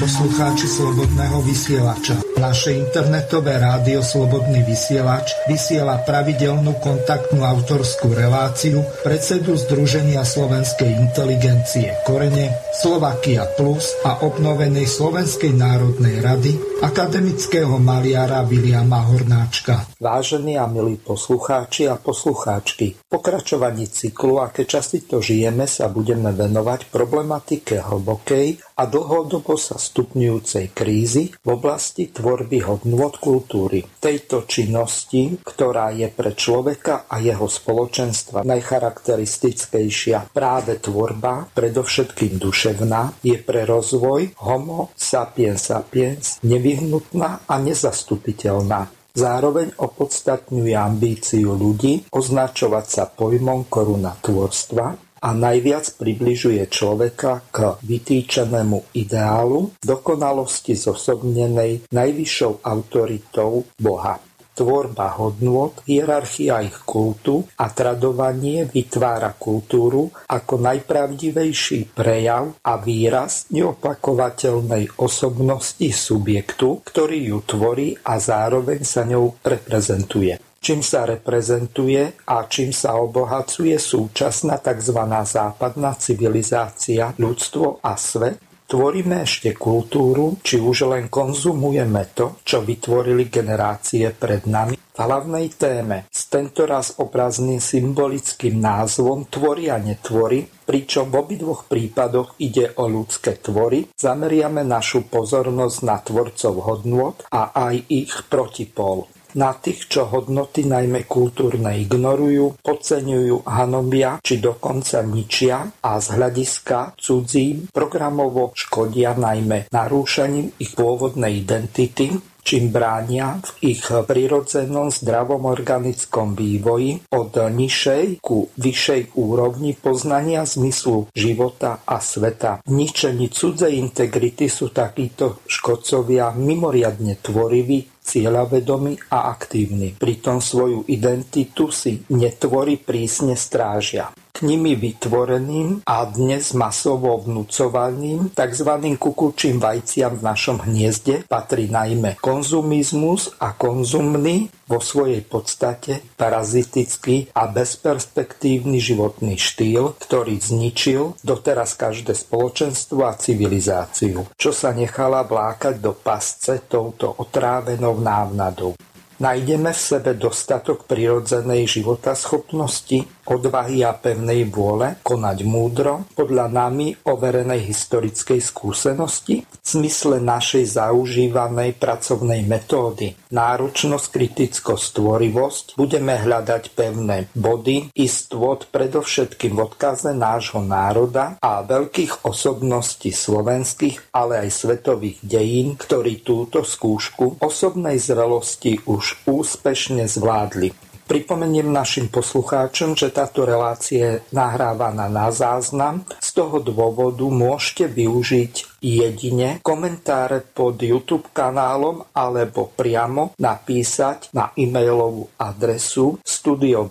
Poslucháči Slobodného vysielača, naše internetové rádio Slobodný vysielač vysiela pravidelnú kontaktnú autorskú reláciu predsedu Združenia slovenskej inteligencie Korene, Slovakia Plus a obnovenej Slovenskej národnej rady akademického maliara Viliama Hornáčka. Vážení a milí poslucháči a poslucháčky, pokračovaní cyklu, aké časti to žijeme, sa budeme venovať problematike hlbokej a dlhodobo sa stupňujúcej krízy v oblasti tvorby hodnôt kultúry. Tejto činnosti, ktorá je pre človeka a jeho spoločenstva najcharakteristickejšia práve tvorba, predovšetkým duševná, je pre rozvoj homo sapiens sapiens nevyhnutná a nezastupiteľná. Zároveň opodstatňuje ambíciu ľudí označovať sa pojmom koruna tvorstva a najviac približuje človeka k vytýčenému ideálu dokonalosti zosobnenej najvyššou autoritou Boha. Tvorba hodnôt, hierarchia ich kultu a tradovanie vytvára kultúru ako najpravdivejší prejav a výraz neopakovateľnej osobnosti subjektu, ktorý ju tvorí a zároveň sa ňou reprezentuje čím sa reprezentuje a čím sa obohacuje súčasná tzv. západná civilizácia, ľudstvo a svet, tvoríme ešte kultúru, či už len konzumujeme to, čo vytvorili generácie pred nami. V hlavnej téme s tentoraz obrazným symbolickým názvom Tvorí a netvorí, pričom v obidvoch prípadoch ide o ľudské tvory, zameriame našu pozornosť na tvorcov hodnôt a aj ich protipol na tých, čo hodnoty najmä kultúrne ignorujú, podceňujú, hanobia či dokonca ničia a z hľadiska cudzím programovo škodia najmä narúšaním ich pôvodnej identity, čím bránia v ich prirodzenom zdravom organickom vývoji od nižšej ku vyššej úrovni poznania zmyslu života a sveta. Ničení cudzej integrity sú takíto škodcovia mimoriadne tvoriví cieľavedomí a aktívni. Pritom svoju identitu si netvorí prísne strážia nimi vytvoreným a dnes masovo vnúcovaným tzv. kukučím vajciam v našom hniezde patrí najmä konzumizmus a konzumný vo svojej podstate parazitický a bezperspektívny životný štýl, ktorý zničil doteraz každé spoločenstvo a civilizáciu, čo sa nechala vlákať do pasce touto otrávenou návnadou. Nájdeme v sebe dostatok prirodzenej životaschopnosti, odvahy a pevnej vôle konať múdro podľa nami overenej historickej skúsenosti v zmysle našej zaužívanej pracovnej metódy. Náročnosť, kritickosť, tvorivosť budeme hľadať pevné body, istôt predovšetkým v odkaze nášho národa a veľkých osobností slovenských, ale aj svetových dejín, ktorí túto skúšku osobnej zrelosti už úspešne zvládli. Pripomeniem našim poslucháčom, že táto relácia je nahrávaná na záznam. Z toho dôvodu môžete využiť jedine komentáre pod YouTube kanálom alebo priamo napísať na e-mailovú adresu studio.bb.juh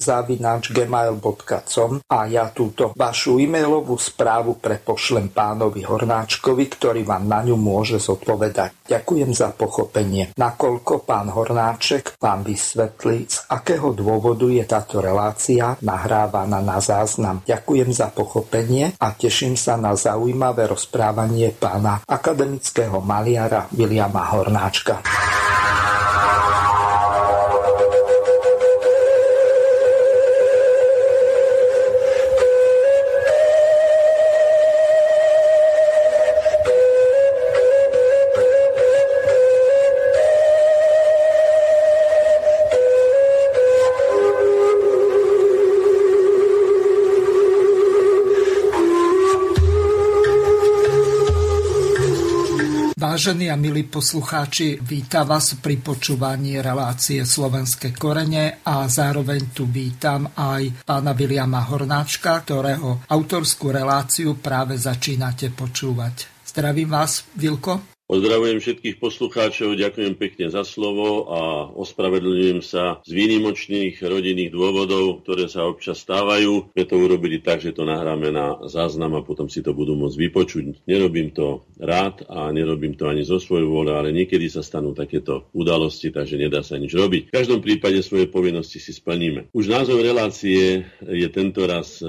zavináč gmail.com a ja túto vašu e-mailovú správu prepošlem pánovi Hornáčkovi, ktorý vám na ňu môže zodpovedať. Ďakujem za pochopenie. Nakoľko pán Hornáček vám vysvetlí, z akého dôvodu je táto relácia nahrávaná na záznam. Ďakujem za pochopenie a teším sa na zaujímavé rozprávanie pána akademického maliara Viliama Hornáčka. Vážení a milí poslucháči, vítam vás pri počúvaní relácie Slovenské korene a zároveň tu vítam aj pána Viliama Hornáčka, ktorého autorskú reláciu práve začínate počúvať. Zdravím vás, Vilko. Pozdravujem všetkých poslucháčov, ďakujem pekne za slovo a ospravedlňujem sa z výnimočných rodinných dôvodov, ktoré sa občas stávajú. My to urobili tak, že to nahráme na záznam a potom si to budú môcť vypočuť. Nerobím to rád a nerobím to ani zo svojho vôle, ale niekedy sa stanú takéto udalosti, takže nedá sa nič robiť. V každom prípade svoje povinnosti si splníme. Už názov relácie je tento raz e,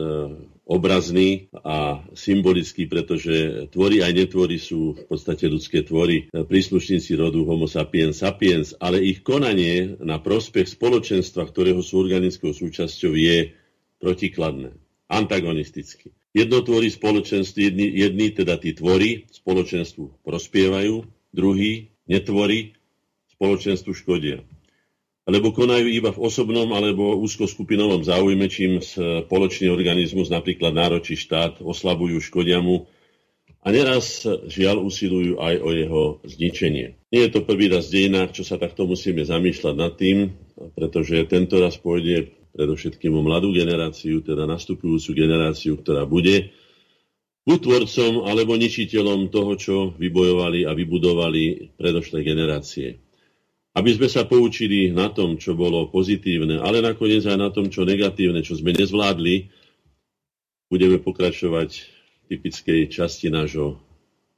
obrazný a symbolický, pretože tvory aj netvory sú v podstate ľudské tvory, príslušníci rodu Homo sapiens sapiens, ale ich konanie na prospech spoločenstva, ktorého sú organickou súčasťou, je protikladné, antagonisticky. Jednotvorí spoločenství, jedni, jedni teda tí tvory spoločenstvu prospievajú, druhý netvorí spoločenstvu škodia lebo konajú iba v osobnom alebo úzkoskupinovom záujme, čím spoločný organizmus, napríklad náročí štát, oslabujú, škodia mu a neraz žiaľ usilujú aj o jeho zničenie. Nie je to prvý raz v dejinách, čo sa takto musíme zamýšľať nad tým, pretože tento raz pôjde predovšetkým o mladú generáciu, teda nastupujúcu generáciu, ktorá bude buď tvorcom alebo ničiteľom toho, čo vybojovali a vybudovali predošlé generácie aby sme sa poučili na tom, čo bolo pozitívne, ale nakoniec aj na tom, čo negatívne, čo sme nezvládli, budeme pokračovať v typickej časti nášho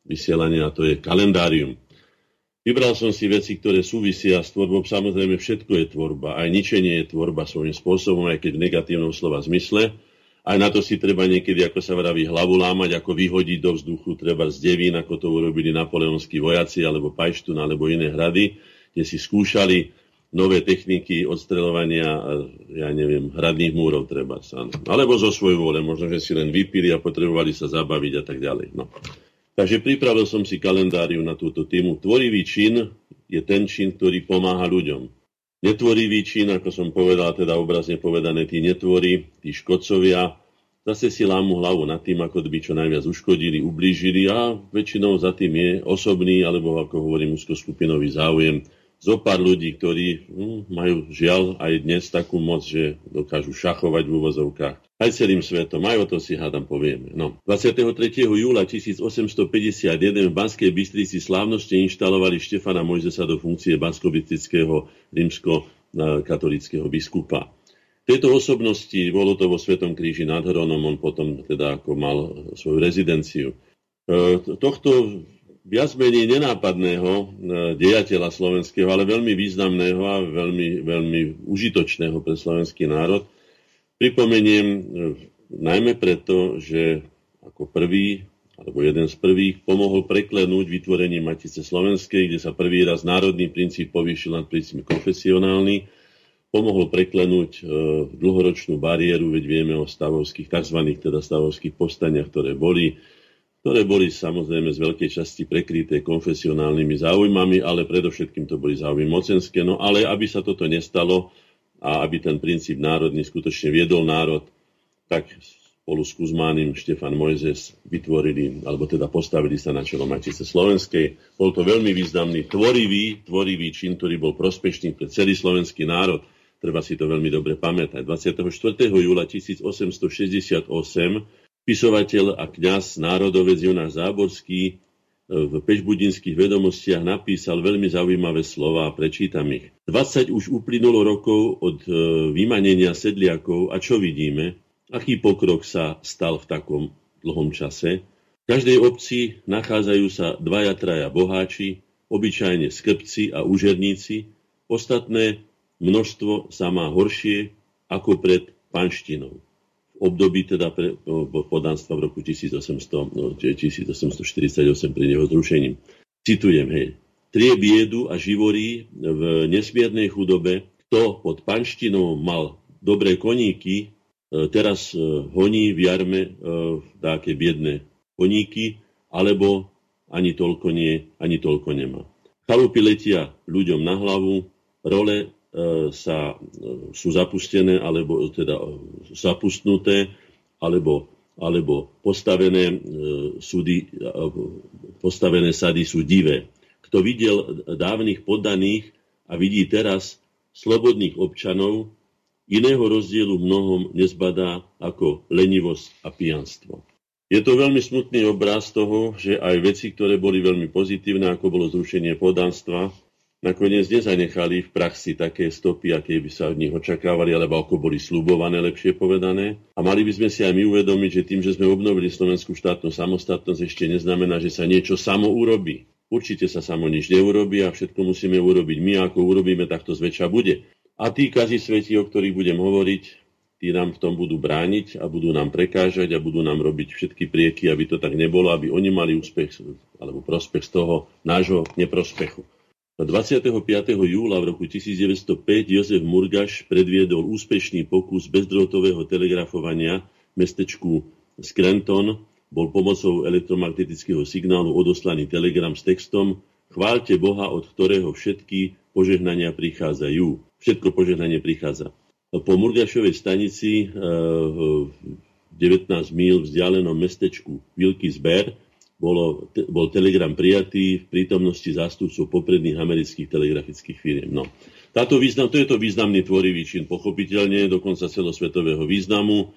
vysielania, a to je kalendárium. Vybral som si veci, ktoré súvisia s tvorbou. Samozrejme, všetko je tvorba. Aj ničenie je tvorba svojím spôsobom, aj keď v negatívnom slova zmysle. Aj na to si treba niekedy, ako sa vraví, hlavu lámať, ako vyhodiť do vzduchu, treba z devín, ako to urobili napoleonskí vojaci, alebo Pajštun, alebo iné hrady kde si skúšali nové techniky odstreľovania, ja neviem, hradných múrov treba sa. Alebo zo svojej vôle, možno, že si len vypili a potrebovali sa zabaviť a tak ďalej. No. Takže pripravil som si kalendáriu na túto tému. Tvorivý čin je ten čin, ktorý pomáha ľuďom. Netvorivý čin, ako som povedal, teda obrazne povedané, tí netvorí, tí škodcovia, zase si lámu hlavu nad tým, ako by čo najviac uškodili, ublížili a väčšinou za tým je osobný, alebo ako hovorím, úzkoskupinový záujem zo pár ľudí, ktorí hm, majú žiaľ aj dnes takú moc, že dokážu šachovať v úvozovkách. Aj celým svetom, aj o to si hádam povieme. No. 23. júla 1851 v Banskej Bystrici slávnosti inštalovali Štefana Mojzesa do funkcie banskobistického rímsko-katolického biskupa. Tejto osobnosti bolo to vo Svetom kríži nad Hronom, on potom teda ako mal svoju rezidenciu. E, tohto viac menej nenápadného e, dejateľa slovenského, ale veľmi významného a veľmi, veľmi užitočného pre slovenský národ. Pripomeniem e, najmä preto, že ako prvý alebo jeden z prvých pomohol preklenúť vytvorenie Matice Slovenskej, kde sa prvý raz národný princíp povýšil nad princíp konfesionálny, pomohol preklenúť e, dlhoročnú bariéru, veď vieme o stavovských, tzv. teda stavovských postaniach, ktoré boli, ktoré boli samozrejme z veľkej časti prekryté konfesionálnymi záujmami, ale predovšetkým to boli záujmy mocenské. No ale aby sa toto nestalo a aby ten princíp národný skutočne viedol národ, tak spolu s Kuzmánim Štefan Mojzes vytvorili, alebo teda postavili sa na čelo Matice Slovenskej. Bol to veľmi významný, tvorivý, tvorivý čin, ktorý bol prospešný pre celý slovenský národ. Treba si to veľmi dobre pamätať. 24. júla 1868 Spisovateľ a kňaz národovec Jonáš Záborský e, v Pešbudinských vedomostiach napísal veľmi zaujímavé slova a prečítam ich. 20 už uplynulo rokov od e, vymanenia sedliakov a čo vidíme? Aký pokrok sa stal v takom dlhom čase? V každej obci nachádzajú sa dvaja traja boháči, obyčajne skrbci a užerníci, ostatné množstvo sa má horšie ako pred panštinou období teda pre, podanstva v roku 1800, 1848 no, pri jeho zrušením. Citujem, hej. Trie biedu a živorí v nesmiernej chudobe, kto pod panštinou mal dobré koníky, e, teraz e, honí v jarme e, také biedné koníky, alebo ani toľko nie, ani toľko nemá. Chalupy letia ľuďom na hlavu, role sa, e, sú zapustené, alebo teda e, zapustnuté, alebo, alebo postavené, súdy, postavené sady sú divé. Kto videl dávnych poddaných a vidí teraz slobodných občanov, iného rozdielu mnohom nezbadá ako lenivosť a pijanstvo. Je to veľmi smutný obraz toho, že aj veci, ktoré boli veľmi pozitívne, ako bolo zrušenie podanstva, nakoniec nezanechali v praxi také stopy, aké by sa od nich očakávali, alebo ako boli slúbované, lepšie povedané. A mali by sme si aj my uvedomiť, že tým, že sme obnovili slovenskú štátnu samostatnosť, ešte neznamená, že sa niečo samo urobí. Určite sa samo nič neurobí a všetko musíme urobiť my, ako urobíme, tak to zväčša bude. A tí kazi sveti, o ktorých budem hovoriť, tí nám v tom budú brániť a budú nám prekážať a budú nám robiť všetky prieky, aby to tak nebolo, aby oni mali úspech alebo prospech z toho nášho neprospechu. 25. júla v roku 1905 Jozef Murgaš predviedol úspešný pokus bezdrôtového telegrafovania v mestečku Scranton. Bol pomocou elektromagnetického signálu odoslaný telegram s textom Chváľte Boha, od ktorého všetky požehnania prichádzajú. Všetko požehnanie prichádza. Po Murgašovej stanici v 19 míl vzdialenom mestečku Wilkes-Barre bolo, bol telegram prijatý v prítomnosti zástupcov popredných amerických telegrafických firiem. No. Táto význam, to je to významný tvorivý čin, pochopiteľne, dokonca celosvetového významu.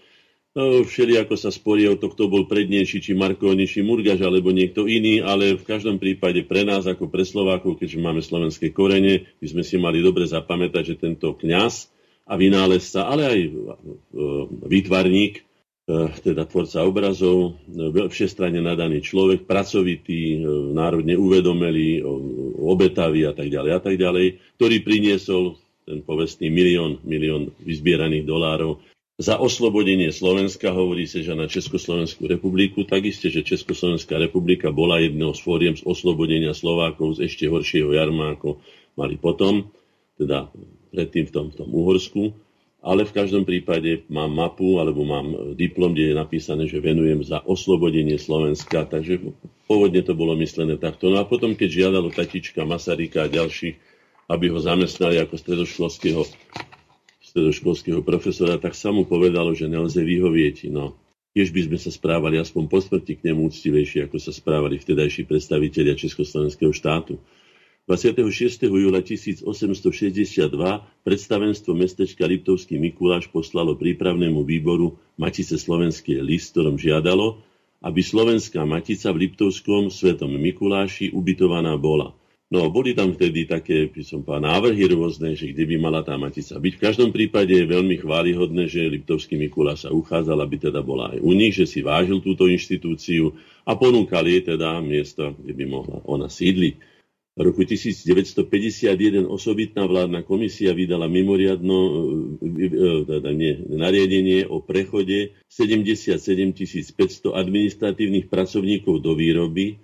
No, všeli ako sa sporí o to, kto bol prednejší, či Markovni, či Murgaš, alebo niekto iný, ale v každom prípade pre nás, ako pre Slovákov, keďže máme slovenské korene, by sme si mali dobre zapamätať, že tento kňaz a vynálezca, ale aj e, výtvarník, teda tvorca obrazov, e, všestranne nadaný človek, pracovitý, národne uvedomelý, obetavý a tak ďalej a tak ďalej, ktorý priniesol ten povestný milión, milión vyzbieraných dolárov. Za oslobodenie Slovenska, hovorí sa, že na Československú republiku, tak isté, že Československá republika bola jednou z fóriem z oslobodenia Slovákov z ešte horšieho jarma, ako mali potom, teda predtým v tom, v tom Uhorsku, ale v každom prípade mám mapu alebo mám diplom, kde je napísané, že venujem za oslobodenie Slovenska, takže pôvodne to bolo myslené takto. No a potom, keď žiadalo tatička Masaryka a ďalších, aby ho zamestnali ako stredoškolského, stredoškolského profesora, tak sa mu povedalo, že nelze vyhovieť. No, tiež by sme sa správali aspoň po smrti k nemu úctivejšie, ako sa správali vtedajší predstavitelia Československého štátu. 26. júla 1862 predstavenstvo mestečka Liptovský Mikuláš poslalo prípravnému výboru Matice slovenskej list, ktorom žiadalo, aby slovenská matica v Liptovskom svetom Mikuláši ubytovaná bola. No, boli tam vtedy také, som povedal, návrhy rôzne, že kde by mala tá matica byť. V každom prípade je veľmi chválihodné, že Liptovský Mikuláš sa uchádzal, aby teda bola aj u nich, že si vážil túto inštitúciu a ponúkali jej teda miesto, kde by mohla ona sídliť. V roku 1951 osobitná vládna komisia vydala mimoriadno e, e, teda nie, nariadenie o prechode 77 500 administratívnych pracovníkov do výroby.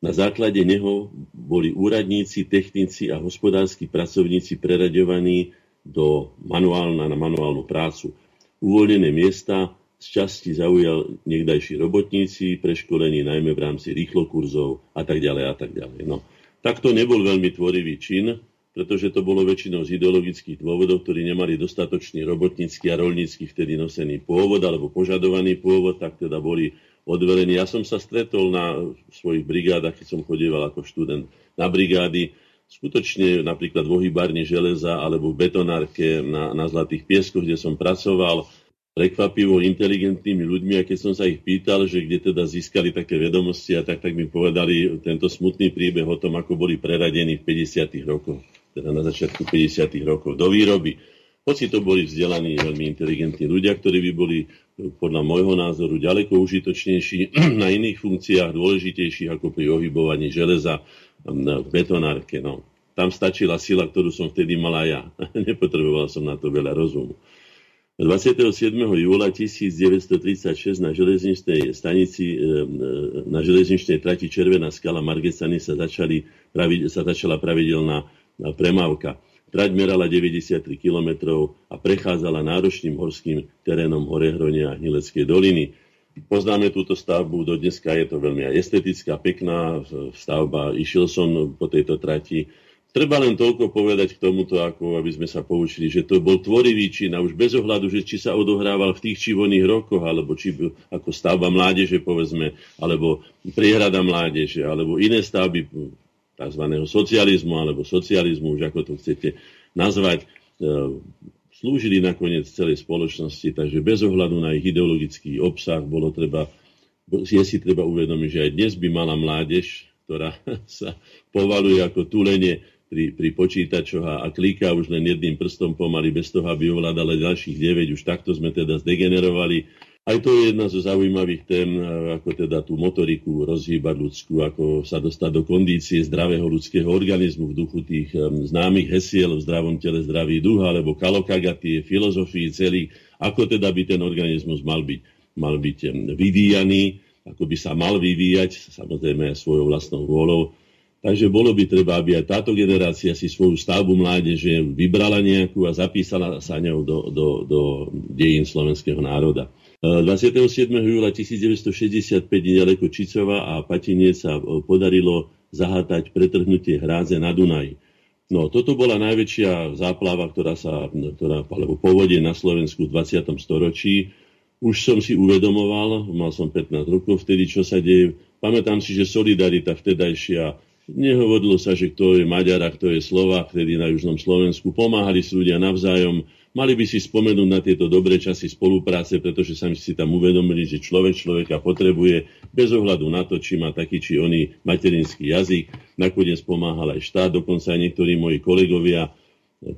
Na základe neho boli úradníci, technici a hospodárski pracovníci preraďovaní do manuálna, na manuálnu prácu. Uvoľnené miesta z časti zaujal niekdajší robotníci, preškolení najmä v rámci rýchlokurzov a tak ďalej a tak ďalej. No. Tak to nebol veľmi tvorivý čin, pretože to bolo väčšinou z ideologických dôvodov, ktorí nemali dostatočný robotnícky a rolnícky vtedy nosený pôvod alebo požadovaný pôvod, tak teda boli odvelení. Ja som sa stretol na svojich brigádach, keď som chodieval ako študent na brigády, skutočne napríklad v ohybárni železa alebo v betonárke na, na Zlatých pieskoch, kde som pracoval, prekvapivo inteligentnými ľuďmi a keď som sa ich pýtal, že kde teda získali také vedomosti a tak, tak mi povedali tento smutný príbeh o tom, ako boli preradení v 50. rokoch, teda na začiatku 50. rokov do výroby. Hoci to boli vzdelaní veľmi inteligentní ľudia, ktorí by boli podľa môjho názoru ďaleko užitočnejší na iných funkciách, dôležitejších ako pri ohybovaní železa v betonárke. No. Tam stačila sila, ktorú som vtedy mala ja. Nepotreboval som na to veľa rozumu. 27. júla 1936 na železničnej stanici, e, e, na železničnej trati Červená skala Margesany sa, začali, sa začala pravidelná premávka. Trať merala 93 km a prechádzala náročným horským terénom Horehronia a Hnileckej doliny. Poznáme túto stavbu, do dneska je to veľmi estetická, pekná stavba. Išiel som po tejto trati Treba len toľko povedať k tomuto, ako aby sme sa poučili, že to bol tvorivý čin a už bez ohľadu, že či sa odohrával v tých či voných rokoch, alebo či ako stavba mládeže, povedzme, alebo priehrada mládeže, alebo iné stavby tzv. socializmu alebo socializmu, už ako to chcete nazvať, e, slúžili nakoniec celej spoločnosti, takže bez ohľadu na ich ideologický obsah bolo treba je si treba uvedomiť, že aj dnes by mala mládež, ktorá sa povaluje ako tulenie pri, pri počítačoch a, a kliká už len jedným prstom pomaly, bez toho, aby ovládala ďalších 9. Už takto sme teda zdegenerovali. Aj to je jedna zo zaujímavých tém, ako teda tú motoriku rozhýbať ľudskú, ako sa dostať do kondície zdravého ľudského organizmu v duchu tých um, známych hesiel v zdravom tele zdravý duch, alebo kalokagatie, filozofii celý, ako teda by ten organizmus mal byť, mal byť um, vyvíjaný, ako by sa mal vyvíjať, samozrejme svojou vlastnou vôľou Takže bolo by treba, aby aj táto generácia si svoju stavbu mládeže vybrala nejakú a zapísala sa ňou do, do, do dejín slovenského národa. 27. E, júla 1965 nedaleko Čicova a Patiniec sa podarilo zahátať pretrhnutie hrádze na Dunaji. No, toto bola najväčšia záplava, ktorá sa, ktorá, alebo povodie na Slovensku v 20. storočí. Už som si uvedomoval, mal som 15 rokov vtedy, čo sa deje. Pamätám si, že solidarita vtedajšia Nehovorilo sa, že kto je Maďar a kto je Slovák, vtedy na Južnom Slovensku. Pomáhali si ľudia navzájom. Mali by si spomenúť na tieto dobré časy spolupráce, pretože sami si tam uvedomili, že človek človeka potrebuje bez ohľadu na to, či má taký či oný materinský jazyk. Nakoniec pomáhal aj štát, dokonca aj niektorí moji kolegovia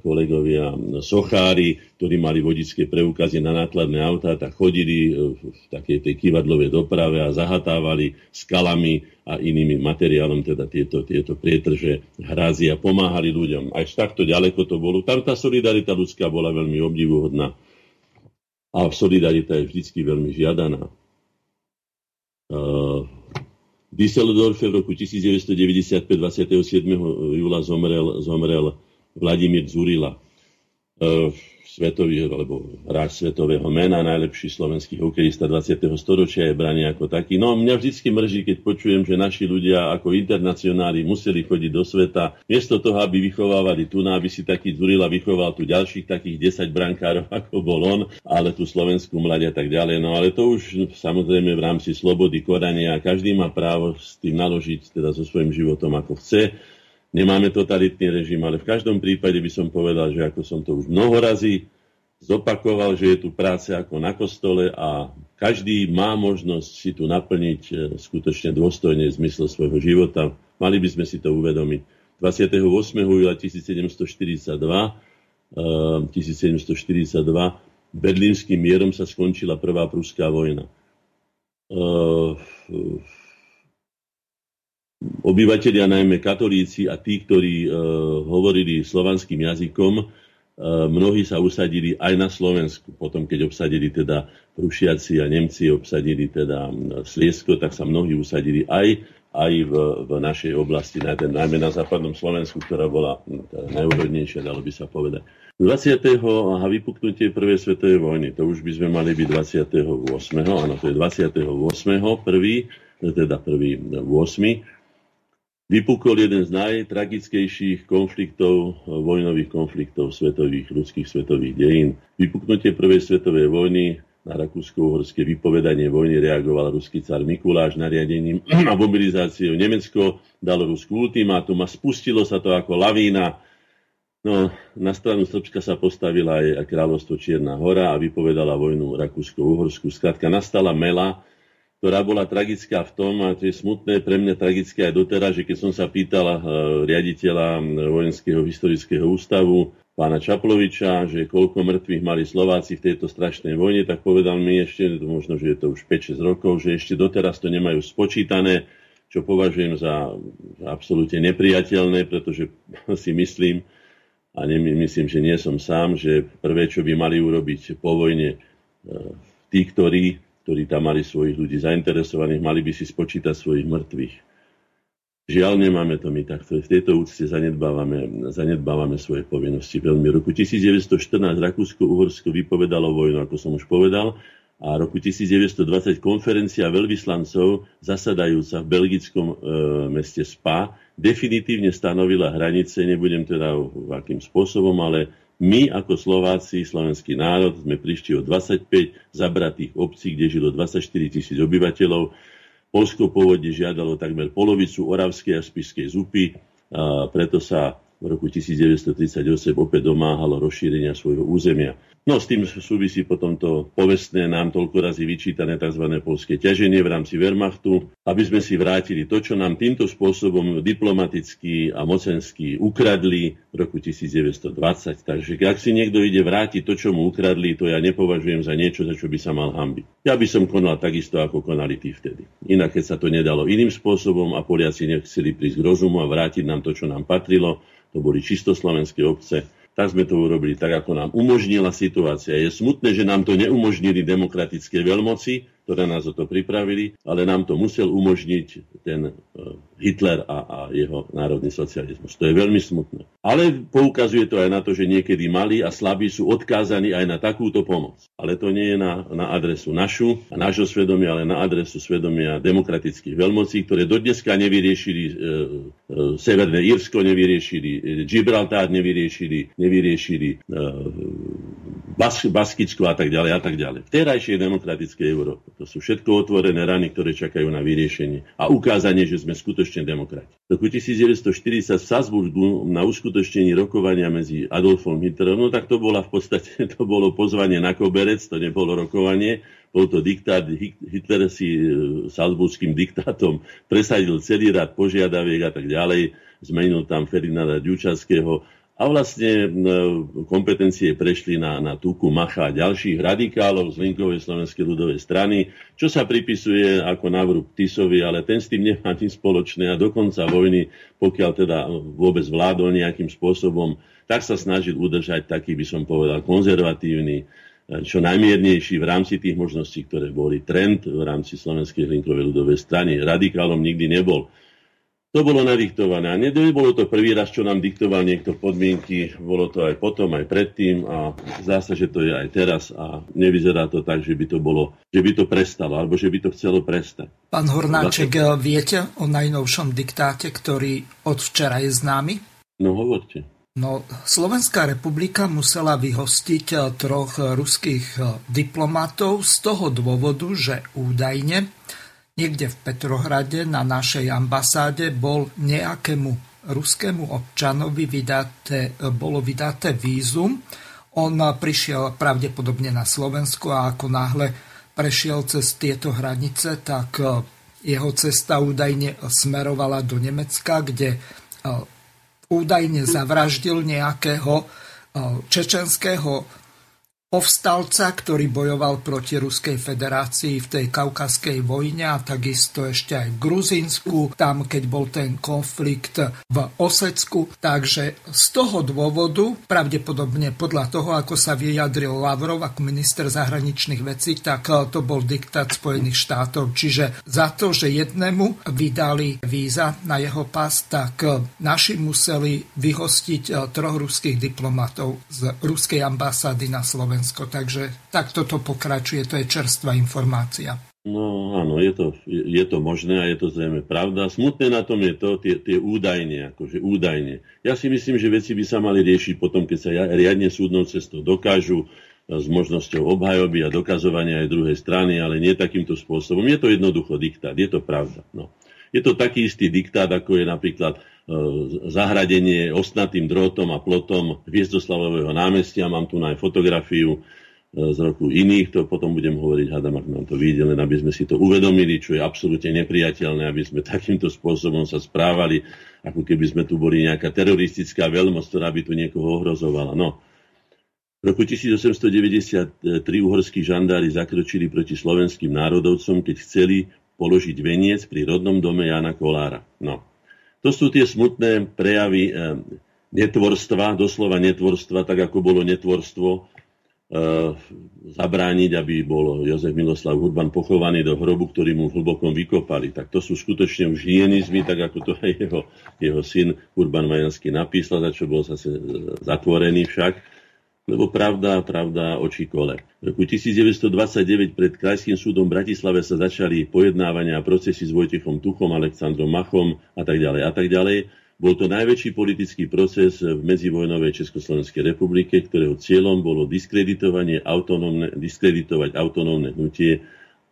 kolegovia sochári, ktorí mali vodické preukazy na nákladné autá, tak chodili e, v takej tej kývadlovej doprave a zahatávali skalami a inými materiálom, teda tieto, tieto prietrže hrázy a pomáhali ľuďom. Až takto ďaleko to bolo. Tam tá solidarita ľudská bola veľmi obdivuhodná. A solidarita je vždy veľmi žiadaná. Uh, v Düsseldorfe v roku 1995 27. júla zomrel, zomrel Vladimír Zurila, e, svetový, alebo hráč svetového mena, najlepší slovenský hokejista 20. storočia je braný ako taký. No mňa vždy mrží, keď počujem, že naši ľudia ako internacionáli museli chodiť do sveta, miesto toho, aby vychovávali tu, aby si taký Zurila vychoval tu ďalších takých 10 brankárov, ako bol on, ale tu Slovensku mladia tak ďalej. No ale to už samozrejme v rámci slobody korania, každý má právo s tým naložiť teda so svojím životom ako chce Nemáme totalitný režim, ale v každom prípade by som povedal, že ako som to už mnoho razy zopakoval, že je tu práce ako na kostole a každý má možnosť si tu naplniť e, skutočne dôstojne zmysel svojho života. Mali by sme si to uvedomiť. 28. júla 1742, 1742 berlínským mierom sa skončila prvá pruská vojna. Obyvateľia, najmä katolíci a tí, ktorí e, hovorili slovanským jazykom, e, mnohí sa usadili aj na Slovensku. Potom, keď obsadili teda Prušiaci a Nemci obsadili teda Sliesko, tak sa mnohí usadili aj, aj v, v našej oblasti, najmä na západnom Slovensku, ktorá bola teda najúrodnejšia, dalo by sa povedať. 20. a vypuknutie prvej svetovej vojny, to už by sme mali byť 28. Áno, to je 28. prvý, teda prvý 8 vypukol jeden z najtragickejších konfliktov, vojnových konfliktov svetových, ľudských svetových dejín. Vypuknutie prvej svetovej vojny na Rakúsko-Uhorské vypovedanie vojny reagoval ruský car Mikuláš nariadením a mobilizáciou. Nemecko dalo Rusku ultimátum a spustilo sa to ako lavína. No, na stranu Srbska sa postavila aj kráľovstvo Čierna hora a vypovedala vojnu Rakúsko-Uhorsku. Skrátka, nastala mela, ktorá bola tragická v tom, a to je smutné pre mňa tragické aj doteraz, že keď som sa pýtala uh, riaditeľa Vojenského historického ústavu, pána Čaploviča, že koľko mŕtvych mali Slováci v tejto strašnej vojne, tak povedal mi ešte, možno, že je to už 5-6 rokov, že ešte doteraz to nemajú spočítané, čo považujem za, absolútne nepriateľné, pretože si myslím, a myslím, že nie som sám, že prvé, čo by mali urobiť po vojne uh, tí, ktorí ktorí tam mali svojich ľudí zainteresovaných, mali by si spočítať svojich mŕtvych. Žiaľ, nemáme to my takto. V tejto úcte zanedbávame, zanedbávame svoje povinnosti. Veľmi roku 1914 Rakúsko-Uhorsko vypovedalo vojnu, ako som už povedal, a roku 1920 konferencia veľvyslancov zasadajúca v belgickom e, meste Spa definitívne stanovila hranice, nebudem teda akým spôsobom, ale my ako Slováci, slovenský národ, sme prišli o 25 zabratých obcí, kde žilo 24 tisíc obyvateľov. Polsko pôvodne žiadalo takmer polovicu Oravskej a Spiskej zupy, preto sa v roku 1938 opäť domáhalo rozšírenia svojho územia. No s tým súvisí potom to povestné nám toľko razy vyčítané tzv. polské ťaženie v rámci Wehrmachtu, aby sme si vrátili to, čo nám týmto spôsobom diplomaticky a mocensky ukradli v roku 1920. Takže ak si niekto ide vrátiť to, čo mu ukradli, to ja nepovažujem za niečo, za čo by sa mal hambiť. Ja by som konal takisto, ako konali tí vtedy. Inak, keď sa to nedalo iným spôsobom a Poliaci nechceli prísť k rozumu a vrátiť nám to, čo nám patrilo, to boli čisto slovenské obce, tak sme to urobili tak, ako nám umožnila situácia. Je smutné, že nám to neumožnili demokratické veľmoci, ktoré nás o to pripravili, ale nám to musel umožniť ten e, Hitler a, a jeho národný socializmus. To je veľmi smutné. Ale poukazuje to aj na to, že niekedy malí a slabí sú odkázaní aj na takúto pomoc. Ale to nie je na, na adresu našu a nášho svedomia, ale na adresu svedomia demokratických veľmocí, ktoré dodneska nevyriešili e, e, Severné Írsko, nevyriešili e, Gibraltár, nevyriešili, nevyriešili e, Bas, Baskicko a tak ďalej a tak ďalej. V terajšej demokratickej Európe. To sú všetko otvorené rany, ktoré čakajú na vyriešenie a ukázanie, že sme skutočne demokrati. V roku 1940 v Salzburgu na uskutočnení rokovania medzi Adolfom Hitlerom, no tak to bola v podstate, to bolo pozvanie na koberec, to nebolo rokovanie, bol to diktát, Hitler si e, salzburským diktátom presadil celý rad požiadaviek a tak ďalej, zmenil tam Ferdinanda Ďučaského, a vlastne kompetencie prešli na, na Tuku Macha a ďalších radikálov z Linkovej slovenskej ľudovej strany, čo sa pripisuje ako návrh Tisovi, ale ten s tým nemá nič spoločné a do konca vojny, pokiaľ teda vôbec vládol nejakým spôsobom, tak sa snažil udržať taký, by som povedal, konzervatívny, čo najmiernejší v rámci tých možností, ktoré boli. Trend v rámci Slovenskej linkovej ľudovej strany radikálom nikdy nebol. To bolo nadiktované. A nebolo to prvý raz, čo nám diktoval niekto podmienky. Bolo to aj potom, aj predtým a zdá sa, že to je aj teraz a nevyzerá to tak, že by to bolo, že by to prestalo, alebo že by to chcelo prestať. Pán Hornáček, Zase... viete o najnovšom diktáte, ktorý od včera je známy? No hovorte. No, Slovenská republika musela vyhostiť eh, troch ruských eh, diplomatov z toho dôvodu, že údajne niekde v Petrohrade na našej ambasáde bol nejakému ruskému občanovi vydaté, bolo vydaté vízum. On prišiel pravdepodobne na Slovensko a ako náhle prešiel cez tieto hranice, tak e, jeho cesta údajne smerovala do Nemecka, kde e, údajne zavraždil nejakého e, čečenského povstalca, ktorý bojoval proti Ruskej federácii v tej kaukaskej vojne a takisto ešte aj v Gruzínsku, tam keď bol ten konflikt v Osecku. Takže z toho dôvodu, pravdepodobne podľa toho, ako sa vyjadril Lavrov ako minister zahraničných vecí, tak eh, to bol diktát Spojených štátov. Čiže za to, že jednému vydali víza na jeho pas, tak eh, naši museli vyhostiť eh, troch ruských diplomatov z ruskej ambasády na Slovensku. Slovensko. Takže takto to pokračuje, to je čerstvá informácia. No áno, je to, je to možné a je to zrejme pravda. Smutné na tom je to, tie, tie údajne, akože údajne. Ja si myslím, že veci by sa mali riešiť potom, keď sa riadne súdnou cestou dokážu e, s možnosťou obhajoby a dokazovania aj druhej strany, ale nie takýmto spôsobom. Je to jednoducho diktát, je to pravda. No. Je to taký istý diktát, ako je napríklad E, zahradenie ostnatým drôtom a plotom Hviezdoslavového námestia. Mám tu aj fotografiu e, z roku iných, to potom budem hovoriť, hádam, ak nám to vyjde, len aby sme si to uvedomili, čo je absolútne nepriateľné, aby sme takýmto spôsobom sa správali, ako keby sme tu boli nejaká teroristická veľmoc, ktorá by tu niekoho ohrozovala. No. V roku 1893 uhorskí žandári zakročili proti slovenským národovcom, keď chceli položiť veniec pri rodnom dome Jana Kolára. No. To sú tie smutné prejavy eh, netvorstva, doslova netvorstva, tak ako bolo netvorstvo eh, zabrániť, aby bol Jozef Miloslav Urban pochovaný do hrobu, ktorý mu hlbokom vykopali. Tak to sú skutočne už hyenizmy, tak ako to aj jeho, jeho syn Urban Majanský napísal, za čo bol zase eh, zatvorený však lebo pravda, pravda očí kole. V roku 1929 pred Krajským súdom v Bratislave sa začali pojednávania a procesy s Vojtechom Tuchom, Aleksandrom Machom a tak ďalej a tak ďalej. Bol to najväčší politický proces v medzivojnovej Československej republike, ktorého cieľom bolo diskreditovanie autonómne, diskreditovať autonómne hnutie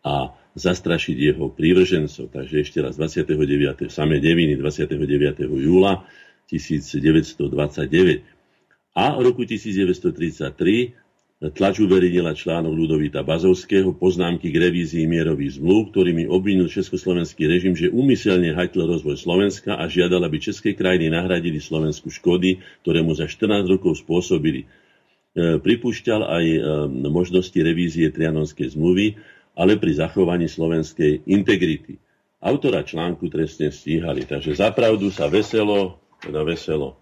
a zastrašiť jeho prívržencov. Takže ešte raz 29. samé deviny 29. júla 1929. A v roku 1933 Tlač uverejnila článok Ludovita Bazovského poznámky k revízii mierových zmluv, ktorými obvinil československý režim, že úmyselne hajtl rozvoj Slovenska a žiadal, aby české krajiny nahradili Slovensku škody, ktoré mu za 14 rokov spôsobili. E, pripúšťal aj e, možnosti revízie Trianonskej zmluvy, ale pri zachovaní slovenskej integrity. Autora článku trestne stíhali, takže zapravdu sa veselo, teda veselo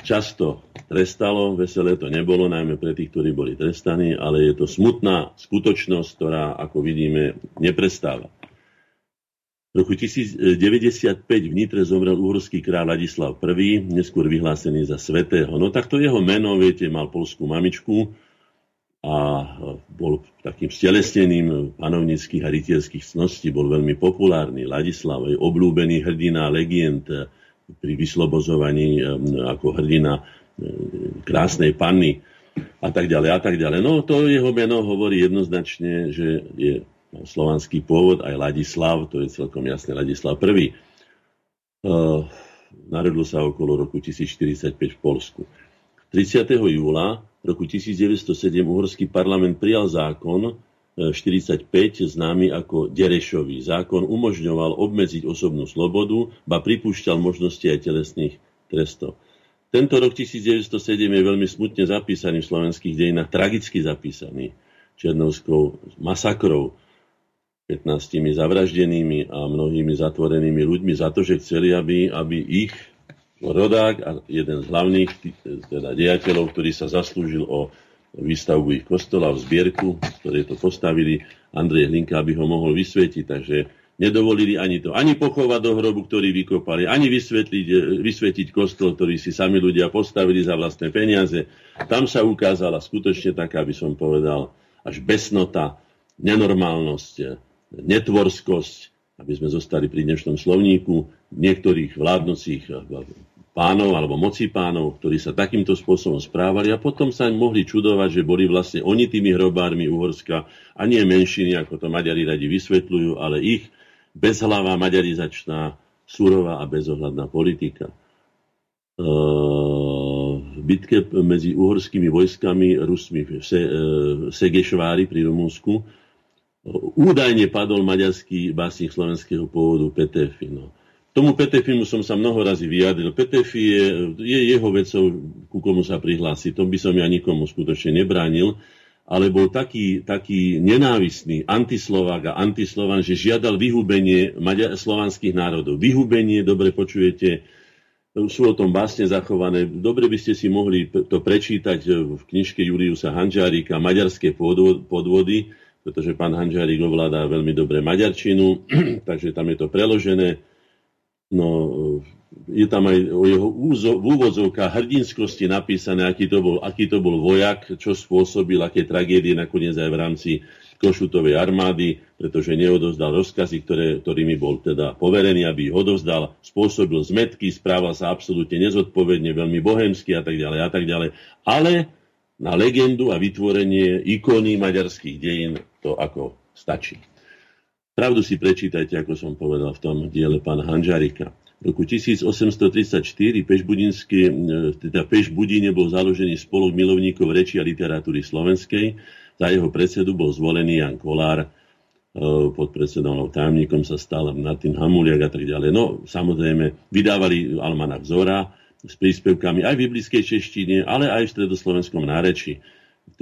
často trestalo, veselé to nebolo, najmä pre tých, ktorí boli trestaní, ale je to smutná skutočnosť, ktorá, ako vidíme, neprestáva. V roku 1095 v Nitre zomrel uhorský kráľ Ladislav I, neskôr vyhlásený za svetého. No takto jeho meno, viete, mal polskú mamičku a bol takým stelesnením panovnických a rytierských cností, bol veľmi populárny. Ladislav je obľúbený hrdina, legend, pri vyslobozovaní ako hrdina krásnej panny a tak ďalej a tak ďalej. No to jeho meno hovorí jednoznačne, že je slovanský pôvod, aj Ladislav, to je celkom jasné, Ladislav I. Uh, narodil sa okolo roku 1045 v Polsku. 30. júla roku 1907 uhorský parlament prijal zákon, 45 známy ako Derešový zákon umožňoval obmedziť osobnú slobodu, ba pripúšťal možnosti aj telesných trestov. Tento rok 1907 je veľmi smutne zapísaný v slovenských dejinách, tragicky zapísaný Černovskou masakrou, 15 zavraždenými a mnohými zatvorenými ľuďmi za to, že chceli, aby, aby ich rodák a jeden z hlavných teda dejateľov, ktorý sa zaslúžil o výstavbu ich kostola v zbierku, ktoré to postavili, Andrej Hlinka, aby ho mohol vysvetiť. Takže nedovolili ani to, ani pochovať do hrobu, ktorý vykopali, ani vysvetliť, vysvetiť kostol, ktorý si sami ľudia postavili za vlastné peniaze. Tam sa ukázala skutočne taká, by som povedal, až besnota, nenormálnosť, netvorskosť, aby sme zostali pri dnešnom slovníku, niektorých vládnocích pánov alebo moci pánov, ktorí sa takýmto spôsobom správali a potom sa mohli čudovať, že boli vlastne oni tými hrobármi Uhorska a nie menšiny, ako to Maďari radi vysvetľujú, ale ich bezhlavá maďarizačná, surová a bezohľadná politika. V bitke medzi uhorskými vojskami Rusmi v Segešvári pri Rumunsku údajne padol maďarský básnik slovenského pôvodu Petefino. Tomu Petefimu som sa mnoho razy vyjadril. Petefi je, je jeho vecou, ku komu sa prihlási. To by som ja nikomu skutočne nebránil. Ale bol taký, taký nenávistný antislovák a antislovan, že žiadal vyhubenie maďa- slovanských národov. Vyhubenie, dobre počujete, sú o tom básne zachované. Dobre by ste si mohli to prečítať v knižke Juliusa Hanžárika Maďarské podvody, pretože pán Hanžárik ovládá veľmi dobre maďarčinu, takže tam je to preložené No, je tam aj o jeho úzo, v úvodzovkách hrdinskosti napísané, aký to, bol, aký to bol vojak, čo spôsobil, aké tragédie nakoniec aj v rámci Košutovej armády, pretože neodozdal rozkazy, ktoré, ktorými bol teda poverený, aby ich odovzdal, spôsobil zmetky, správal sa absolútne nezodpovedne, veľmi bohemsky a tak ďalej a tak ďalej. Ale na legendu a vytvorenie ikony maďarských dejín to ako stačí. Pravdu si prečítajte, ako som povedal v tom diele pána Hanžarika. V roku 1834 Pešbudinské, teda Pešbudine bol založený spolok milovníkov reči a literatúry slovenskej. Za jeho predsedu bol zvolený Jan Kolár, e, pod predsedom tajomníkom sa stal Martin Hamuliak a tak ďalej. No, samozrejme, vydávali Almanach Zora s príspevkami aj v biblickej češtine, ale aj v stredoslovenskom nárečí.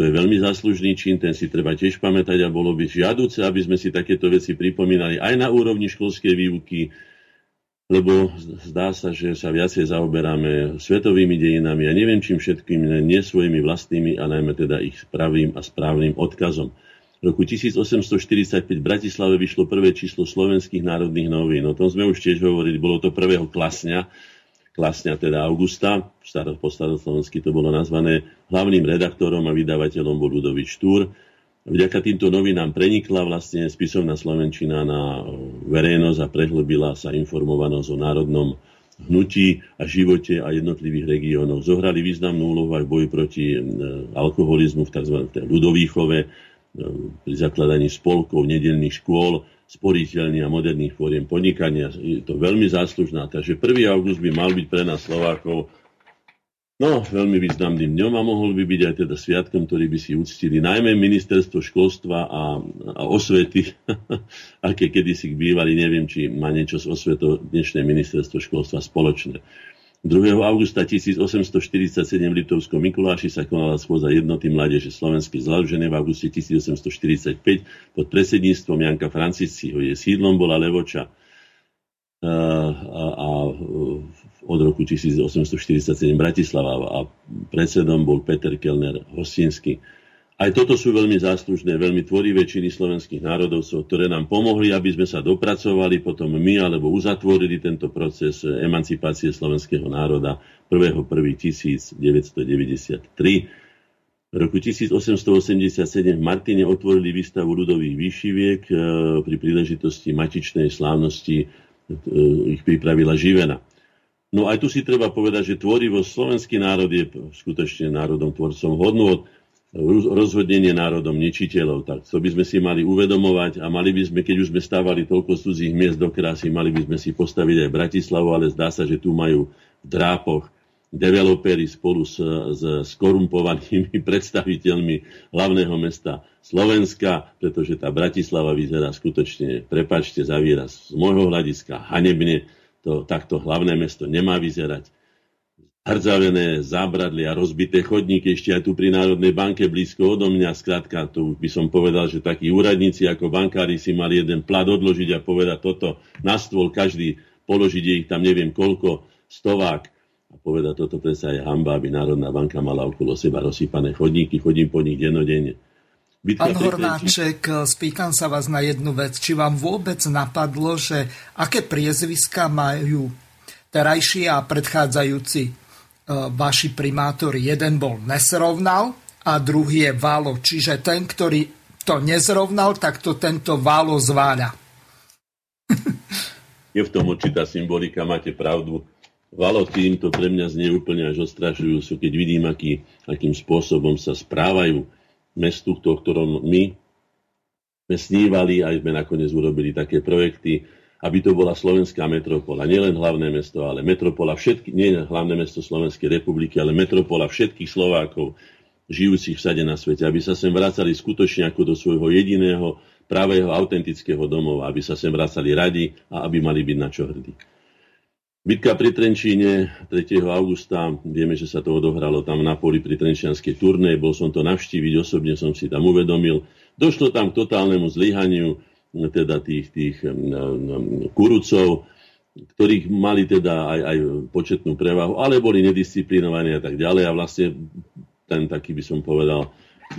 To je veľmi záslužný čin, ten si treba tiež pamätať a bolo by žiaduce, aby sme si takéto veci pripomínali aj na úrovni školskej výuky, lebo zdá sa, že sa viacej zaoberáme svetovými dejinami a neviem čím všetkým, nie svojimi vlastnými, a najmä teda ich pravým a správnym odkazom. V roku 1845 v Bratislave vyšlo prvé číslo slovenských národných novín. O tom sme už tiež hovorili, bolo to prvého klasňa, klasňa teda Augusta, po staroslovensky to bolo nazvané, hlavným redaktorom a vydavateľom bol Ludovič Štúr. Vďaka týmto novinám prenikla vlastne spisovná Slovenčina na verejnosť a prehlbila sa informovanosť o národnom hnutí a živote a jednotlivých regiónoch. Zohrali významnú úlohu aj v boji proti e, alkoholizmu v tzv. ľudovýchove, e, pri zakladaní spolkov, nedelných škôl, sporiteľných a moderných fóriem podnikania. Je to veľmi záslužná. Takže 1. august by mal byť pre nás Slovákov No, veľmi významným dňom a mohol by byť aj teda sviatkom, ktorý by si uctili najmä ministerstvo školstva a, a osvety, aké kedysi bývali, neviem, či má niečo z osvetou dnešné ministerstvo školstva spoločné. 2. augusta 1847 v Litovskom Mikuláši sa konala schôdza jednoty mládeže slovenskej založené v auguste 1845 pod predsedníctvom Janka Francisciho. Je sídlom bola Levoča a, a od roku 1847 Bratislava a predsedom bol Peter Kellner Hostinský. Aj toto sú veľmi záslužné, veľmi tvorivé činy slovenských národovcov, ktoré nám pomohli, aby sme sa dopracovali potom my, alebo uzatvorili tento proces emancipácie slovenského národa 1.1.1993. V roku 1887 v Martine otvorili výstavu ľudových výšiviek e, pri príležitosti matičnej slávnosti e, ich pripravila Živena. No aj tu si treba povedať, že tvorivosť slovenský národ je skutočne národom tvorcom hodnôt, rozhodnenie národom nečiteľov. Tak to by sme si mali uvedomovať a mali by sme, keď už sme stávali toľko cudzích miest do krásy, mali by sme si postaviť aj Bratislavu, ale zdá sa, že tu majú v drápoch developeri spolu s, s skorumpovanými predstaviteľmi hlavného mesta Slovenska, pretože tá Bratislava vyzerá skutočne, prepačte za výraz, z môjho hľadiska hanebne, to takto hlavné mesto nemá vyzerať. Hrdzavené zábradlie a rozbité chodníky ešte aj tu pri Národnej banke blízko odo mňa. Skrátka, to by som povedal, že takí úradníci ako bankári si mali jeden plat odložiť a povedať toto na stôl, každý položiť ich tam neviem koľko, stovák a povedať toto predsa je hamba, aby Národná banka mala okolo seba rozsypané chodníky, chodím po nich dennodenne. Bitka Pán Hornáček, spýtam sa vás na jednu vec. Či vám vôbec napadlo, že aké priezviska majú terajší a predchádzajúci e, vaši primátori? Jeden bol nesrovnal a druhý je Válo. Čiže ten, ktorý to nezrovnal, tak to tento Válo zváľa. je v tom určitá symbolika, máte pravdu. Valo tým to pre mňa znie úplne až ostrašujúco, keď vidím, aký, akým spôsobom sa správajú mestu, o ktorom my sme snívali, aj sme nakoniec urobili také projekty, aby to bola slovenská metropola. Nielen hlavné mesto, ale metropola všetky, nie hlavné mesto Slovenskej republiky, ale metropola všetkých Slovákov, žijúcich všade na svete, aby sa sem vracali skutočne ako do svojho jediného, pravého, autentického domova, aby sa sem vracali radi a aby mali byť na čo hrdí. Bitka pri Trenčíne 3. augusta, vieme, že sa to odohralo tam na poli pri Trenčianskej turnej, bol som to navštíviť, osobne som si tam uvedomil. Došlo tam k totálnemu zlyhaniu teda tých, tých kurucov, ktorých mali teda aj, aj početnú prevahu, ale boli nedisciplinovaní a tak ďalej a vlastne ten taký by som povedal,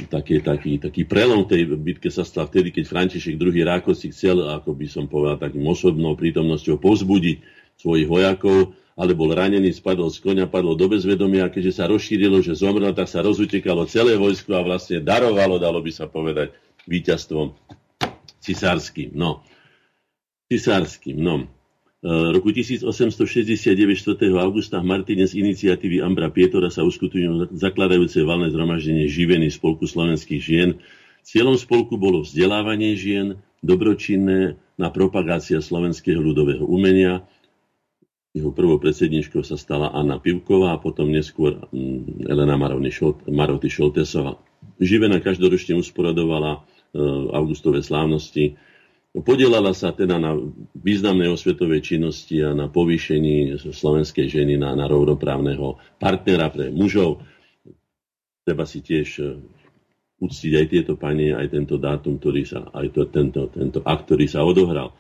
taký, taký, taký prelom tej bitke sa stal vtedy, keď František II. Rákos si chcel, ako by som povedal, takým osobnou prítomnosťou povzbudiť svojich vojakov, ale bol ranený, spadol z konia, padol do bezvedomia keďže sa rozšírilo, že zomrel, tak sa rozutekalo celé vojsko a vlastne darovalo, dalo by sa povedať, víťazstvom cisárským. No, cisárským, no. E, roku 1869 4. augusta v Martine z iniciatívy Ambra Pietora sa uskutočnilo zakladajúce valné zhromaždenie živený spolku slovenských žien. Cieľom spolku bolo vzdelávanie žien, dobročinné na propagácia slovenského ľudového umenia, jeho prvou predsedničkou sa stala Anna Pivková a potom neskôr mm, Elena Maroty Šoltesová. Živena každoročne usporadovala e, augustové slávnosti. Podielala sa teda na významnej osvetovej činnosti a na povýšení slovenskej ženy na, na rovnoprávneho partnera pre mužov. Treba si tiež e, uctiť aj tieto pani, aj tento dátum, ktorý sa, aj to, tento, tento akt, ktorý sa odohral.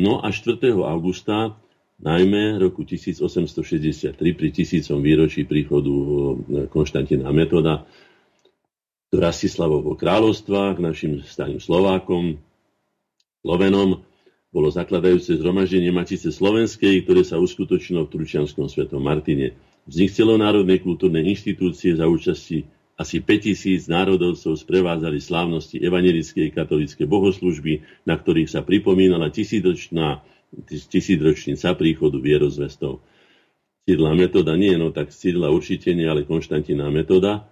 No a 4. augusta najmä roku 1863 pri tisícom výročí príchodu e, Konštantina Metoda do Rastislavovho kráľovstva k našim starým Slovákom, Slovenom, bolo zakladajúce zhromaždenie Matice Slovenskej, ktoré sa uskutočnilo v Tručianskom svetom Martine. Vznik celonárodnej kultúrnej inštitúcie za účasti asi 5000 národovcov sprevádzali slávnosti evangelickej katolíckej bohoslužby, na ktorých sa pripomínala tisícročná tisícročnica príchodu vierozvestov. Cyrila metoda nie, no tak Cyrila určite nie, ale Konštantiná metoda,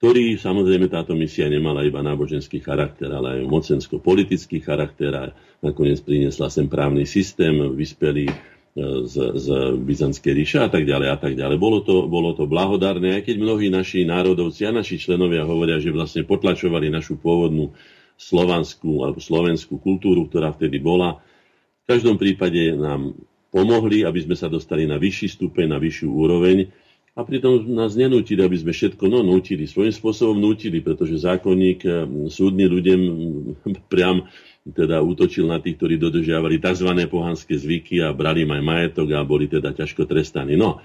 ktorý samozrejme táto misia nemala iba náboženský charakter, ale aj mocensko-politický charakter a nakoniec priniesla sem právny systém, vyspelý z, z Byzantskej ríše a tak ďalej a tak ďalej. Bolo to, bolo to blahodárne, aj keď mnohí naši národovci a naši členovia hovoria, že vlastne potlačovali našu pôvodnú slovanskú alebo slovenskú kultúru, ktorá vtedy bola. V každom prípade nám pomohli, aby sme sa dostali na vyšší stupeň, na vyššiu úroveň a pritom nás nenútili, aby sme všetko, no nutili, svojím spôsobom nutili, pretože zákonník, súdny ľuďom priam teda útočil na tých, ktorí dodržiavali tzv. pohanské zvyky a brali im aj majetok a boli teda ťažko trestaní. No,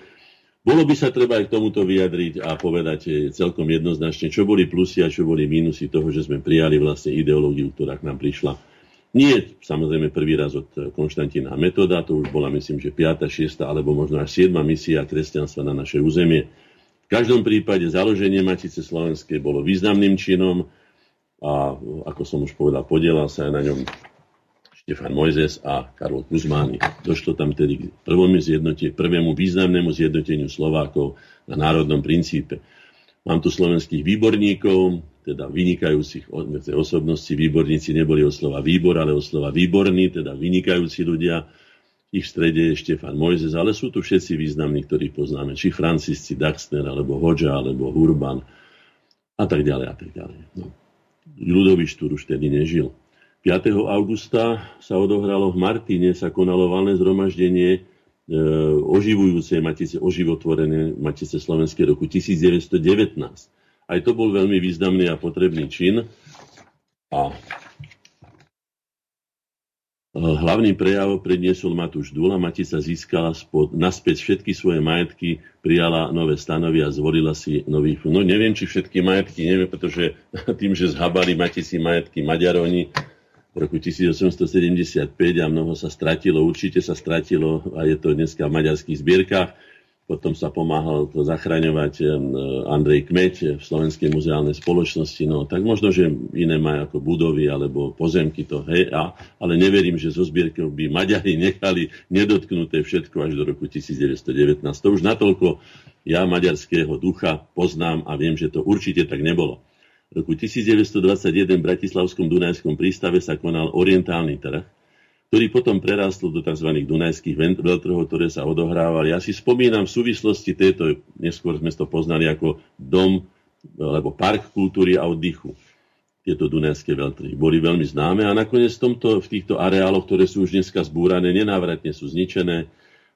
bolo by sa treba aj k tomuto vyjadriť a povedať eh, celkom jednoznačne, čo boli plusy a čo boli mínusy toho, že sme prijali vlastne ideológiu, ktorá k nám prišla. Nie samozrejme prvý raz od eh, Konštantína Metoda, to už bola myslím, že 5., 6. alebo možno až 7. misia kresťanstva na naše územie. V každom prípade založenie Matice Slovenskej bolo významným činom, a ako som už povedal, podielal sa aj na ňom Štefan Mojzes a Karol Kuzmány. Došlo tam tedy k prvému, prvému významnému zjednoteniu Slovákov na národnom princípe. Mám tu slovenských výborníkov, teda vynikajúcich osobností. Výborníci neboli o slova výbor, ale o slova výborní, teda vynikajúci ľudia. Ich v strede je Štefan Mojzes, ale sú tu všetci významní, ktorých poznáme. Či Francisci, Daxner, alebo Hoďa, alebo Hurban a tak ďalej a tak ďalej. No. Ľudový Štúr už tedy nežil. 5. augusta sa odohralo v Martine, sa konalo valné zhromaždenie e, oživujúcej matice, oživotvorené matice Slovenskej roku 1919. Aj to bol veľmi významný a potrebný čin. A Eh, hlavný prejav predniesol Matúš Dula. Matica získala spod, naspäť všetky svoje majetky, prijala nové stanovy a zvolila si nových. No neviem, či všetky majetky, neviem, pretože tým, že zhabali Matici majetky Maďaroni v roku 1875 a mnoho sa stratilo, určite sa stratilo a je to dneska v maďarských zbierkach potom sa pomáhal to zachraňovať Andrej Kmeť v Slovenskej muzeálnej spoločnosti. No tak možno, že iné majú ako budovy alebo pozemky to, hej, a, ale neverím, že zo zbierkou by Maďari nechali nedotknuté všetko až do roku 1919. To už natoľko ja maďarského ducha poznám a viem, že to určite tak nebolo. V roku 1921 v Bratislavskom Dunajskom prístave sa konal orientálny trh, ktorý potom prerástol do tzv. dunajských veľtrhov, ktoré sa odohrávali. Ja si spomínam v súvislosti tejto, neskôr sme to poznali ako dom alebo park kultúry a oddychu. Tieto dunajské veľtrhy boli veľmi známe a nakoniec v, tomto, v týchto areáloch, ktoré sú už dneska zbúrané, nenávratne sú zničené,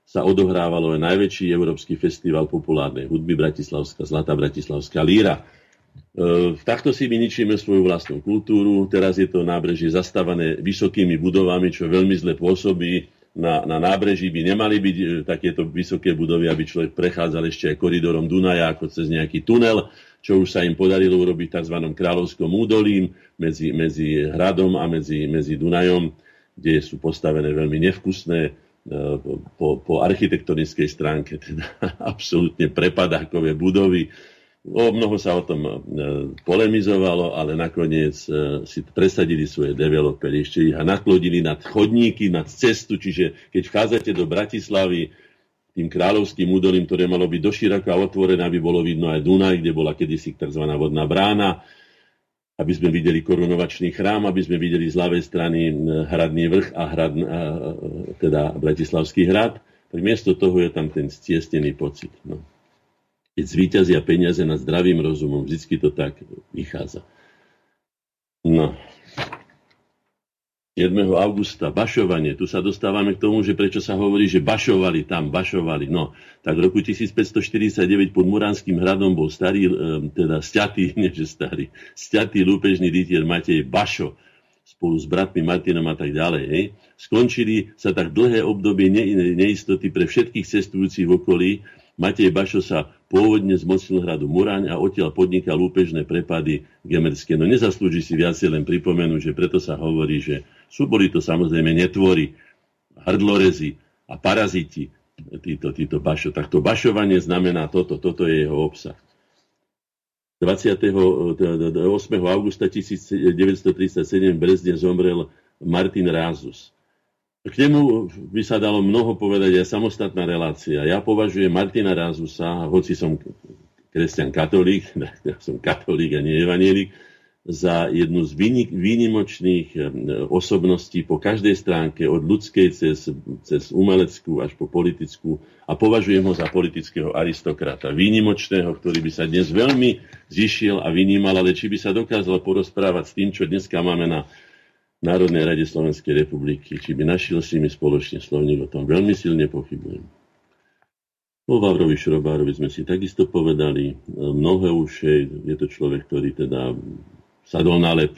sa odohrávalo aj najväčší európsky festival populárnej hudby Bratislavská, Zlatá Bratislavská líra takto si my ničíme svoju vlastnú kultúru. Teraz je to nábrežie zastávané vysokými budovami, čo veľmi zle pôsobí. Na, na nábreží by nemali byť e, takéto vysoké budovy, aby človek prechádzal ešte aj koridorom Dunaja ako cez nejaký tunel, čo už sa im podarilo urobiť tzv. kráľovskom údolím medzi, medzi hradom a medzi, medzi Dunajom, kde sú postavené veľmi nevkusné e, po, po architektonickej stránke, teda absolútne prepadákové budovy, O mnoho sa o tom e, polemizovalo, ale nakoniec e, si presadili svoje developeri, ešte ich a naklodili nad chodníky, nad cestu, čiže keď vchádzate do Bratislavy tým kráľovským údolím, ktoré malo byť doširoka otvorené, aby bolo vidno aj Dunaj, kde bola kedysi tzv. vodná brána, aby sme videli korunovačný chrám, aby sme videli z ľavej strany hradný vrch a, hrad, teda Bratislavský hrad, tak miesto toho je tam ten stiesnený pocit. No keď zvíťazia peniaze nad zdravým rozumom, vždycky to tak vychádza. No. 7. augusta, bašovanie. Tu sa dostávame k tomu, že prečo sa hovorí, že bašovali tam, bašovali. No, tak v roku 1549 pod Muránským hradom bol starý, teda stiatý, nie že starý, stiatý lúpežný rytier Matej Bašo spolu s bratmi Martinom a tak ďalej. Hej. Skončili sa tak dlhé obdobie neistoty pre všetkých cestujúcich v okolí, Matej Bašo sa pôvodne zmocnil hradu Muraň a odtiaľ podnikal lúpežné prepady gemerské. No nezaslúži si viac len pripomenúť, že preto sa hovorí, že sú boli to samozrejme netvory, hrdlorezy a paraziti, títo, títo Bašo. Tak to bašovanie znamená toto, toto je jeho obsah. 28. augusta 1937 v Brezne zomrel Martin Rázus. K nemu by sa dalo mnoho povedať aj samostatná relácia. Ja považujem Martina Rázusa, hoci som kresťan katolík, ja som katolík a nie evanielik, za jednu z výnimočných osobností po každej stránke, od ľudskej cez, cez umeleckú až po politickú a považujem ho za politického aristokrata. Výnimočného, ktorý by sa dnes veľmi zišiel a vynímal, ale či by sa dokázal porozprávať s tým, čo dneska máme na Národnej rade Slovenskej republiky, či by našiel s nimi spoločne slovník o tom. Veľmi silne pochybujem. O Vavrovi Šrobárovi sme si takisto povedali mnohé už, je to človek, ktorý teda sadol na lep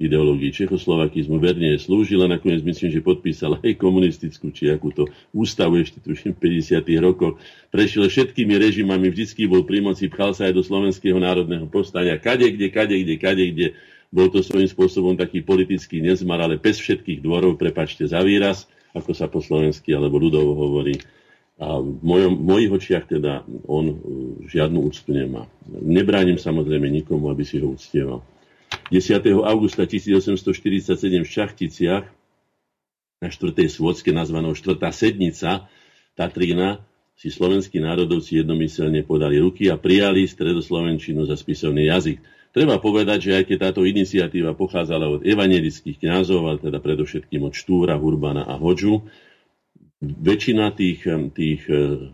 ideológii Čechoslovakizmu, verne slúžil a nakoniec myslím, že podpísal aj komunistickú, či akúto ústavu ešte tuším v 50. rokoch. Prešiel všetkými režimami, vždycky bol pri moci, pchal sa aj do slovenského národného povstania. Kade, kde, kade, kde, kade, kde. Bol to svojím spôsobom taký politický nezmar, ale bez všetkých dvorov, prepačte za výraz, ako sa po slovensky alebo ľudovo hovorí. A v mojom, mojich očiach teda on uh, žiadnu úctu nemá. Nebránim samozrejme nikomu, aby si ho uctieval. 10. augusta 1847 v Šachticiach na 4. svôdzke nazvanou 4. sednica Tatrina si slovenskí národovci jednomyselne podali ruky a prijali stredoslovenčinu za spisovný jazyk. Treba povedať, že aj keď táto iniciatíva pochádzala od evangelických kňazov, ale teda predovšetkým od Štúra, Hurbana a Hodžu, väčšina tých, tých e,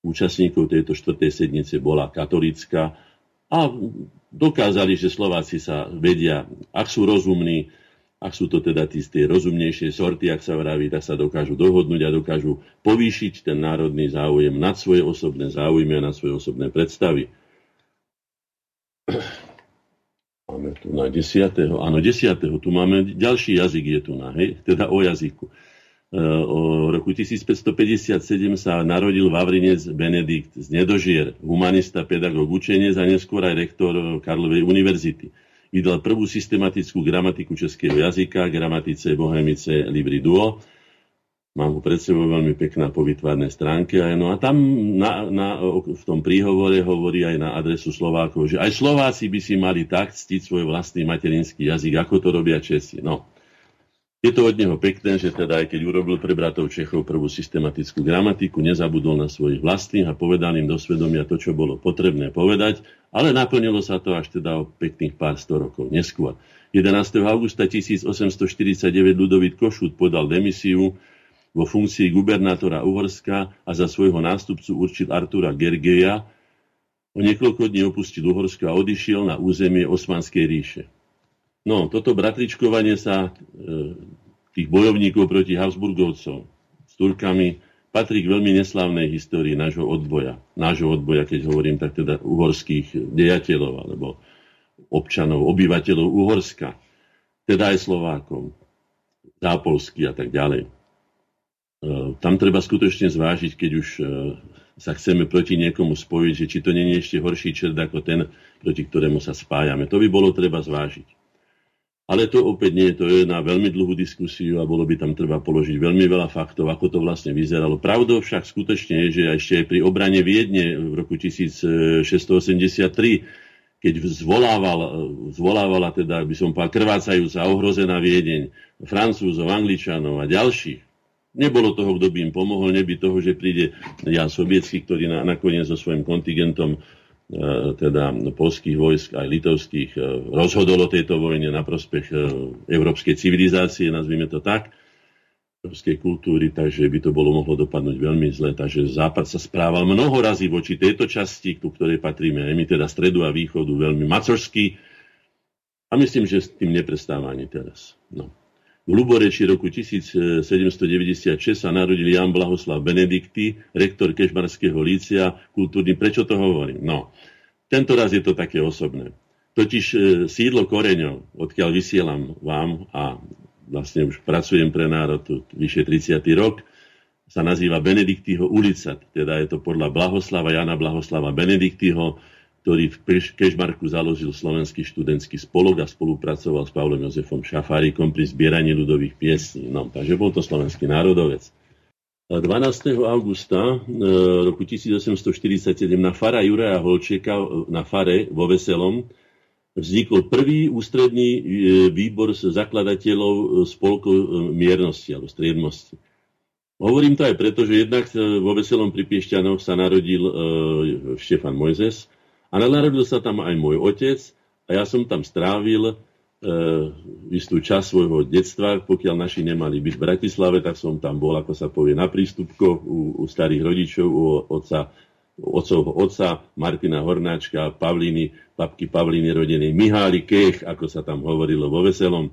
účastníkov tejto štvrtej sednice bola katolická a dokázali, že Slováci sa vedia, ak sú rozumní, ak sú to teda tí, tie rozumnejšie sorty, ak sa vraví, tak sa dokážu dohodnúť a dokážu povýšiť ten národný záujem nad svoje osobné záujmy a nad svoje osobné predstavy. Máme tu na 10. Áno, 10. Tu máme ďalší jazyk je tu na, hej, teda o jazyku. E, o roku 1557 sa narodil Vavrinec Benedikt z Nedožier, humanista, pedagóg, učenec a neskôr aj rektor Karlovej univerzity. Vydal prvú systematickú gramatiku českého jazyka, gramatice Bohemice Libri Duo. Mám ho pred sebou veľmi pekná po vytvárnej stránke. No a tam na, na, v tom príhovore hovorí aj na adresu Slovákov, že aj Slováci by si mali tak ctiť svoj vlastný materinský jazyk, ako to robia Česi. No, je to od neho pekné, že teda aj keď urobil pre bratov Čechov prvú systematickú gramatiku, nezabudol na svojich vlastných a povedal im do svedomia to, čo bolo potrebné povedať, ale naplnilo sa to až teda o pekných pár sto rokov neskôr. 11. augusta 1849 Ludovít Košút podal demisiu vo funkcii gubernátora Uhorska a za svojho nástupcu určil Artura Gergeja. O niekoľko dní opustil Uhorsko a odišiel na územie Osmanskej ríše. No, toto bratričkovanie sa e, tých bojovníkov proti Habsburgovcom s Turkami patrí k veľmi neslávnej histórii nášho odboja. Nášho odboja, keď hovorím tak teda uhorských dejateľov alebo občanov, obyvateľov Uhorska, teda aj Slovákom, Zápolsky a tak ďalej. E, tam treba skutočne zvážiť, keď už e, sa chceme proti niekomu spojiť, že či to nie je ešte horší čert ako ten, proti ktorému sa spájame. To by bolo treba zvážiť. Ale to opäť nie, to je na veľmi dlhú diskusiu a bolo by tam treba položiť veľmi veľa faktov, ako to vlastne vyzeralo. Pravdou však skutočne je, že ešte aj pri obrane Viedne v roku 1683, keď zvolával, zvolávala teda, by som povedal, krvácajúca, ohrozená Viedeň, Francúzov, Angličanov a ďalších, nebolo toho, kto by im pomohol, neby toho, že príde Jan Sobietsky, ktorý na, nakoniec so svojím kontingentom E, teda polských vojsk aj litovských e, rozhodol o tejto vojne na prospech e, európskej civilizácie, nazvime to tak, európskej kultúry, takže by to bolo mohlo dopadnúť veľmi zle. Takže Západ sa správal mnoho razy voči tejto časti, ku ktorej patríme aj my, teda stredu a východu, veľmi macožský. A myslím, že s tým neprestáva ani teraz. No. V Luboreči roku 1796 sa narodil Jan Blahoslav Benedikty, rektor Kešmarského lícia, kultúrny. Prečo to hovorím? No, tento raz je to také osobné. Totiž e, sídlo koreňov, odkiaľ vysielam vám a vlastne už pracujem pre národ vyše 30. rok, sa nazýva Benediktyho ulica, teda je to podľa Blahoslava, Jana Blahoslava Benediktyho, ktorý v Kežmarku založil slovenský študentský spolok a spolupracoval s Pavlom Jozefom Šafárikom pri zbieraní ľudových piesní. No, takže bol to slovenský národovec. 12. augusta e, roku 1847 na fara Juraja Holčeka na fare vo Veselom vznikol prvý ústredný e, výbor zakladateľov spolkov e, miernosti alebo striednosti. Hovorím to aj preto, že jednak e, vo Veselom pri Piešťanoch sa narodil Štefan Mojzes a narodil sa tam aj môj otec a ja som tam strávil uh, istú časť svojho detstva, pokiaľ naši nemali byť v Bratislave, tak som tam bol, ako sa povie, na prístupkoch u, u starých rodičov, u otca, otcovho otca Martina Hornáčka, Pavlíny, papky Pavlíny rodiny, Mihály Kech, ako sa tam hovorilo vo Veselom.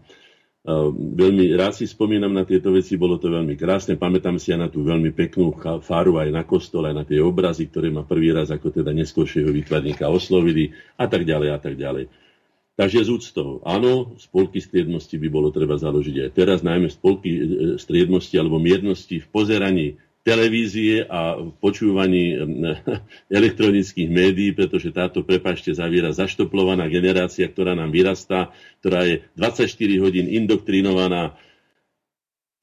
Veľmi rád si spomínam na tieto veci, bolo to veľmi krásne. Pamätám si aj na tú veľmi peknú faru aj na kostole, aj na tie obrazy, ktoré ma prvý raz ako teda neskôršieho výtvarníka oslovili a tak ďalej a tak ďalej. Takže z úctou. Áno, spolky striednosti by bolo treba založiť aj teraz, najmä spolky e, striednosti alebo miernosti v pozeraní televízie a v počúvaní elektronických médií, pretože táto, prepašte, zaviera zaštoplovaná generácia, ktorá nám vyrastá, ktorá je 24 hodín indoktrinovaná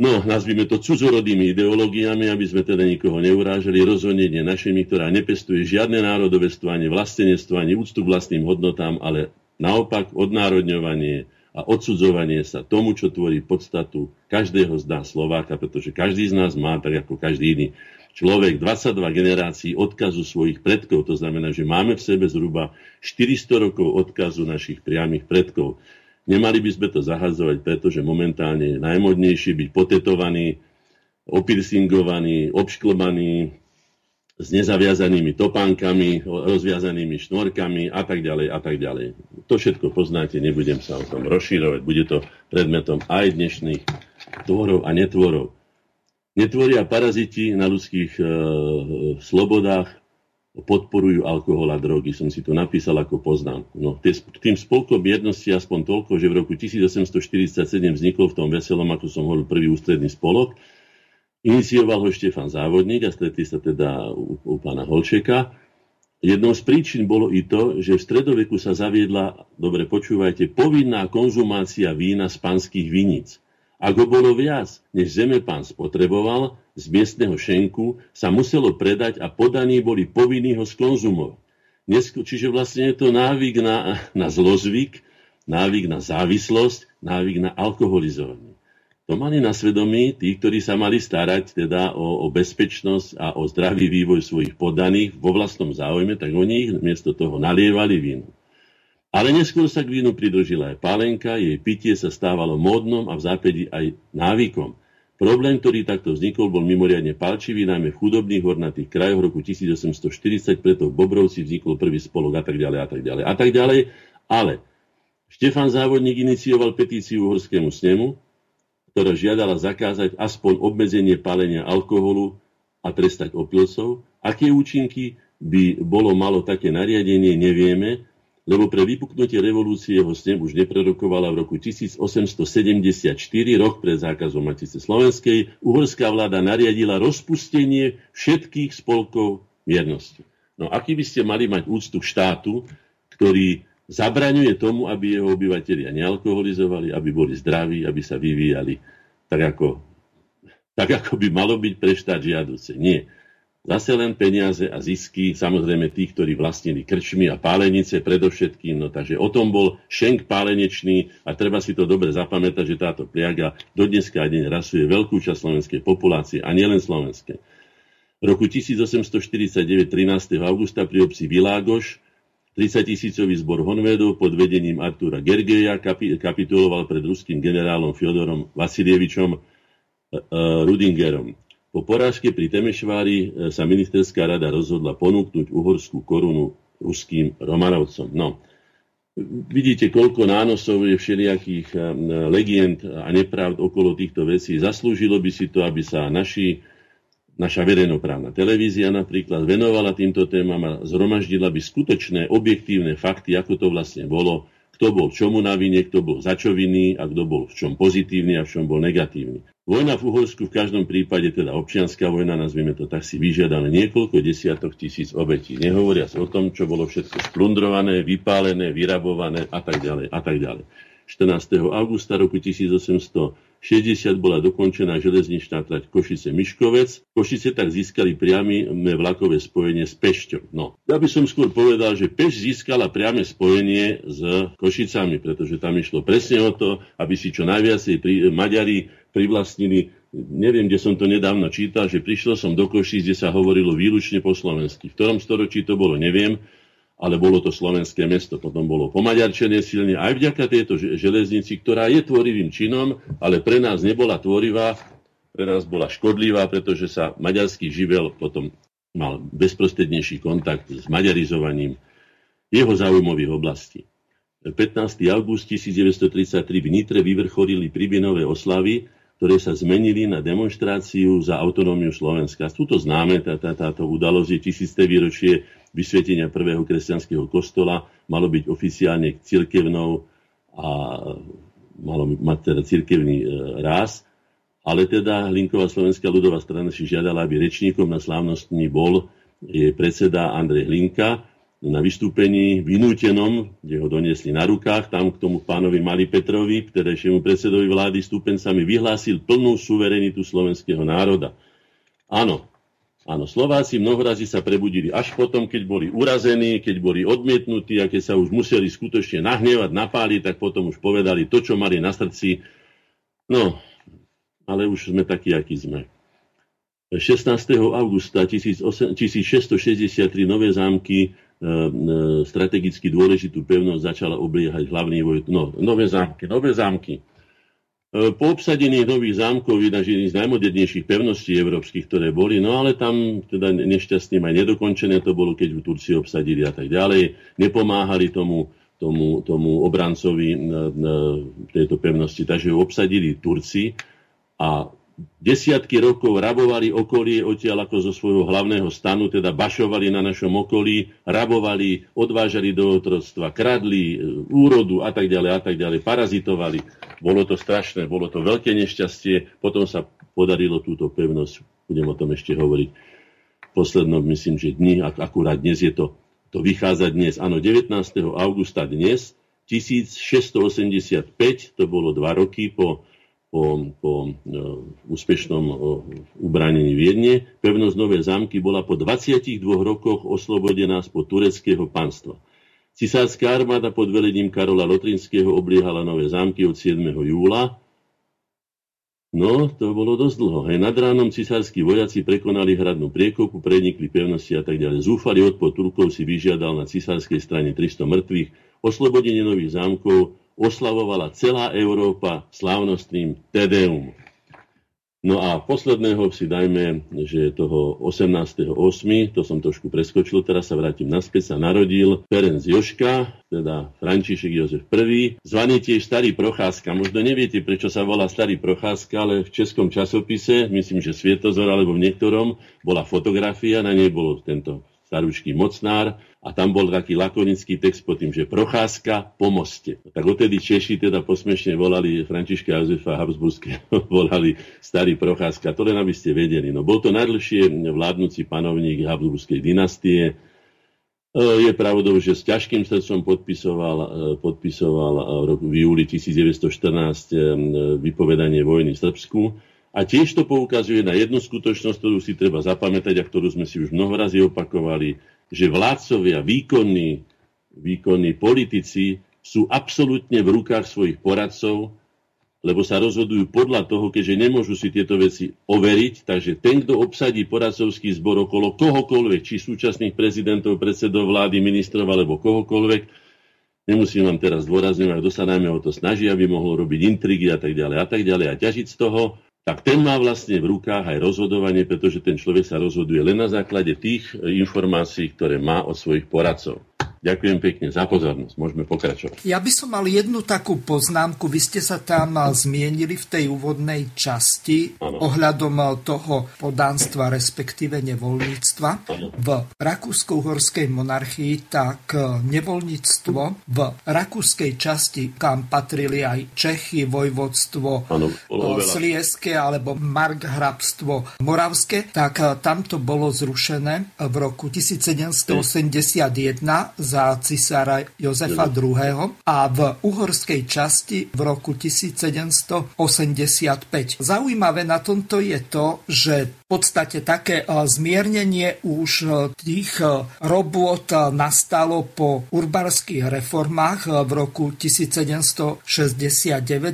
no, nazvime to cudzorodými ideológiami, aby sme teda nikoho neurážali, rozhodne nie našimi, ktorá nepestuje žiadne národovestvo, ani vlastenectvo, ani úctu k vlastným hodnotám, ale naopak odnárodňovanie, a odsudzovanie sa tomu, čo tvorí podstatu každého z nás Slováka, pretože každý z nás má, tak ako každý iný človek, 22 generácií odkazu svojich predkov. To znamená, že máme v sebe zhruba 400 rokov odkazu našich priamých predkov. Nemali by sme to zahazovať, pretože momentálne je najmodnejšie byť potetovaný, opircingovaný, obšklbaný, s nezaviazanými topánkami, rozviazanými šnorkami a tak ďalej a tak ďalej. To všetko poznáte, nebudem sa o tom rozšírovať, bude to predmetom aj dnešných tvorov a netvorov. Netvoria paraziti na ľudských e, slobodách, podporujú alkohol a drogy. Som si to napísal ako poznám. No, tým spolkom jednosti aspoň toľko, že v roku 1847 vznikol v tom veselom, ako som hovoril, prvý ústredný spolok, Inicioval ho Štefan Závodník a stretli sa teda u, u pána Holčeka. Jednou z príčin bolo i to, že v stredoveku sa zaviedla, dobre počúvajte, povinná konzumácia vína z panských viníc. Ak ho bolo viac, než zemepán spotreboval, z miestneho šenku sa muselo predať a podaní boli povinní ho skonzumovať. Čiže vlastne je to návyk na, na zlozvyk, návyk na závislosť, návyk na alkoholizovanie. To mali na svedomí tí, ktorí sa mali starať teda o, o bezpečnosť a o zdravý vývoj svojich podaných vo vlastnom záujme, tak oni ich miesto toho nalievali vínu. Ale neskôr sa k vínu pridružila aj pálenka, jej pitie sa stávalo módnom a v zápädi aj návykom. Problém, ktorý takto vznikol, bol mimoriadne palčivý, najmä v chudobných hornatých krajoch roku 1840, preto v Bobrovci vznikol prvý spolok a tak ďalej a tak ďalej a tak ďalej. Ale Štefan Závodník inicioval petíciu Uhorskému snemu, ktorá žiadala zakázať aspoň obmedzenie palenia alkoholu a trestať opilcov. Aké účinky by bolo malo také nariadenie, nevieme, lebo pre vypuknutie revolúcie ho snem už neprerokovala v roku 1874, rok pred zákazom Matice Slovenskej, uhorská vláda nariadila rozpustenie všetkých spolkov miernosti. No aký by ste mali mať úctu k štátu, ktorý zabraňuje tomu, aby jeho obyvateľia nealkoholizovali, aby boli zdraví, aby sa vyvíjali tak ako, tak ako by malo byť pre štát žiaduce. Nie. Zase len peniaze a zisky, samozrejme tých, ktorí vlastnili krčmy a pálenice predovšetkým. No, takže o tom bol šenk pálenečný a treba si to dobre zapamätať, že táto pliaga do dneska deň rasuje veľkú časť slovenskej populácie a nielen slovenskej. V roku 1849, 13. augusta pri obci Világoš 30 tisícový zbor Honvedov pod vedením Artúra Gergeja kapituloval pred ruským generálom Fjodorom Vasilievičom e, e, Rudingerom. Po porážke pri Temešvári e, sa ministerská rada rozhodla ponúknuť uhorskú korunu ruským Romanovcom. No, vidíte, koľko nánosov je všelijakých legend a nepravd okolo týchto vecí. Zaslúžilo by si to, aby sa naši Naša verejnoprávna televízia napríklad venovala týmto témam a zhromaždila by skutočné objektívne fakty, ako to vlastne bolo, kto bol čomu na vine, kto bol za čo vinný a kto bol v čom pozitívny a v čom bol negatívny. Vojna v Uhorsku v každom prípade, teda občianská vojna, nazvime to tak, si vyžiadala niekoľko desiatok tisíc obetí. Nehovoria sa o tom, čo bolo všetko splundrované, vypálené, vyrabované a tak ďalej a tak ďalej. 14. augusta roku 1800 60 bola dokončená železničná trať Košice-Miškovec. Košice tak získali priame vlakové spojenie s Pešťou. No, ja by som skôr povedal, že Peš získala priame spojenie s Košicami, pretože tam išlo presne o to, aby si čo najviacej pri, Maďari privlastnili neviem, kde som to nedávno čítal, že prišiel som do Košíc, kde sa hovorilo výlučne po slovensky. V ktorom storočí to bolo, neviem, ale bolo to slovenské mesto. Potom bolo pomaďarčené silne aj vďaka tejto železnici, ktorá je tvorivým činom, ale pre nás nebola tvorivá, pre nás bola škodlivá, pretože sa maďarský živel potom mal bezprostrednejší kontakt s maďarizovaním jeho záujmových oblastí. 15. august 1933 v Nitre vyvrcholili pribinové oslavy, ktoré sa zmenili na demonstráciu za autonómiu Slovenska. Tuto známe, tá, tá, táto udalosť je tisícté výročie vysvietenia prvého kresťanského kostola, malo byť oficiálne cirkevnou a malo mať teda cirkevný e, ráz, ale teda Linková slovenská ľudová strana si žiadala, aby rečníkom na slávnostní bol je predseda Andrej Hlinka, na vystúpení vynútenom, kde ho doniesli na rukách, tam k tomu pánovi Mali Petrovi, vtedajšiemu predsedovi vlády stúpencami, vyhlásil plnú suverenitu slovenského národa. Áno, áno, Slováci mnohorazí sa prebudili až potom, keď boli urazení, keď boli odmietnutí a keď sa už museli skutočne nahnevať, napáliť, tak potom už povedali to, čo mali na srdci. No, ale už sme takí, akí sme. 16. augusta 1663 nové zámky E, e, strategicky dôležitú pevnosť začala obliehať hlavný voj... No, nové zámky, nové zámky. E, po obsadení nových zámkov jedna z najmodernejších pevností európskych, ktoré boli, no ale tam teda nešťastne aj nedokončené to bolo, keď v Turci obsadili a tak ďalej. Nepomáhali tomu, tomu, tomu obrancovi na, na tejto pevnosti, takže ju obsadili Turci a desiatky rokov rabovali okolie odtiaľ ako zo svojho hlavného stanu, teda bašovali na našom okolí, rabovali, odvážali do otroctva, kradli e, úrodu a tak ďalej a tak ďalej, parazitovali. Bolo to strašné, bolo to veľké nešťastie, potom sa podarilo túto pevnosť, budem o tom ešte hovoriť poslednom, myslím, že dni, akurát dnes je to, to vychádza dnes, áno, 19. augusta dnes, 1685, to bolo dva roky po po, po uh, úspešnom uh, ubránení Viedne. Pevnosť Nové zámky bola po 22 rokoch oslobodená spod tureckého panstva. Cisárska armáda pod velením Karola Lotrinského obliehala Nové zámky od 7. júla. No, to bolo dosť dlho. Aj nad ránom cisársky vojaci prekonali hradnú priekopu, prenikli pevnosti a tak ďalej. Zúfali odpor Turkov si vyžiadal na cisárskej strane 300 mŕtvych, oslobodenie nových zámkov oslavovala celá Európa slávnostným Tedeum. No a posledného si dajme, že toho 18.8., to som trošku preskočil, teraz sa vrátim naspäť, sa narodil Ferenc Joška, teda František Jozef I, zvaný tiež Starý Procházka. Možno neviete, prečo sa volá Starý Procházka, ale v českom časopise, myslím, že Svietozor alebo v niektorom, bola fotografia, na nej bol tento starúčký mocnár a tam bol taký lakonický text pod tým, že procházka po moste. Tak odtedy Češi teda posmešne volali Františka Jozefa Habsburského, volali starý procházka, to len aby ste vedeli. No bol to najdlhšie vládnúci panovník Habsburskej dynastie, e, je pravdou, že s ťažkým srdcom podpisoval, e, podpisoval v júli 1914 vypovedanie vojny v Srbsku a tiež to poukazuje na jednu skutočnosť, ktorú si treba zapamätať a ktorú sme si už mnoho razy opakovali, že vládcovia, výkonní, výkonní politici sú absolútne v rukách svojich poradcov, lebo sa rozhodujú podľa toho, keďže nemôžu si tieto veci overiť, takže ten, kto obsadí poradcovský zbor okolo kohokoľvek, či súčasných prezidentov, predsedov vlády, ministrov alebo kohokoľvek, nemusím vám teraz zdôrazňovať, kto sa najmä o to snaží, aby mohol robiť intrigy a tak ďalej a tak ďalej a ťažiť z toho, tak ten má vlastne v rukách aj rozhodovanie, pretože ten človek sa rozhoduje len na základe tých informácií, ktoré má od svojich poradcov. Ďakujem pekne za pozornosť. Môžeme pokračovať. Ja by som mal jednu takú poznámku. Vy ste sa tam zmienili v tej úvodnej časti ano. ohľadom toho podánstva, respektíve nevoľníctva. Ano. V Rakúsko-Uhorskej monarchii tak nevoľníctvo v rakúskej časti, kam patrili aj Čechy, vojvodstvo ano, Slieske alebo Markhrabstvo Moravské, tak tamto bolo zrušené v roku 1781 za cisára Jozefa II. a v uhorskej časti v roku 1785. Zaujímavé na tomto je to, že podstate také zmiernenie už tých robôt nastalo po urbarských reformách v roku 1769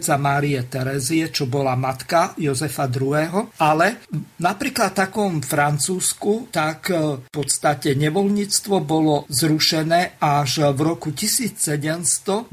za Márie Terezie, čo bola matka Jozefa II. Ale napríklad takom Francúzsku, tak v podstate nevoľníctvo bolo zrušené až v roku 1791,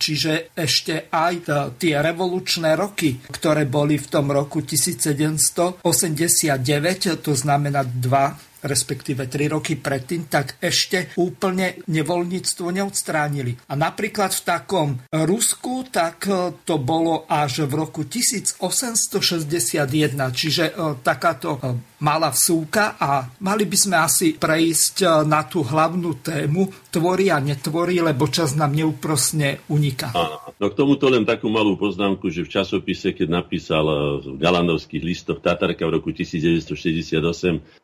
čiže ešte aj tie revolučné roky, ktoré boli v tom roku 1700 89, to znamená dva respektíve 3 roky predtým, tak ešte úplne nevoľníctvo neodstránili. A napríklad v takom Rusku, tak e, to bolo až v roku 1861, čiže e, takáto e, malá vsúka a mali by sme asi prejsť na tú hlavnú tému tvorí a netvorí, lebo čas nám neúprosne uniká. No k tomuto len takú malú poznámku, že v časopise, keď napísal v Galandovských listoch Tatarka v roku 1968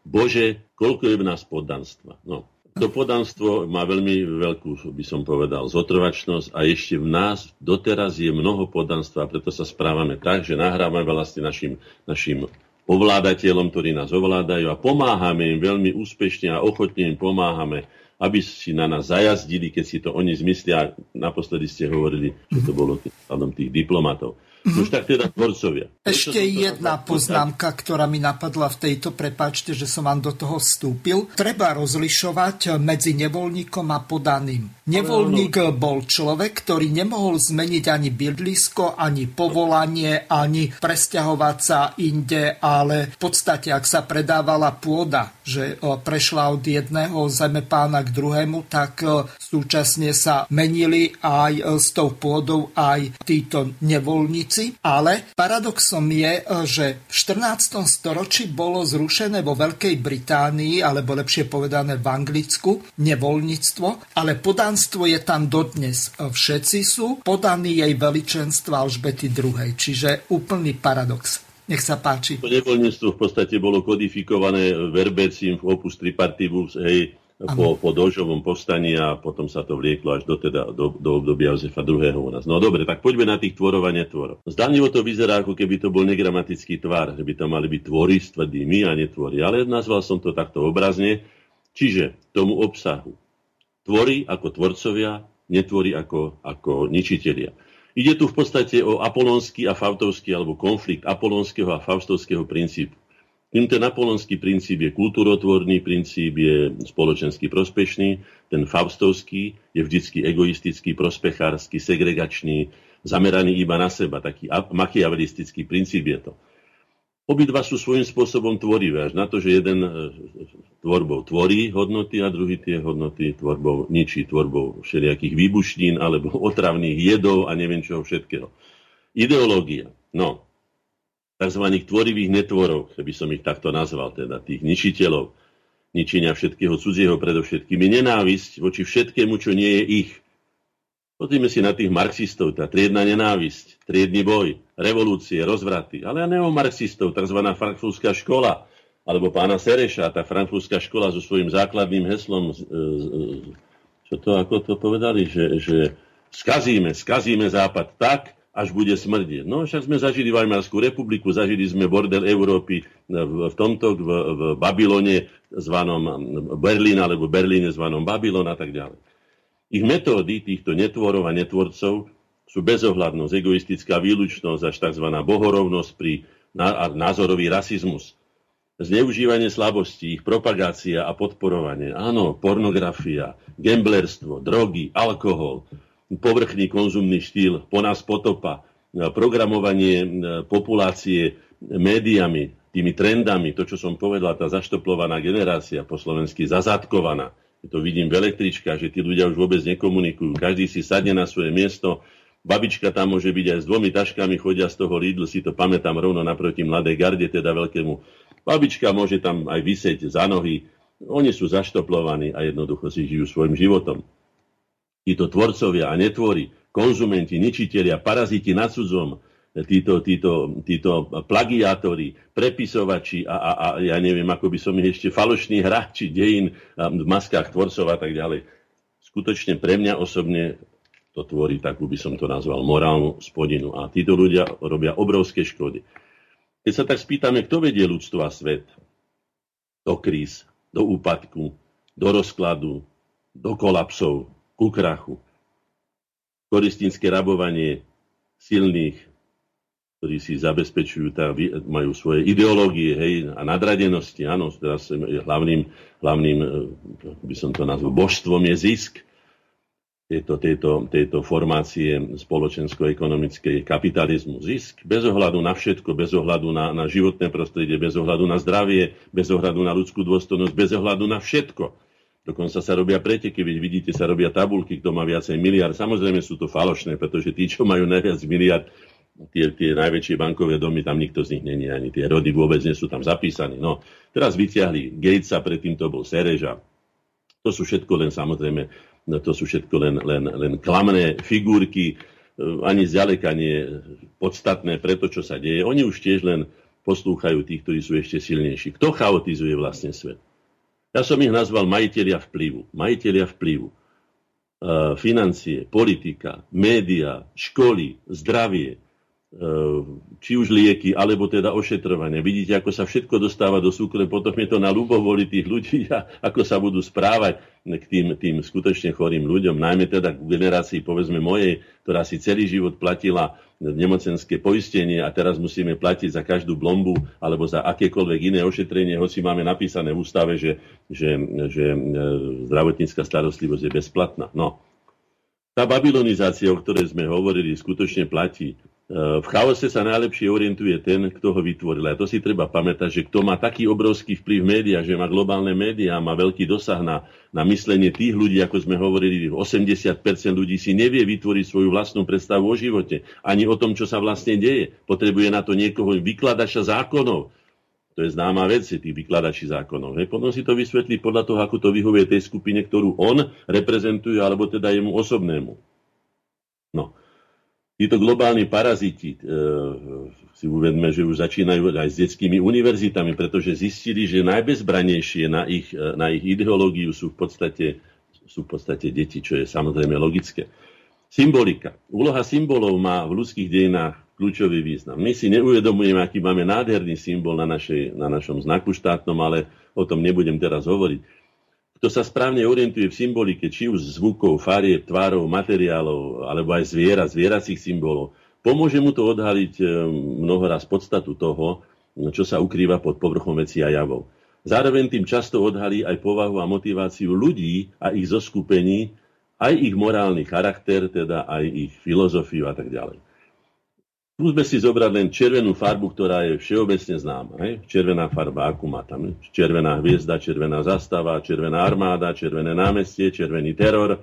Bože, koľko je v nás poddanstva. No, to podanstvo má veľmi veľkú, by som povedal, zotrvačnosť a ešte v nás doteraz je mnoho podanstva, preto sa správame tak, že nahrávame vlastne našim, našim ovládateľom, ktorí nás ovládajú a pomáhame im veľmi úspešne a ochotne im pomáhame, aby si na nás zajazdili, keď si to oni zmyslia. Naposledy ste hovorili, že to bolo tých diplomatov. Mm-hmm. Už tak teda tvorcovia. Ešte jedna poznámka, ktorá mi napadla v tejto, prepáčte, že som vám do toho vstúpil. Treba rozlišovať medzi nevoľníkom a podaným. Nevoľník bol človek, ktorý nemohol zmeniť ani bydlisko, ani povolanie, ani presťahovať sa inde, ale v podstate, ak sa predávala pôda, že prešla od jedného zemepána k druhému, tak súčasne sa menili aj s tou pôdou aj títo nevoľníci Americi, ale paradoxom je, e, že v 14. storočí bolo zrušené vo Veľkej Británii, alebo lepšie povedané v Anglicku, nevoľníctvo, ale podánstvo je tam dodnes. E, všetci sú podaní jej veličenstva Alžbety II. Čiže úplný paradox. Nech sa páči. To nevoľníctvo v podstate bolo kodifikované verbecím v opus tripartibus, hej, po, po Dožovom povstaní a potom sa to vlieklo až do, teda, do, do obdobia Jozefa II. u nás. No dobre, tak poďme na tých tvorov a netvorov. Zdanlivo to vyzerá, ako keby to bol negramatický tvar, že by to mali byť tvory s tvrdými a netvory. Ale nazval som to takto obrazne. Čiže tomu obsahu. Tvory ako tvorcovia, netvory ako, ako ničitelia. Ide tu v podstate o apolonský a fautovský alebo konflikt apolonského a faustovského princípu. Tým napolonský princíp je kultúrotvorný princíp, je spoločensky prospešný, ten faustovský je vždycky egoistický, prospechársky, segregačný, zameraný iba na seba, taký machiavelistický princíp je to. Obidva sú svojím spôsobom tvorivé, až na to, že jeden e, tvorbou tvorí hodnoty a druhý tie hodnoty tvorbou ničí, tvorbou všelijakých výbušnín alebo otravných jedov a neviem čoho všetkého. Ideológia. No, tzv. tvorivých netvorov, keby som ich takto nazval, teda tých ničiteľov, ničenia všetkého cudzieho predovšetkým, nenávisť voči všetkému, čo nie je ich. Pozrime si na tých marxistov, tá triedna nenávisť, triedny boj, revolúcie, rozvraty, ale aj neomarxistov, tzv. frankfurtská škola, alebo pána Sereša, tá frankfurtská škola so svojím základným heslom, čo to, ako to povedali, že, že skazíme, skazíme Západ tak, až bude smrdieť. No však sme zažili Weimarskú republiku, zažili sme bordel Európy v, v tomto, v, v Babylone zvanom Berlín, alebo Berlíne zvanom Babylon a tak ďalej. Ich metódy týchto netvorov a netvorcov sú bezohľadnosť, egoistická výlučnosť až tzv. bohorovnosť pri názorový rasizmus. Zneužívanie slabosti, ich propagácia a podporovanie. Áno, pornografia, gamblerstvo, drogy, alkohol, povrchný konzumný štýl, po nás potopa, e, programovanie e, populácie médiami, tými trendami, to, čo som povedal, tá zaštoplovaná generácia, po slovensky zazadkovaná. To vidím v električkách, že tí ľudia už vôbec nekomunikujú. Každý si sadne na svoje miesto, babička tam môže byť aj s dvomi taškami, chodia z toho Lidl, si to pamätám rovno naproti mladej garde, teda veľkému. Babička môže tam aj vysieť za nohy. Oni sú zaštoplovaní a jednoducho si žijú svojim životom títo tvorcovia a netvorí, konzumenti, ničitelia, paraziti na cudzom, títo, títo, títo plagiátori, prepisovači a, a, a ja neviem, ako by som ich ešte falošní hráči dejín v maskách tvorcov a tak ďalej. Skutočne pre mňa osobne to tvorí takú, by som to nazval, morálnu spodinu. A títo ľudia robia obrovské škody. Keď sa tak spýtame, kto vedie ľudstvo a svet do kríz, do úpadku, do rozkladu, do kolapsov, ku krachu, koristínske rabovanie silných, ktorí si zabezpečujú, tá, majú svoje ideológie hej, a nadradenosti. Áno, teraz hlavným, hlavným, e, by som to nazval, božstvom je zisk tejto, tejto, tejto formácie spoločensko-ekonomickej kapitalizmu. Zisk bez ohľadu na všetko, bez ohľadu na, na životné prostredie, bez ohľadu na zdravie, bez ohľadu na ľudskú dôstojnosť, bez ohľadu na všetko. Dokonca sa robia preteky, veď vidíte, sa robia tabulky, kto má viacej miliard. Samozrejme sú to falošné, pretože tí, čo majú najviac miliard, tie, tie najväčšie bankové domy, tam nikto z nich není, ani tie rody vôbec nie sú tam zapísaní. No, teraz vyťahli Gatesa, predtým to bol Sereža. To sú všetko len samozrejme, to sú všetko len, len, len klamné figurky, e, ani zďaleka nie podstatné pre to, čo sa deje. Oni už tiež len poslúchajú tých, ktorí sú ešte silnejší. Kto chaotizuje vlastne svet? Ja som ich nazval majiteľia vplyvu. Majiteľia vplyvu. E, financie, politika, média, školy, zdravie, či už lieky, alebo teda ošetrovanie. Vidíte, ako sa všetko dostáva do súkromia, potom je to na ľubovoli tých ľudí a ako sa budú správať k tým, tým skutočne chorým ľuďom, najmä teda k generácii, povedzme mojej, ktorá si celý život platila nemocenské poistenie a teraz musíme platiť za každú blombu alebo za akékoľvek iné ošetrenie, hoci máme napísané v ústave, že, že, že e, zdravotnícka starostlivosť je bezplatná. No. Tá babylonizácia, o ktorej sme hovorili, skutočne platí. V chaose sa najlepšie orientuje ten, kto ho vytvoril. A to si treba pamätať, že kto má taký obrovský vplyv v médiách, že má globálne médiá, má veľký dosah na, na myslenie tých ľudí, ako sme hovorili, 80% ľudí si nevie vytvoriť svoju vlastnú predstavu o živote, ani o tom, čo sa vlastne deje. Potrebuje na to niekoho vykladača zákonov. To je známa vec, tých vykladači zákonov. Hej. Potom si to vysvetlí podľa toho, ako to vyhovuje tej skupine, ktorú on reprezentuje, alebo teda jemu osobnému. No. Títo globálni paraziti, e, si uvedme, že už začínajú aj s detskými univerzitami, pretože zistili, že najbezbranejšie na ich, e, na ich ideológiu sú v, podstate, sú v podstate deti, čo je samozrejme logické. Symbolika. Úloha symbolov má v ľudských dejinách kľúčový význam. My si neuvedomujeme, aký máme nádherný symbol na, našej, na našom znaku štátnom, ale o tom nebudem teraz hovoriť kto sa správne orientuje v symbolike, či už zvukov, farieb, tvárov, materiálov, alebo aj zviera, zvieracích symbolov, pomôže mu to odhaliť e, mnohoraz podstatu toho, čo sa ukrýva pod povrchom veci a javov. Zároveň tým často odhalí aj povahu a motiváciu ľudí a ich zoskupení, aj ich morálny charakter, teda aj ich filozofiu a tak ďalej. Skúsme si zobrať len červenú farbu, ktorá je všeobecne známa. Hej? Červená farba, akú má tam? Červená hviezda, červená zastava, červená armáda, červené námestie, červený teror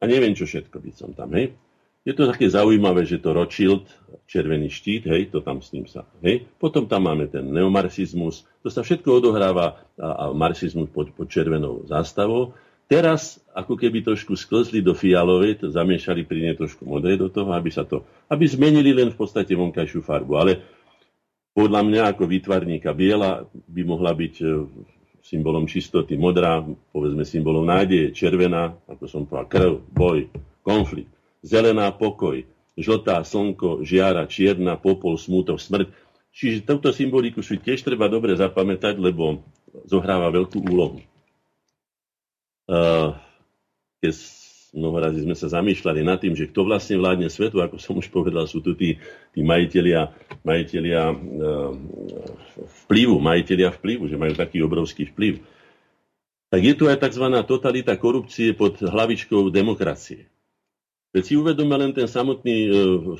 a neviem čo všetko by som tam. Hej? Je to také zaujímavé, že to Rothschild, červený štít, hej, to tam s ním sa. Hej? Potom tam máme ten neomarxizmus, to sa všetko odohráva a, a marxizmus pod, pod červenou zástavou. Teraz ako keby trošku sklzli do fialovej, to zamiešali pri nej trošku modrej do toho, aby sa to, aby zmenili len v podstate vonkajšiu farbu. Ale podľa mňa ako výtvarníka biela by mohla byť e, symbolom čistoty, modrá, povedzme symbolom nádeje, červená, ako som povedal, krv, boj, konflikt, zelená pokoj, žltá slnko, žiara, čierna, popol, smútok, smrť. Čiže túto symboliku si tiež treba dobre zapamätať, lebo zohráva veľkú úlohu keď mnoho razy sme sa zamýšľali nad tým, že kto vlastne vládne svetu, ako som už povedal, sú tu tí, tí majiteľia, majiteľia vplyvu, majiteľia vplyvu, že majú taký obrovský vplyv. Tak je tu aj tzv. totalita korupcie pod hlavičkou demokracie. Keď si uvedome len ten samotný, e,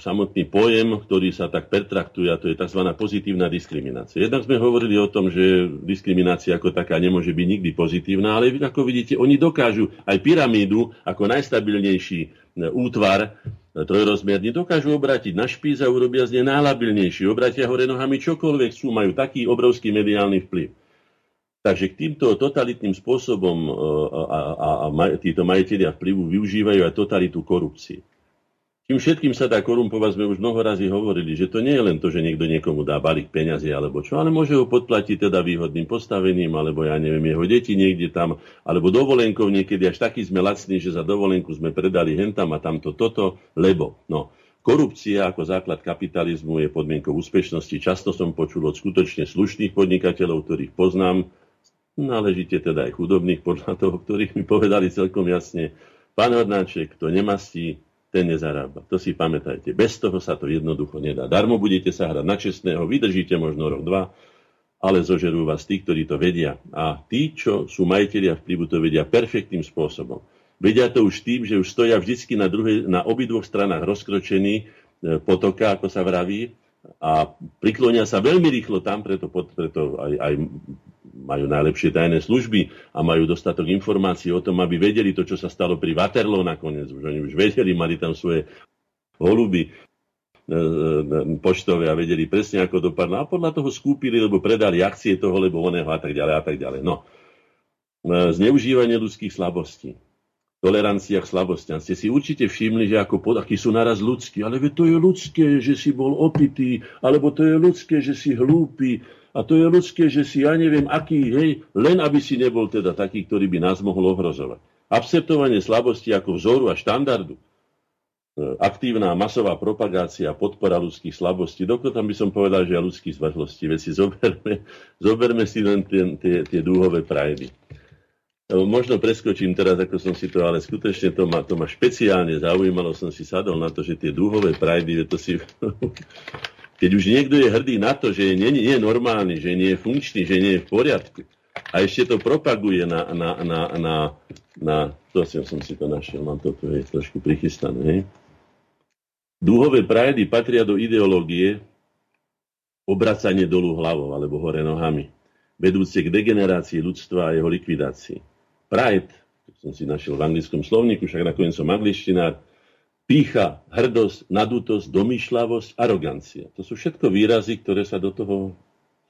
samotný pojem, ktorý sa tak pertraktuje, a to je tzv. pozitívna diskriminácia. Jednak sme hovorili o tom, že diskriminácia ako taká nemôže byť nikdy pozitívna, ale ako vidíte, oni dokážu aj pyramídu ako najstabilnejší e, útvar e, trojrozmierny dokážu obrátiť na špíz a urobia z nej najlabilnejší. Obratia hore nohami čokoľvek sú, majú taký obrovský mediálny vplyv. Takže k týmto totalitným spôsobom e, a, a, a títo majiteľia vplyvu využívajú aj totalitu korupcie. Tým všetkým sa dá korumpovať, sme už mnoho razy hovorili, že to nie je len to, že niekto niekomu dá balík peňazí alebo čo, ale môže ho podplatiť teda výhodným postavením, alebo ja neviem, jeho deti niekde tam, alebo dovolenkou niekedy až taký sme lacní, že za dovolenku sme predali hentam a tamto toto, lebo, no, Korupcia ako základ kapitalizmu je podmienkou úspešnosti. Často som počul od skutočne slušných podnikateľov, ktorých poznám, náležite teda aj chudobných podľa toho, ktorých mi povedali celkom jasne, pán Hornáček, kto nemastí, ten nezarába. To si pamätajte. Bez toho sa to jednoducho nedá. Darmo budete sa hrať na čestného, vydržíte možno rok, dva, ale zožerú vás tí, ktorí to vedia. A tí, čo sú majiteľia vplyvu, to vedia perfektným spôsobom. Vedia to už tým, že už stoja vždy na, druhej, na obidvoch stranách rozkročení e, potoka, ako sa vraví, a priklonia sa veľmi rýchlo tam, preto, preto aj, aj majú najlepšie tajné služby a majú dostatok informácií o tom, aby vedeli to, čo sa stalo pri Waterloo nakoniec. Už oni už vedeli, mali tam svoje holuby e, e, poštové a vedeli presne, ako dopadlo. A podľa toho skúpili, lebo predali akcie toho, lebo oného a tak ďalej a tak ďalej. No. E, zneužívanie ľudských slabostí toleranciách slabostiam. Ste si určite všimli, že ako pod, akí sú naraz ľudskí. Ale to je ľudské, že si bol opitý, alebo to je ľudské, že si hlúpy, a to je ľudské, že si ja neviem aký, hej, len aby si nebol teda taký, ktorý by nás mohol ohrozovať. Akceptovanie slabosti ako vzoru a štandardu, e, aktívna masová propagácia, podpora ľudských slabostí, dokonca by som povedal, že aj ľudských zvrhlosti. Veď si zoberme, zoberme si len tie, tie, tie dúhové prajdy. Možno preskočím teraz, ako som si to, ale skutočne to ma, to ma špeciálne zaujímalo, som si sadol na to, že tie dúhové prajdy, to si... Keď už niekto je hrdý na to, že nie, je normálny, že nie je funkčný, že nie je v poriadku a ešte to propaguje na, na, na, na, na to som si to našiel, mám to tu je trošku prichystané. Hej. Dúhové prajdy patria do ideológie obracanie dolu hlavou alebo hore nohami, vedúce k degenerácii ľudstva a jeho likvidácii pride, som si našiel v anglickom slovníku, však nakoniec som angličtinár, pícha, hrdosť, nadutosť, domýšľavosť, arogancia. To sú všetko výrazy, ktoré sa do toho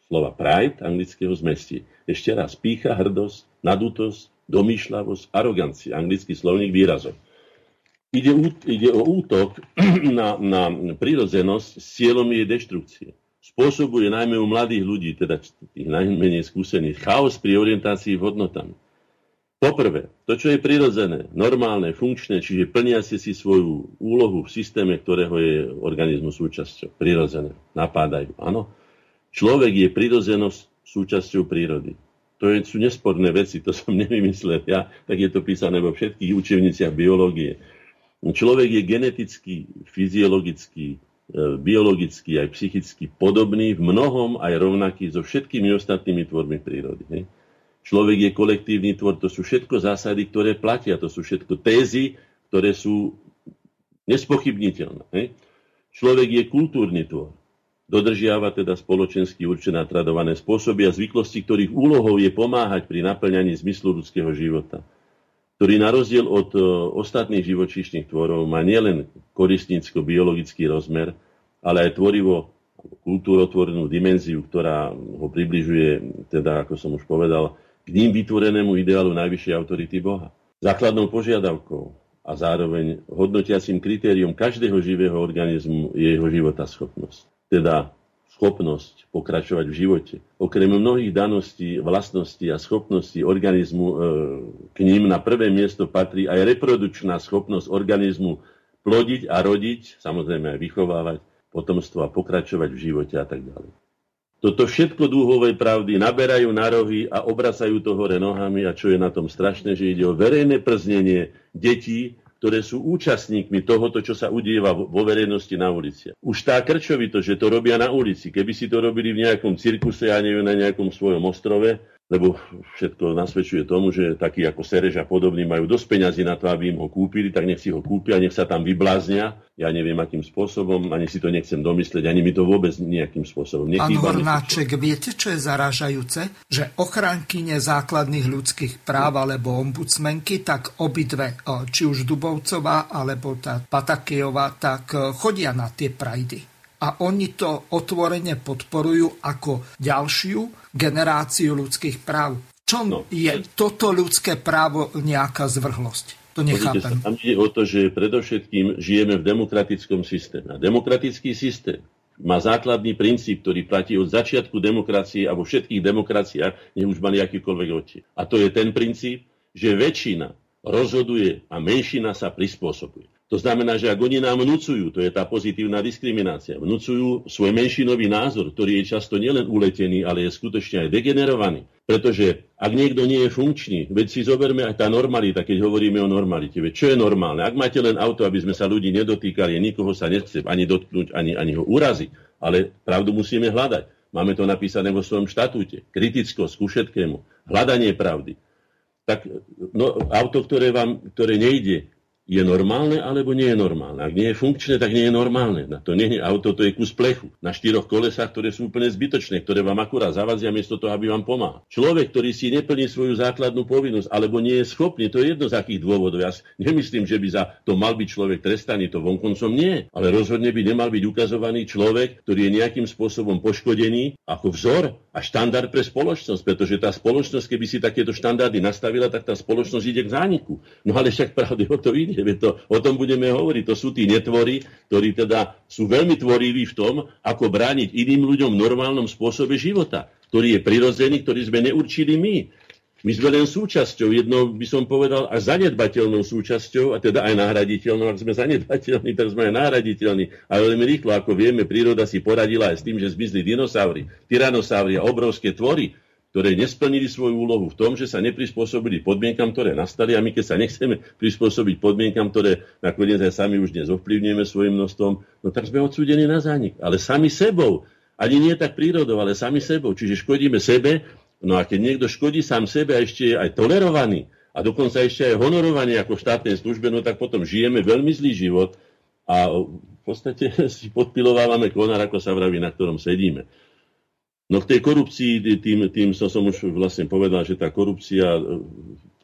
slova pride anglického zmestí. Ešte raz, pícha, hrdosť, nadutosť, domýšľavosť, arogancia. Anglický slovník výrazov. Ide, ide o útok na, na prírodzenosť s cieľom jej deštrukcie. Spôsobuje najmä u mladých ľudí, teda tých najmenej skúsených, chaos pri orientácii v hodnotami. Poprvé, to, čo je prirodzené, normálne, funkčné, čiže plniacie si svoju úlohu v systéme, ktorého je organizmus súčasťou. Prirodzené. Napádajú. Áno. Človek je prirodzenosť súčasťou prírody. To je, sú nesporné veci, to som nevymyslel ja, tak je to písané vo všetkých učebniciach biológie. Človek je geneticky, fyziologicky, e, biologicky aj psychicky podobný, v mnohom aj rovnaký so všetkými ostatnými tvormi prírody. Hej? Človek je kolektívny tvor, to sú všetko zásady, ktoré platia, to sú všetko tézy, ktoré sú nespochybniteľné. Hej? Človek je kultúrny tvor. Dodržiava teda spoločensky určené tradované spôsoby a zvyklosti, ktorých úlohou je pomáhať pri naplňaní zmyslu ľudského života, ktorý na rozdiel od e, ostatných živočíšnych tvorov má nielen koristnícko-biologický rozmer, ale aj tvorivo kultúrotvornú dimenziu, ktorá ho približuje, teda, ako som už povedal, k ním vytvorenému ideálu najvyššej autority Boha. Základnou požiadavkou a zároveň hodnotiacím kritérium každého živého organizmu je jeho schopnosť. Teda schopnosť pokračovať v živote. Okrem mnohých daností, vlastností a schopností organizmu, e, k ním na prvé miesto patrí aj reprodukčná schopnosť organizmu plodiť a rodiť, samozrejme aj vychovávať potomstvo a pokračovať v živote a tak ďalej. Toto všetko dúhovej pravdy naberajú na rohy a obracajú to hore nohami a čo je na tom strašné, že ide o verejné prznenie detí, ktoré sú účastníkmi tohoto, čo sa udieva vo verejnosti na ulici. Už tá krčovito, že to robia na ulici, keby si to robili v nejakom cirkuse, ja neviem, na nejakom svojom ostrove, lebo všetko nasvedčuje tomu, že takí ako Serež a podobní majú dosť peňazí na to, aby im ho kúpili, tak nech si ho kúpia, nech sa tam vybláznia. Ja neviem, akým spôsobom, ani si to nechcem domyslieť, ani mi to vôbec nejakým spôsobom nechýba. Pán Hornáček, viete, čo je zaražajúce? Že ochrankyne základných ľudských práv alebo ombudsmenky, tak obidve, či už Dubovcová alebo tá Patakejová, tak chodia na tie prajdy a oni to otvorene podporujú ako ďalšiu generáciu ľudských práv. Čom no. je toto ľudské právo nejaká zvrhlosť? To nechápem. Sa, tam ide o to, že predovšetkým žijeme v demokratickom systéme. A demokratický systém má základný princíp, ktorý platí od začiatku demokracie a vo všetkých demokraciách, nech už mali akýkoľvek oči. A to je ten princíp, že väčšina rozhoduje a menšina sa prispôsobuje. To znamená, že ak oni nám vnúcujú, to je tá pozitívna diskriminácia, vnúcujú svoj menšinový názor, ktorý je často nielen uletený, ale je skutočne aj degenerovaný. Pretože ak niekto nie je funkčný, veď si zoberme aj tá normalita, keď hovoríme o normalite. Veď čo je normálne? Ak máte len auto, aby sme sa ľudí nedotýkali, nikoho sa nechce ani dotknúť, ani, ani ho uraziť, ale pravdu musíme hľadať. Máme to napísané vo svojom štatúte. Kritickosť ku všetkému. Hľadanie pravdy. Tak no, auto, ktoré, vám, ktoré nejde, je normálne alebo nie je normálne. Ak nie je funkčné, tak nie je normálne. Na to nie je auto, to je kus plechu. Na štyroch kolesách, ktoré sú úplne zbytočné, ktoré vám akurát zavazia miesto toho, aby vám pomáhal. Človek, ktorý si neplní svoju základnú povinnosť alebo nie je schopný, to je jedno z akých dôvodov. Ja nemyslím, že by za to mal byť človek trestaný, to vonkoncom nie. Ale rozhodne by nemal byť ukazovaný človek, ktorý je nejakým spôsobom poškodený ako vzor a štandard pre spoločnosť, pretože tá spoločnosť, keby si takéto štandardy nastavila, tak tá spoločnosť ide k zániku. No ale však pravde o to ide ide. To, o tom budeme hovoriť. To sú tí netvory, ktorí teda sú veľmi tvoriví v tom, ako brániť iným ľuďom v normálnom spôsobe života, ktorý je prirodzený, ktorý sme neurčili my. My sme len súčasťou, jednou by som povedal, až zanedbateľnou súčasťou, a teda aj nahraditeľnou. Ak sme zanedbateľní, tak sme aj nahraditeľní. Ale veľmi rýchlo, ako vieme, príroda si poradila aj s tým, že zmizli dinosaury, tyranosaury a obrovské tvory, ktoré nesplnili svoju úlohu v tom, že sa neprispôsobili podmienkam, ktoré nastali a my keď sa nechceme prispôsobiť podmienkam, ktoré nakoniec aj sami už dnes ovplyvňujeme svojim množstvom, no tak sme odsúdení na zánik. Ale sami sebou. Ani nie tak prírodou, ale sami sebou. Čiže škodíme sebe, no a keď niekto škodí sám sebe a ešte je aj tolerovaný, a dokonca ešte aj honorovaný ako v štátnej službe, no tak potom žijeme veľmi zlý život a v podstate si podpilovávame konár, ako sa vraví, na ktorom sedíme. No k tej korupcii, tým, tým som, som už vlastne povedal, že tá korupcia e,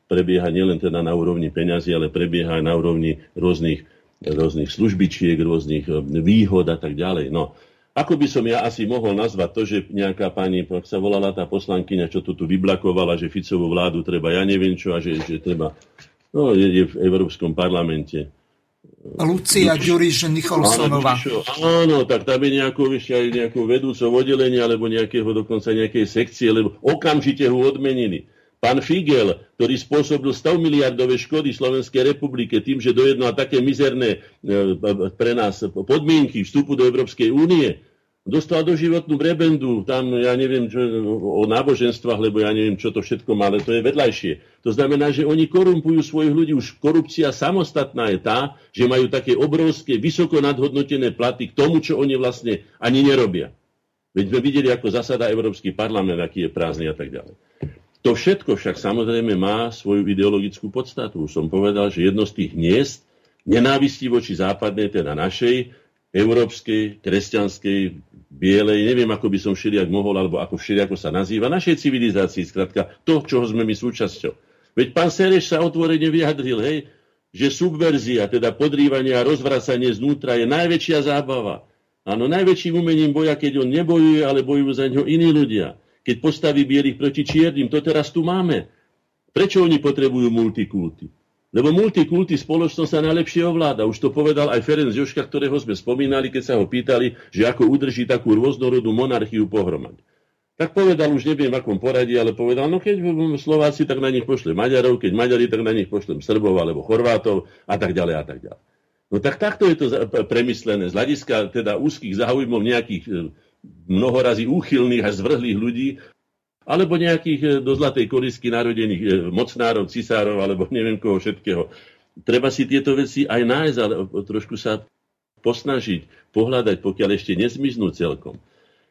prebieha nielen teda na úrovni peňazí, ale prebieha aj na úrovni rôznych, rôznych službičiek, rôznych e, výhod a tak ďalej. No, ako by som ja asi mohol nazvať to, že nejaká pani, ak sa volala tá poslankyňa, čo to tu vyblakovala, že Ficovú vládu treba, ja neviem čo, a že, že treba, no je, je v Európskom parlamente. Lucia Ďuriš Nicholsonová. Áno, tak tam je nejakú, aj nejakú vedúcou oddelenia, alebo nejakého dokonca nejakej sekcie, lebo okamžite ho odmenili. Pán Figel, ktorý spôsobil 100 miliardové škody Slovenskej republike tým, že dojednal také mizerné e, pre nás podmienky vstupu do Európskej únie, dostal do životnú brebendu, tam ja neviem čo, o náboženstvách, lebo ja neviem, čo to všetko má, ale to je vedľajšie. To znamená, že oni korumpujú svojich ľudí. Už korupcia samostatná je tá, že majú také obrovské, vysoko nadhodnotené platy k tomu, čo oni vlastne ani nerobia. Veď sme videli, ako zasada Európsky parlament, aký je prázdny a tak ďalej. To všetko však samozrejme má svoju ideologickú podstatu. Už som povedal, že jedno z tých hniezd nenávistí voči západnej, teda našej, európskej, kresťanskej, bielej, neviem, ako by som všelijak mohol, alebo ako všelijako sa nazýva, našej civilizácii, skratka, to, čoho sme my súčasťou. Veď pán Sereš sa otvorene vyjadril, hej, že subverzia, teda podrývanie a rozvracanie znútra je najväčšia zábava. Áno, najväčším umením boja, keď on nebojuje, ale bojujú za ňo iní ľudia. Keď postaví bielých proti čiernym, to teraz tu máme. Prečo oni potrebujú multikulty? Lebo multikulty spoločnosť sa najlepšie ovláda. Už to povedal aj Ferenc Joška, ktorého sme spomínali, keď sa ho pýtali, že ako udrží takú rôznorodú monarchiu pohromade. Tak povedal, už neviem v akom poradí, ale povedal, no keď Slováci, tak na nich pošle Maďarov, keď Maďari, tak na nich pošlem Srbov alebo Chorvátov a tak ďalej a tak ďalej. No tak takto je to premyslené z hľadiska teda úzkých záujmov nejakých e, mnohorazí úchylných a zvrhlých ľudí, alebo nejakých e, do zlatej korisky narodených e, mocnárov, cisárov, alebo neviem koho všetkého. Treba si tieto veci aj nájsť, ale trošku sa posnažiť, pohľadať, pokiaľ ešte nezmiznú celkom.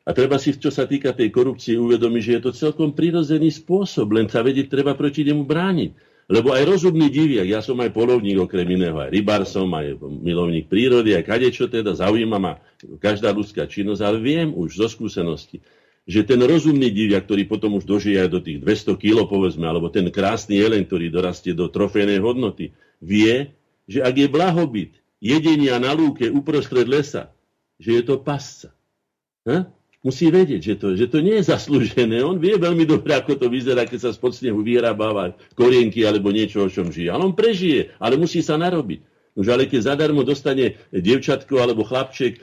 A treba si, čo sa týka tej korupcie, uvedomiť, že je to celkom prirodzený spôsob, len sa vedieť, treba proti nemu brániť. Lebo aj rozumný diviak, ja som aj polovník okrem iného, aj rybár som, aj milovník prírody, aj kadečo teda, zaujíma ma každá ľudská činnosť, ale viem už zo skúsenosti, že ten rozumný divia, ktorý potom už dožije aj do tých 200 kg, povedzme, alebo ten krásny jelen, ktorý dorastie do trofejnej hodnoty, vie, že ak je blahobyt jedenia na lúke uprostred lesa, že je to pasca. Ha? Musí vedieť, že to, že to nie je zaslúžené. On vie veľmi dobre, ako to vyzerá, keď sa spod snehu vyhrabáva korienky alebo niečo, o čom žije. Ale on prežije, ale musí sa narobiť. Už ale keď zadarmo dostane dievčatko alebo chlapček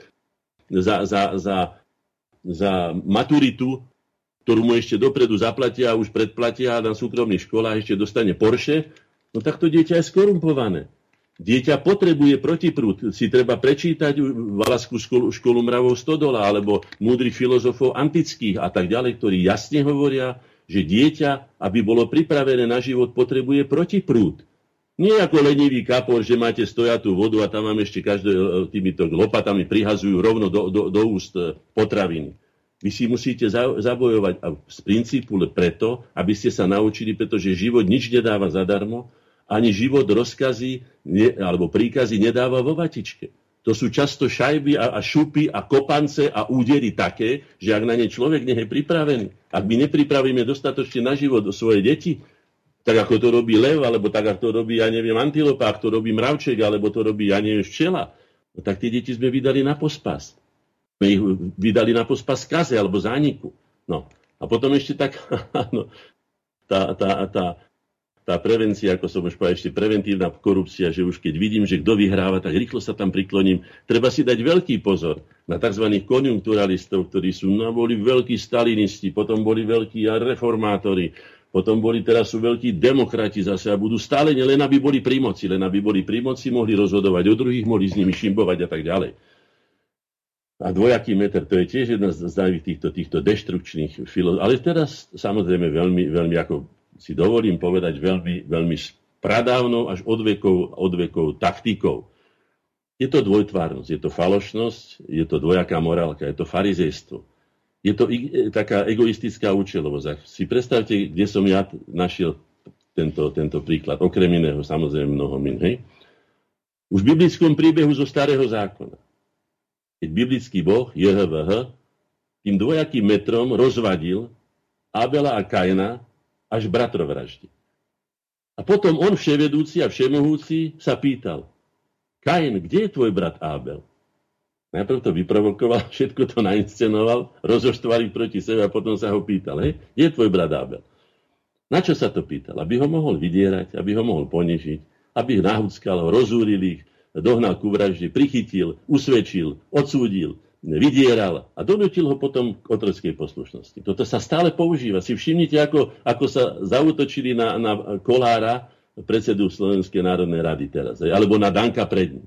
za, za, za, za maturitu, ktorú mu ešte dopredu zaplatia a už predplatia na súkromných školách, ešte dostane Porsche, no tak to dieťa je skorumpované. Dieťa potrebuje protiprúd. Si treba prečítať Valaskú školu, školu mravov Stodola alebo múdrych filozofov antických a tak ďalej, ktorí jasne hovoria, že dieťa, aby bolo pripravené na život, potrebuje protiprúd. Nie ako lenivý kapor, že máte stojatú vodu a tam vám ešte každé e, týmito lopatami prihazujú rovno do, do, do úst e, potraviny. Vy si musíte zabojovať z princípu preto, aby ste sa naučili, pretože život nič nedáva zadarmo ani život rozkazy ne, alebo príkazy nedáva vo vatičke. To sú často šajby a, a šupy a kopance a údery také, že ak na ne človek nie je pripravený, ak my nepripravíme dostatočne na život svoje deti, tak ako to robí lev, alebo tak ako to robí, ja neviem, antilopa, ako to robí mravček, alebo to robí, ja neviem, včela, no tak tie deti sme vydali na pospas. Sme ich vydali na pospas kaze alebo zániku. No. A potom ešte tak, no, tá, tá, tá tá prevencia, ako som už povedal, ešte preventívna korupcia, že už keď vidím, že kto vyhráva, tak rýchlo sa tam prikloním. Treba si dať veľký pozor na tzv. konjunkturalistov, ktorí sú, no, boli veľkí stalinisti, potom boli veľkí reformátori, potom boli, teraz sú veľkí demokrati zase a budú stále len aby boli pri moci, len aby boli pri moci, mohli rozhodovať o druhých, mohli s nimi šimbovať a tak ďalej. A dvojaký meter, to je tiež jedna z najvyšších týchto, týchto deštrukčných filozofií. Ale teraz samozrejme veľmi, veľmi ako si dovolím povedať veľmi, veľmi pradávnou až odvekov, odvekov taktikou. Je to dvojtvárnosť, je to falošnosť, je to dvojaká morálka, je to farizejstvo. Je to i, taká egoistická účelovosť. Si predstavte, kde som ja našiel tento, tento príklad. Okrem iného, samozrejme mnoho min. Hej? Už v biblickom príbehu zo starého zákona. Keď biblický boh, JHVH, tým dvojakým metrom rozvadil Abela a Kaina až bratrovraždy. A potom on, vševedúci a všemohúci, sa pýtal, Kain, kde je tvoj brat Ábel? Najprv to vyprovokoval, všetko to nainscenoval, rozoštvali proti sebe a potom sa ho pýtal, hej, je tvoj brat Ábel? Na čo sa to pýtal? Aby ho mohol vydierať, aby ho mohol ponižiť, aby ho nahúckal, rozúril ich, dohnal ku vražde, prichytil, usvedčil, odsúdil, vydieral a donutil ho potom k otrockej poslušnosti. Toto sa stále používa. Si všimnite, ako, ako sa zautočili na, na Kolára, predsedu Slovenskej národnej rady teraz, alebo na Danka pred ním.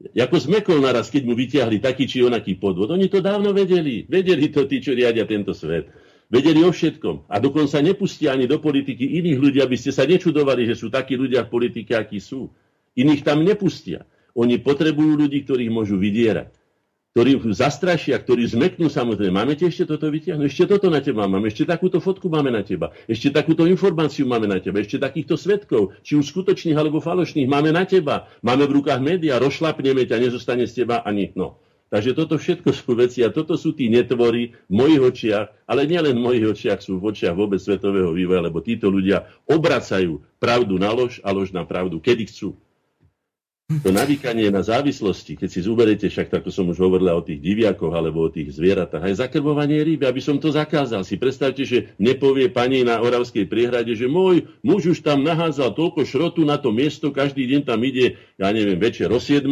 Ako zmekol naraz, keď mu vyťahli taký či onaký podvod. Oni to dávno vedeli. Vedeli to tí, čo riadia tento svet. Vedeli o všetkom. A dokonca nepustia ani do politiky iných ľudí, aby ste sa nečudovali, že sú takí ľudia v politike, akí sú. Iných tam nepustia. Oni potrebujú ľudí, ktorých môžu vydierať ktorí zastrašia, ktorí zmeknú samozrejme. Máme ti ešte toto vytiahnuť? Ešte toto na teba máme, ešte takúto fotku máme na teba, ešte takúto informáciu máme na teba, ešte takýchto svetkov, či už skutočných alebo falošných, máme na teba. Máme v rukách médiá, rozšlapneme ťa, nezostane z teba ani no. Takže toto všetko sú veci a toto sú tí netvory v mojich očiach, ale nielen v mojich očiach, sú v očiach vôbec svetového vývoja, lebo títo ľudia obracajú pravdu na lož a lož na pravdu, kedy chcú. To navýkanie na závislosti, keď si zuberiete, však tak som už hovorila o tých diviakoch alebo o tých zvieratách, aj zakrmovanie ryby, aby som to zakázal. Si predstavte, že nepovie pani na Oravskej priehrade, že môj muž už tam nahádzal toľko šrotu na to miesto, každý deň tam ide, ja neviem, večer o 7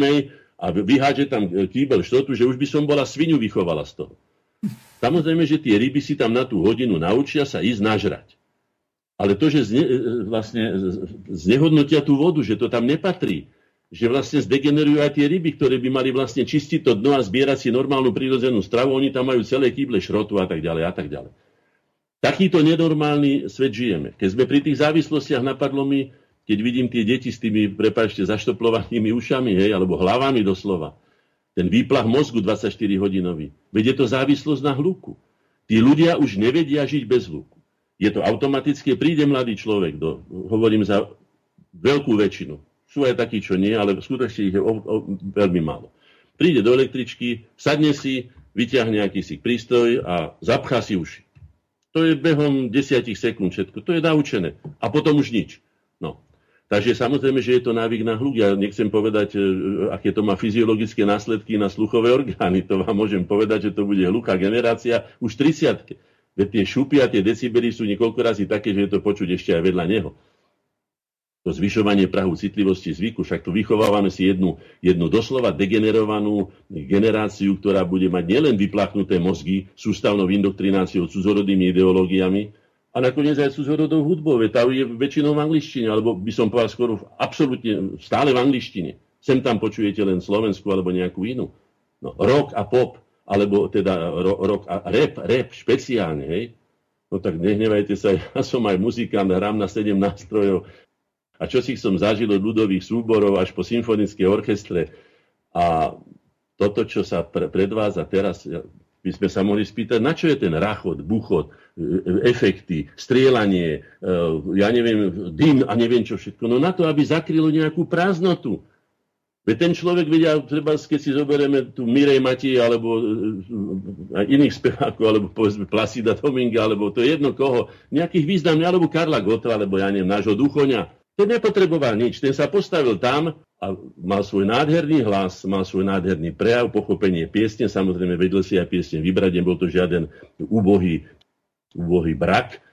a vyháže tam kýbel šrotu, že už by som bola svinu vychovala z toho. Samozrejme, že tie ryby si tam na tú hodinu naučia sa ísť nažrať. Ale to, že zne, vlastne znehodnotia tú vodu, že to tam nepatrí, že vlastne zdegenerujú aj tie ryby, ktoré by mali vlastne čistiť to dno a zbierať si normálnu prírodzenú stravu, oni tam majú celé kýble šrotu a tak ďalej a tak ďalej. Takýto nenormálny svet žijeme. Keď sme pri tých závislostiach, napadlo mi, keď vidím tie deti s tými, prepáčte, zaštoplovanými ušami, hej, alebo hlavami doslova, ten výplach mozgu 24-hodinový. Veď je to závislosť na hluku. Tí ľudia už nevedia žiť bez hluku. Je to automatické, príde mladý človek, do, hovorím za veľkú väčšinu, sú aj takí, čo nie, ale skutočne ich je o, o, veľmi málo. Príde do električky, sadne si, vyťahne akýsi prístroj a zapchá si uši. To je behom desiatich sekúnd všetko. To je naučené. A potom už nič. No. Takže samozrejme, že je to návyk na hluk. Ja nechcem povedať, e, aké to má fyziologické následky na sluchové orgány. To vám môžem povedať, že to bude hluká generácia už 30 Veď tie šupy a tie decibely sú niekoľko razy také, že je to počuť ešte aj vedľa neho. To zvyšovanie prahu citlivosti zvyku, však tu vychovávame si jednu, jednu doslova degenerovanú generáciu, ktorá bude mať nielen vyplachnuté mozgy sústavnou indoktrináciou cudzorodými ideológiami, a nakoniec aj cudzorodou hudbou. Tá je väčšinou v angličtine, alebo by som povedal skoro v, absolútne stále v angličtine. Sem tam počujete len Slovensku alebo nejakú inú. No, rock a pop, alebo teda ro, rock a rap, rap špeciálne, hej. No tak nehnevajte sa, ja som aj muzikant, hrám na sedem nástrojov. A čo si som zažil od ľudových súborov až po symfonické orchestre. A toto, čo sa pre, predváza teraz, by sme sa mohli spýtať, na čo je ten rachot, buchot, e, efekty, strieľanie, e, ja neviem, dym a neviem čo všetko. No na to, aby zakrylo nejakú prázdnotu. Veď ten človek vedia, treba, keď si zoberieme tu Mirej Mati, alebo e, aj iných spevákov, alebo povedzme Placida Dominga, alebo to jedno koho, nejakých významných, alebo Karla Gota, alebo ja neviem, nášho duchoňa. Ten nepotreboval nič, ten sa postavil tam a mal svoj nádherný hlas, mal svoj nádherný prejav, pochopenie piesne, samozrejme vedel si aj piesne vybrať, nebol to žiaden úbohý, úbohý brak,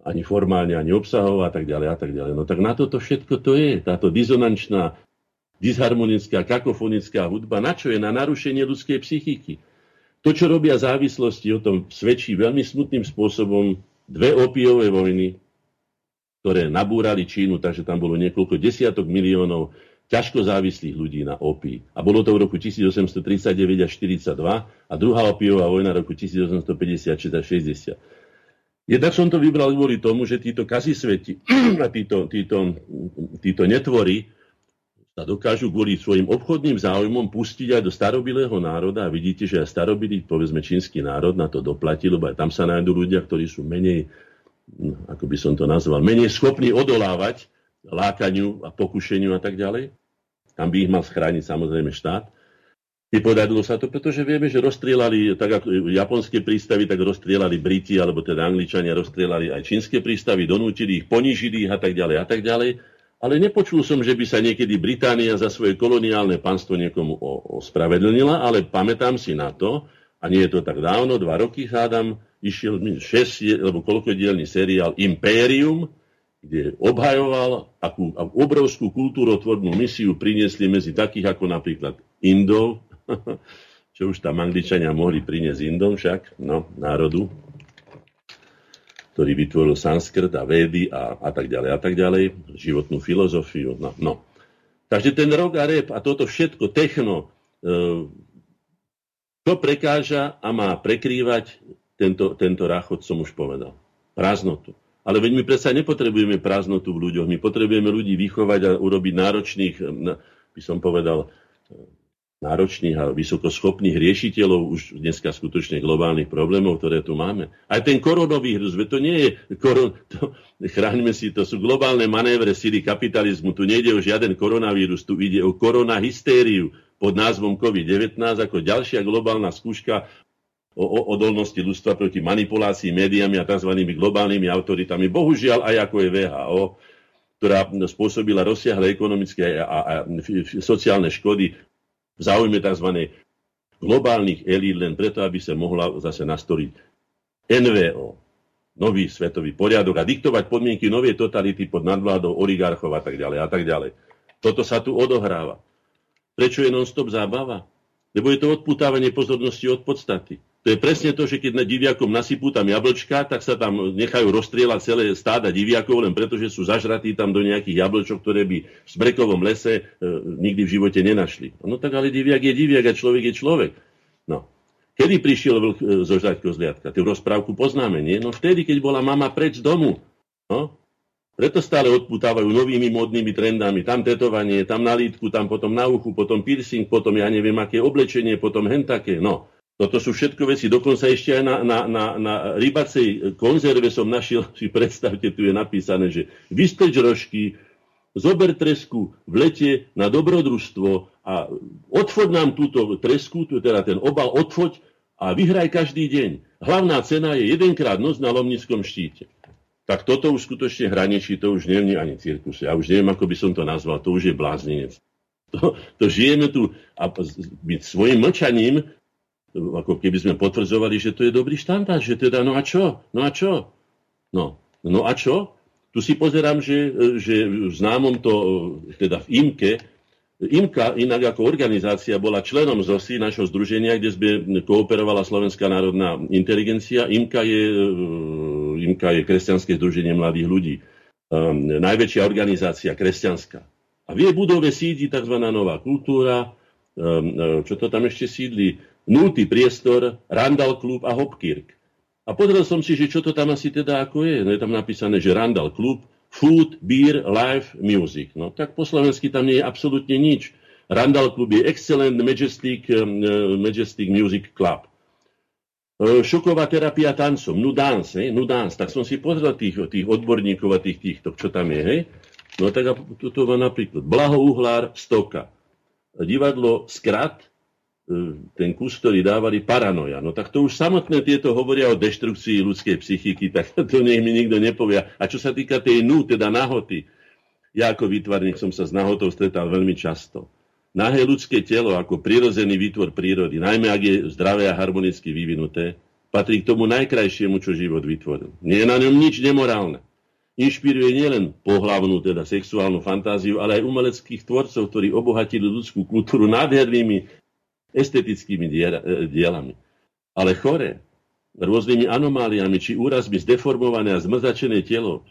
ani formálne, ani obsahov a tak ďalej a tak ďalej. No tak na toto všetko to je, táto dizonančná, disharmonická, kakofonická hudba, na čo je? Na narušenie ľudskej psychiky. To, čo robia závislosti, o tom svedčí veľmi smutným spôsobom dve opiové vojny, ktoré nabúrali Čínu, takže tam bolo niekoľko desiatok miliónov ťažko závislých ľudí na opii. A bolo to v roku 1839 až 42 a druhá opiová vojna roku 1856 až 60. Jednak som to vybral kvôli tomu, že títo kazisveti a títo, títo, títo netvory sa dokážu kvôli svojim obchodným záujmom pustiť aj do starobilého národa a vidíte, že aj starobilý, povedzme, čínsky národ na to doplatil, lebo aj tam sa nájdú ľudia, ktorí sú menej ako by som to nazval, menej schopní odolávať lákaniu a pokušeniu a tak ďalej. Tam by ich mal schrániť samozrejme štát. Nepodarilo sa to, pretože vieme, že rozstrielali, tak ako japonské prístavy, tak rozstrielali Briti, alebo teda Angličania rozstrielali aj čínske prístavy, donútili ich, ponížili ich a tak ďalej a tak ďalej. Ale nepočul som, že by sa niekedy Británia za svoje koloniálne pánstvo niekomu ospravedlnila, ale pamätám si na to, a nie je to tak dávno, dva roky hádam, išiel 6, alebo koľko dielný seriál Imperium, kde obhajoval, akú, akú obrovskú kultúrotvornú misiu priniesli medzi takých ako napríklad Indov, čo už tam Angličania mohli priniesť Indom však, no, národu, ktorý vytvoril sanskrt a védy a, a tak ďalej a tak ďalej, životnú filozofiu, no, no. Takže ten rok a rep a toto všetko, techno, e, čo prekáža a má prekrývať tento, tento ráchod, som už povedal. Prázdnotu. Ale veď my predsa nepotrebujeme prázdnotu v ľuďoch. My potrebujeme ľudí vychovať a urobiť náročných, by som povedal, náročných a vysokoschopných riešiteľov už dneska skutočne globálnych problémov, ktoré tu máme. Aj ten koronavírus, to nie je, koron, to, chráňme si, to sú globálne manévre síly kapitalizmu, tu nejde o žiaden koronavírus, tu ide o koronahystériu, pod názvom COVID-19 ako ďalšia globálna skúška o, o odolnosti ľudstva proti manipulácii médiami a tzv. globálnymi autoritami. Bohužiaľ aj ako je VHO, ktorá spôsobila rozsiahle ekonomické a, a, a sociálne škody v záujme tzv. globálnych elít len preto, aby sa mohla zase nastoliť NVO, nový svetový poriadok a diktovať podmienky novej totality pod nadvládou oligarchov a tak ďalej a tak ďalej. Toto sa tu odohráva. Prečo je non-stop zábava? Lebo je to odputávanie pozornosti od podstaty. To je presne to, že keď na diviakom nasypú tam jablčka, tak sa tam nechajú rozstrieľať celé stáda diviakov, len preto, že sú zažratí tam do nejakých jablčok, ktoré by v smrekovom lese e, nikdy v živote nenašli. No tak ale diviak je diviak a človek je človek. No. Kedy prišiel vlk e, zožrať kozliatka? Tú rozprávku poznáme, nie? No vtedy, keď bola mama preč z domu. No, preto stále odputávajú novými modnými trendami. Tam tetovanie, tam na lítku, tam potom na uchu, potom piercing, potom ja neviem aké oblečenie, potom hen také. No, toto sú všetko veci. Dokonca ešte aj na, na, na, na rybacej konzerve som našiel, si predstavte, tu je napísané, že vystrč rožky, zober tresku v lete na dobrodružstvo a odfoď nám túto tresku, teda ten obal, odfoď a vyhraj každý deň. Hlavná cena je jedenkrát noc na Lomnickom štíte. Tak toto už skutočne hraničí, to už nie je ani cirkus. Ja už neviem, ako by som to nazval, to už je blázninec. To, to žijeme tu a byť svojim mlčaním, ako keby sme potvrdzovali, že to je dobrý štandard, že teda no a čo? No a čo? No, no a čo? Tu si pozerám, že, že v známom to, teda v IMKE, IMKA, inak ako organizácia, bola členom ZOSI, našho združenia, kde sme kooperovala Slovenská národná inteligencia. IMKA je, eh, IMKA je kresťanské združenie mladých ľudí. Um, najväčšia organizácia kresťanská. A v jej budove sídli tzv. nová kultúra, um, čo to tam ešte sídli, nultý priestor, Randall Klub a Hopkirk. A pozrel som si, že čo to tam asi teda ako je. No je tam napísané, že Randall Klub Food, Beer, Live, Music. No tak po slovensky tam nie je absolútne nič. Randall Club je Excellent Majestic, uh, Majestic Music Club. Uh, šoková terapia tancom, Nudance, hej, Nudance. Tak som si pozrel tých, tých odborníkov a tých týchto, čo tam je, hej. No tak a toto má napríklad Blaho Uhlár, Stoka. Divadlo Skrat, E, ten kus, ktorý dávali paranoja. No tak to už samotné tieto hovoria o deštrukcii ľudskej psychiky, tak to nech mi nikto nepovia. A čo sa týka tej nú, teda nahoty, ja ako výtvarník som sa s nahotou stretal veľmi často. Nahé ľudské telo ako prirodzený výtvor prírody, najmä ak je zdravé a harmonicky vyvinuté, patrí k tomu najkrajšiemu, čo život vytvoril. Nie je na ňom nič nemorálne. Inšpiruje nielen pohlavnú, teda sexuálnu fantáziu, ale aj umeleckých tvorcov, ktorí obohatili ľudskú kultúru nádhernými estetickými e, dielami. Ale chore, rôznymi anomáliami či úrazmi zdeformované a zmrzačené telo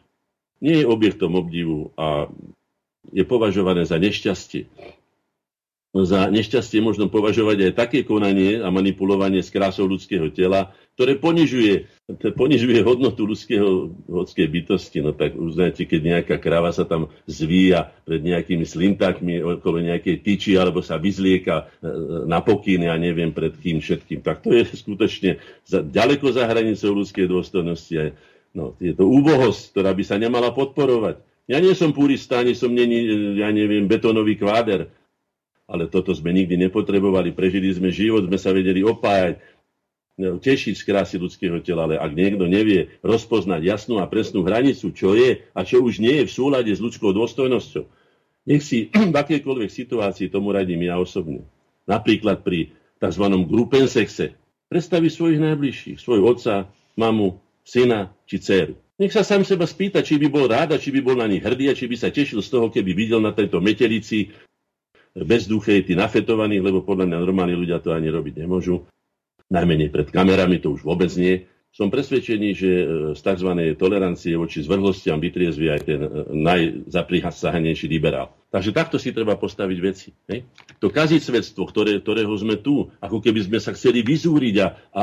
nie je objektom obdivu a je považované za nešťastie za nešťastie možno považovať aj také konanie a manipulovanie s krásou ľudského tela, ktoré ponižuje, ponižuje hodnotu ľudského, ľudskej bytosti. No tak uznáte, keď nejaká kráva sa tam zvíja pred nejakými slintákmi okolo nejakej tyči, alebo sa vyzlieka e, na pokyny a neviem pred kým všetkým, tak to je skutočne za, ďaleko za hranicou ľudskej dôstojnosti. No, je to úbohosť, ktorá by sa nemala podporovať. Ja nie som purista, ani som není, ja neviem, betónový kváder, ale toto sme nikdy nepotrebovali. Prežili sme život, sme sa vedeli opájať, no, tešiť z krásy ľudského tela, ale ak niekto nevie rozpoznať jasnú a presnú hranicu, čo je a čo už nie je v súlade s ľudskou dôstojnosťou, nech si v akejkoľvek situácii tomu radím ja osobne. Napríklad pri tzv. grupensexe predstaví svojich najbližších, svojho otca, mamu, syna či dceru. Nech sa sám seba spýta, či by bol rád a či by bol na nich hrdý a či by sa tešil z toho, keby videl na tejto metelici bezduchej, tí nafetovaní, lebo podľa mňa normálni ľudia to ani robiť nemôžu. Najmenej pred kamerami, to už vôbec nie. Som presvedčený, že e, z tzv. tolerancie voči zvrhlostiam vytriezvie aj ten e, najzaprihasahanejší liberál. Takže takto si treba postaviť veci. Hej? To kazicvedstvo, ktoré, ktorého sme tu, ako keby sme sa chceli vyzúriť a, a, a,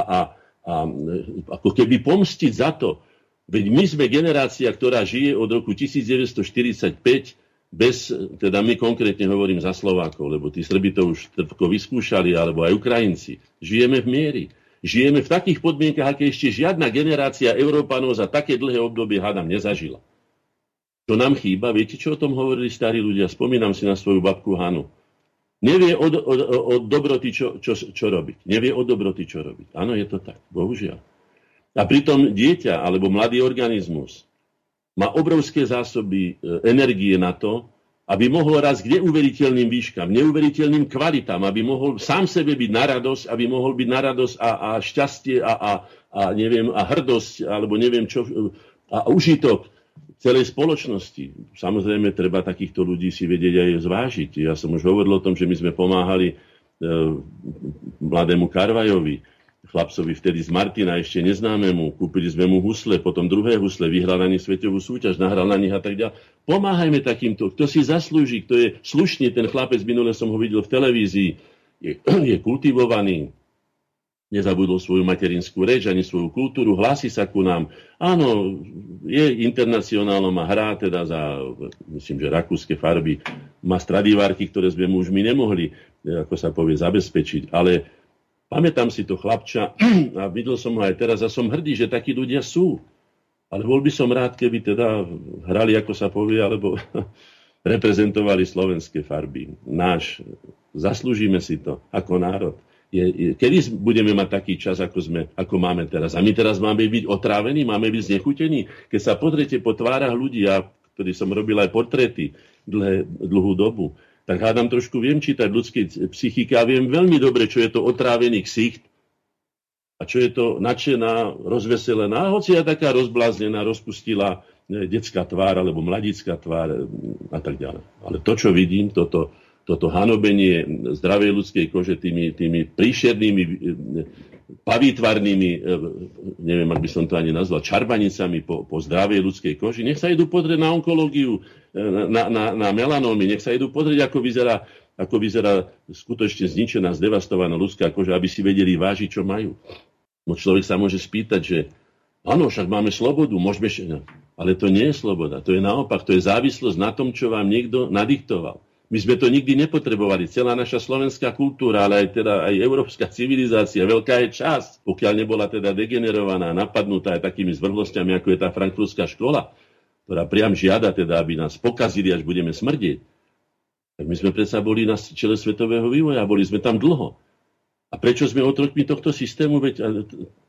a e, ako keby pomstiť za to. Veď my sme generácia, ktorá žije od roku 1945 bez, teda my konkrétne hovorím za Slovákov, lebo tí Srby to už trpko vyskúšali, alebo aj Ukrajinci. Žijeme v miery. Žijeme v takých podmienkach, aké ešte žiadna generácia Európanov za také dlhé obdobie hádam nezažila. To nám chýba, viete, čo o tom hovorili starí ľudia? Spomínam si na svoju babku Hanu. Nevie o, o, o dobroty, čo, čo, čo robiť. Nevie o dobroty, čo robiť. Áno, je to tak, bohužiaľ. A pritom dieťa alebo mladý organizmus má obrovské zásoby e, energie na to, aby mohol raz k neuveriteľným výškam, neuveriteľným kvalitám, aby mohol sám sebe byť na radosť, aby mohol byť na radosť a, a šťastie a, a, a, neviem, a hrdosť, alebo neviem čo, a užitok celej spoločnosti. Samozrejme, treba takýchto ľudí si vedieť aj zvážiť. Ja som už hovoril o tom, že my sme pomáhali e, mladému Karvajovi, chlapcovi vtedy z Martina, ešte neznámemu, kúpili sme mu husle, potom druhé husle, vyhral na nich svetovú súťaž, nahral na nich a tak ďalej. Pomáhajme takýmto, kto si zaslúži, kto je slušný, ten chlapec, minule som ho videl v televízii, je, je kultivovaný, nezabudol svoju materinskú reč ani svoju kultúru, hlási sa ku nám. Áno, je internacionálom a hrá teda za, myslím, že rakúske farby. Má stradivárky, ktoré sme mu už my nemohli, ako sa povie, zabezpečiť. Ale Pamätám si to chlapča a videl som ho aj teraz a som hrdý, že takí ľudia sú. Ale bol by som rád, keby teda hrali, ako sa povie, alebo reprezentovali slovenské farby. Náš. Zaslúžime si to ako národ. Je, je, kedy budeme mať taký čas, ako, sme, ako máme teraz? A my teraz máme byť otrávení, máme byť znechutení? Keď sa pozriete po tvárach ľudí, ja, ktorý som robil aj portréty dlhé, dlhú dobu, tak hádam trošku viem čítať ľudské psychiky a viem veľmi dobre, čo je to otrávený ksicht a čo je to nadšená, rozveselená, hoci je taká rozbláznená, rozpustila detská tvár alebo mladická tvár a tak ďalej. Ale to, čo vidím, toto, toto hanobenie zdravej ľudskej kože tými, tými príšernými e, pavítvarnými, e, neviem, ak by som to ani nazval, čarbanicami po, po zdravej ľudskej koži. Nech sa idú pozrieť na onkológiu, e, na, na, na melanómy, nech sa idú pozrieť, ako vyzerá, ako vyzerá skutočne zničená, zdevastovaná ľudská koža, aby si vedeli vážiť, čo majú. No človek sa môže spýtať, že áno, však máme slobodu, môžeme... Ale to nie je sloboda, to je naopak, to je závislosť na tom, čo vám niekto nadiktoval. My sme to nikdy nepotrebovali. Celá naša slovenská kultúra, ale aj, teda aj európska civilizácia, veľká je časť, pokiaľ nebola teda degenerovaná, napadnutá aj takými zvrhlosťami, ako je tá frankfurtská škola, ktorá priam žiada teda, aby nás pokazili, až budeme smrdieť. Tak my sme predsa boli na čele svetového vývoja, boli sme tam dlho. A prečo sme otrokmi tohto systému? Veď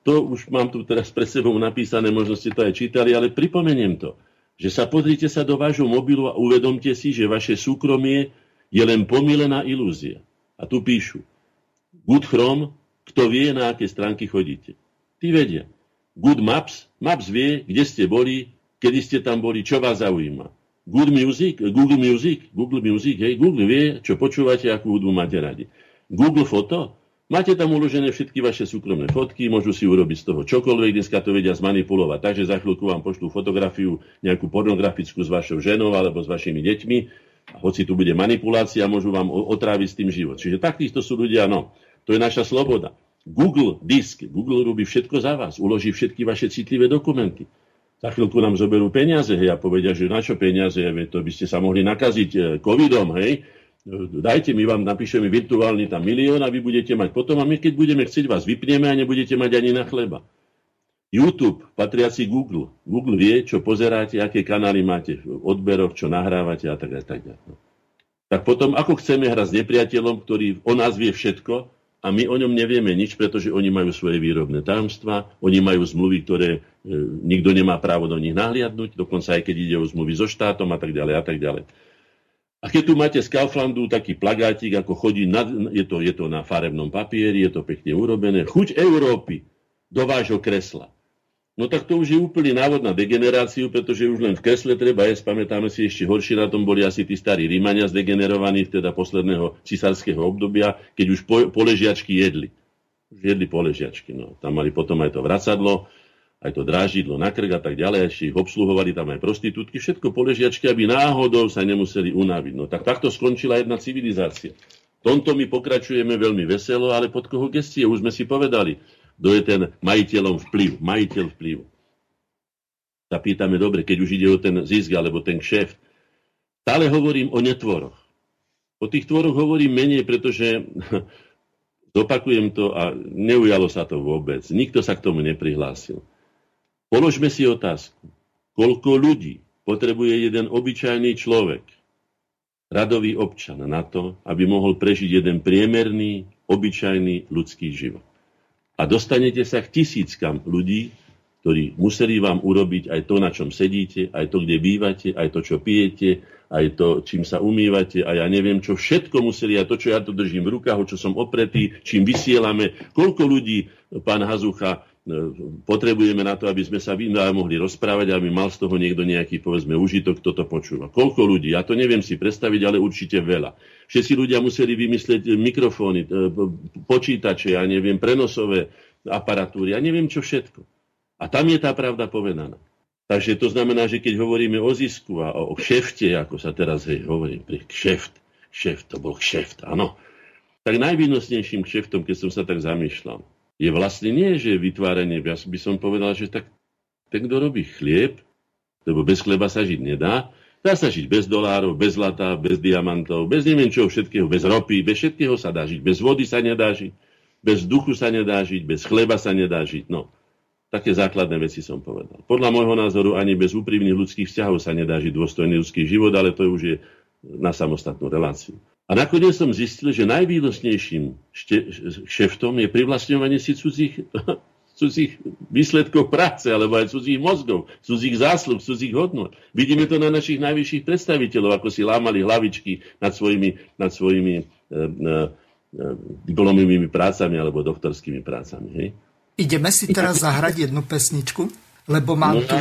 to už mám tu teraz pred sebou napísané, možno ste to aj čítali, ale pripomeniem to že sa pozrite sa do vášho mobilu a uvedomte si, že vaše súkromie je len pomílená ilúzia. A tu píšu, Good Chrome, kto vie, na aké stránky chodíte. Tí vedia. Good Maps, Maps vie, kde ste boli, kedy ste tam boli, čo vás zaujíma. Good Music, Google Music, Google Music, hej, Google vie, čo počúvate, akú hudbu máte radi. Google Foto, Máte tam uložené všetky vaše súkromné fotky, môžu si urobiť z toho čokoľvek, dneska to vedia zmanipulovať. Takže za chvíľku vám pošlú fotografiu nejakú pornografickú s vašou ženou alebo s vašimi deťmi. A hoci tu bude manipulácia, môžu vám otráviť s tým život. Čiže takýchto sú ľudia, no. To je naša sloboda. Google disk, Google robí všetko za vás, uloží všetky vaše citlivé dokumenty. Za chvíľku nám zoberú peniaze, hej, a povedia, že na čo peniaze, to by ste sa mohli nakaziť eh, covidom, hej, dajte, my vám napíšeme virtuálny tam milión a vy budete mať potom a my keď budeme chcieť vás vypneme a nebudete mať ani na chleba. YouTube, patriaci Google. Google vie, čo pozeráte, aké kanály máte v odberoch, čo nahrávate a tak a tak ďalej. Tak potom, ako chceme hrať s nepriateľom, ktorý o nás vie všetko a my o ňom nevieme nič, pretože oni majú svoje výrobné tajomstvá, oni majú zmluvy, ktoré e, nikto nemá právo do nich nahliadnúť, dokonca aj keď ide o zmluvy so štátom a tak ďalej a tak ďalej. A keď tu máte z Kauflandu taký plagátik, ako chodí, na, je, to, je to na farebnom papieri, je to pekne urobené, chuť Európy do vášho kresla. No tak to už je úplný návod na degeneráciu, pretože už len v kresle treba jesť. Pamätáme si ešte horšie na tom boli asi tí starí Rímania zdegenerovaní, teda posledného cisárskeho obdobia, keď už po, poležiačky jedli. Už jedli poležiačky. No. Tam mali potom aj to vracadlo, aj to drážidlo na krk a tak ďalej, ešte ich obsluhovali tam aj prostitútky, všetko poležiačky, aby náhodou sa nemuseli unaviť. No tak takto skončila jedna civilizácia. V tomto my pokračujeme veľmi veselo, ale pod koho gestie? Už sme si povedali, kto je ten majiteľom vplyv, majiteľ vplyvu. Sa pýtame, dobre, keď už ide o ten zisk alebo ten kšeft. Stále hovorím o netvoroch. O tých tvoroch hovorím menej, pretože zopakujem to a neujalo sa to vôbec. Nikto sa k tomu neprihlásil. Položme si otázku, koľko ľudí potrebuje jeden obyčajný človek, radový občan na to, aby mohol prežiť jeden priemerný, obyčajný ľudský život. A dostanete sa k tisíckam ľudí, ktorí museli vám urobiť aj to, na čom sedíte, aj to, kde bývate, aj to, čo pijete, aj to, čím sa umývate a ja neviem, čo všetko museli a to, čo ja tu držím v rukách, o čo som opretý, čím vysielame, koľko ľudí, pán Hazucha, potrebujeme na to, aby sme sa mohli rozprávať, aby mal z toho niekto nejaký, povedzme, užitok, kto to počúva. Koľko ľudí? Ja to neviem si predstaviť, ale určite veľa. Všetci ľudia museli vymyslieť mikrofóny, e, počítače, ja neviem, prenosové aparatúry, ja neviem čo všetko. A tam je tá pravda povedaná. Takže to znamená, že keď hovoríme o zisku a o kšefte, ako sa teraz hej, hovorí, pri kšeft, kšeft, to bol kšeft, áno. Tak najvýnosnejším kšeftom, keď som sa tak zamýšľal, je vlastne nie, že vytváranie, ja by som povedal, že tak ten, kto robí chlieb, lebo bez chleba sa žiť nedá, dá sa žiť bez dolárov, bez zlata, bez diamantov, bez neviem čoho všetkého, bez ropy, bez všetkého sa dá žiť, bez vody sa nedá žiť, bez duchu sa nedá žiť, bez chleba sa nedá žiť. No, také základné veci som povedal. Podľa môjho názoru ani bez úprimných ľudských vzťahov sa nedá žiť dôstojný ľudský život, ale to už je na samostatnú reláciu. A nakoniec som zistil, že najvýnosnejším šeftom je privlastňovanie si cudzích, cudzích výsledkov práce, alebo aj cudzích mozgov, cudzích zásluh, cudzích hodnot. Vidíme to na našich najvyšších predstaviteľov, ako si lámali hlavičky nad svojimi, nad svojimi e, e, diplomovými prácami alebo doktorskými prácami. Hej? Ideme si teraz zahrať jednu pesničku, lebo mám no, tu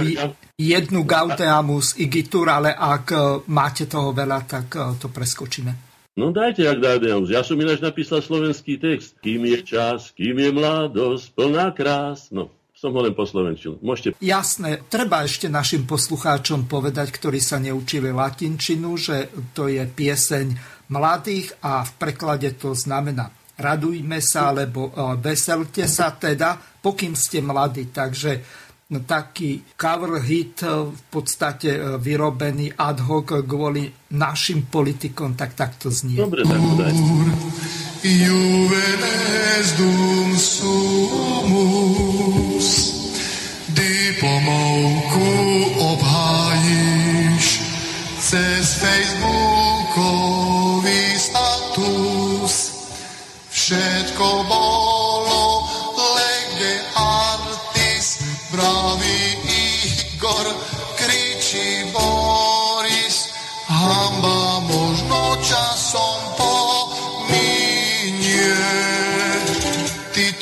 jednu Gauteamus Igitur, ale ak e, máte toho veľa, tak to preskočíme. No dajte, ak dajte. Ja som ináč napísal slovenský text. Kým je čas, kým je mladosť, plná krás. No, som ho len poslovenčil. Môžete... Jasné, treba ešte našim poslucháčom povedať, ktorí sa neučili latinčinu, že to je pieseň mladých a v preklade to znamená radujme sa, alebo e, veselte sa teda, pokým ste mladí. Takže taký cover hit e, v podstate e, vyrobený ad hoc kvôli našim politikom, tak takto znie. Dobre, tak daj. Juvenes dum sumus Diplomovku obhájíš cez Facebookový status Všetko bolo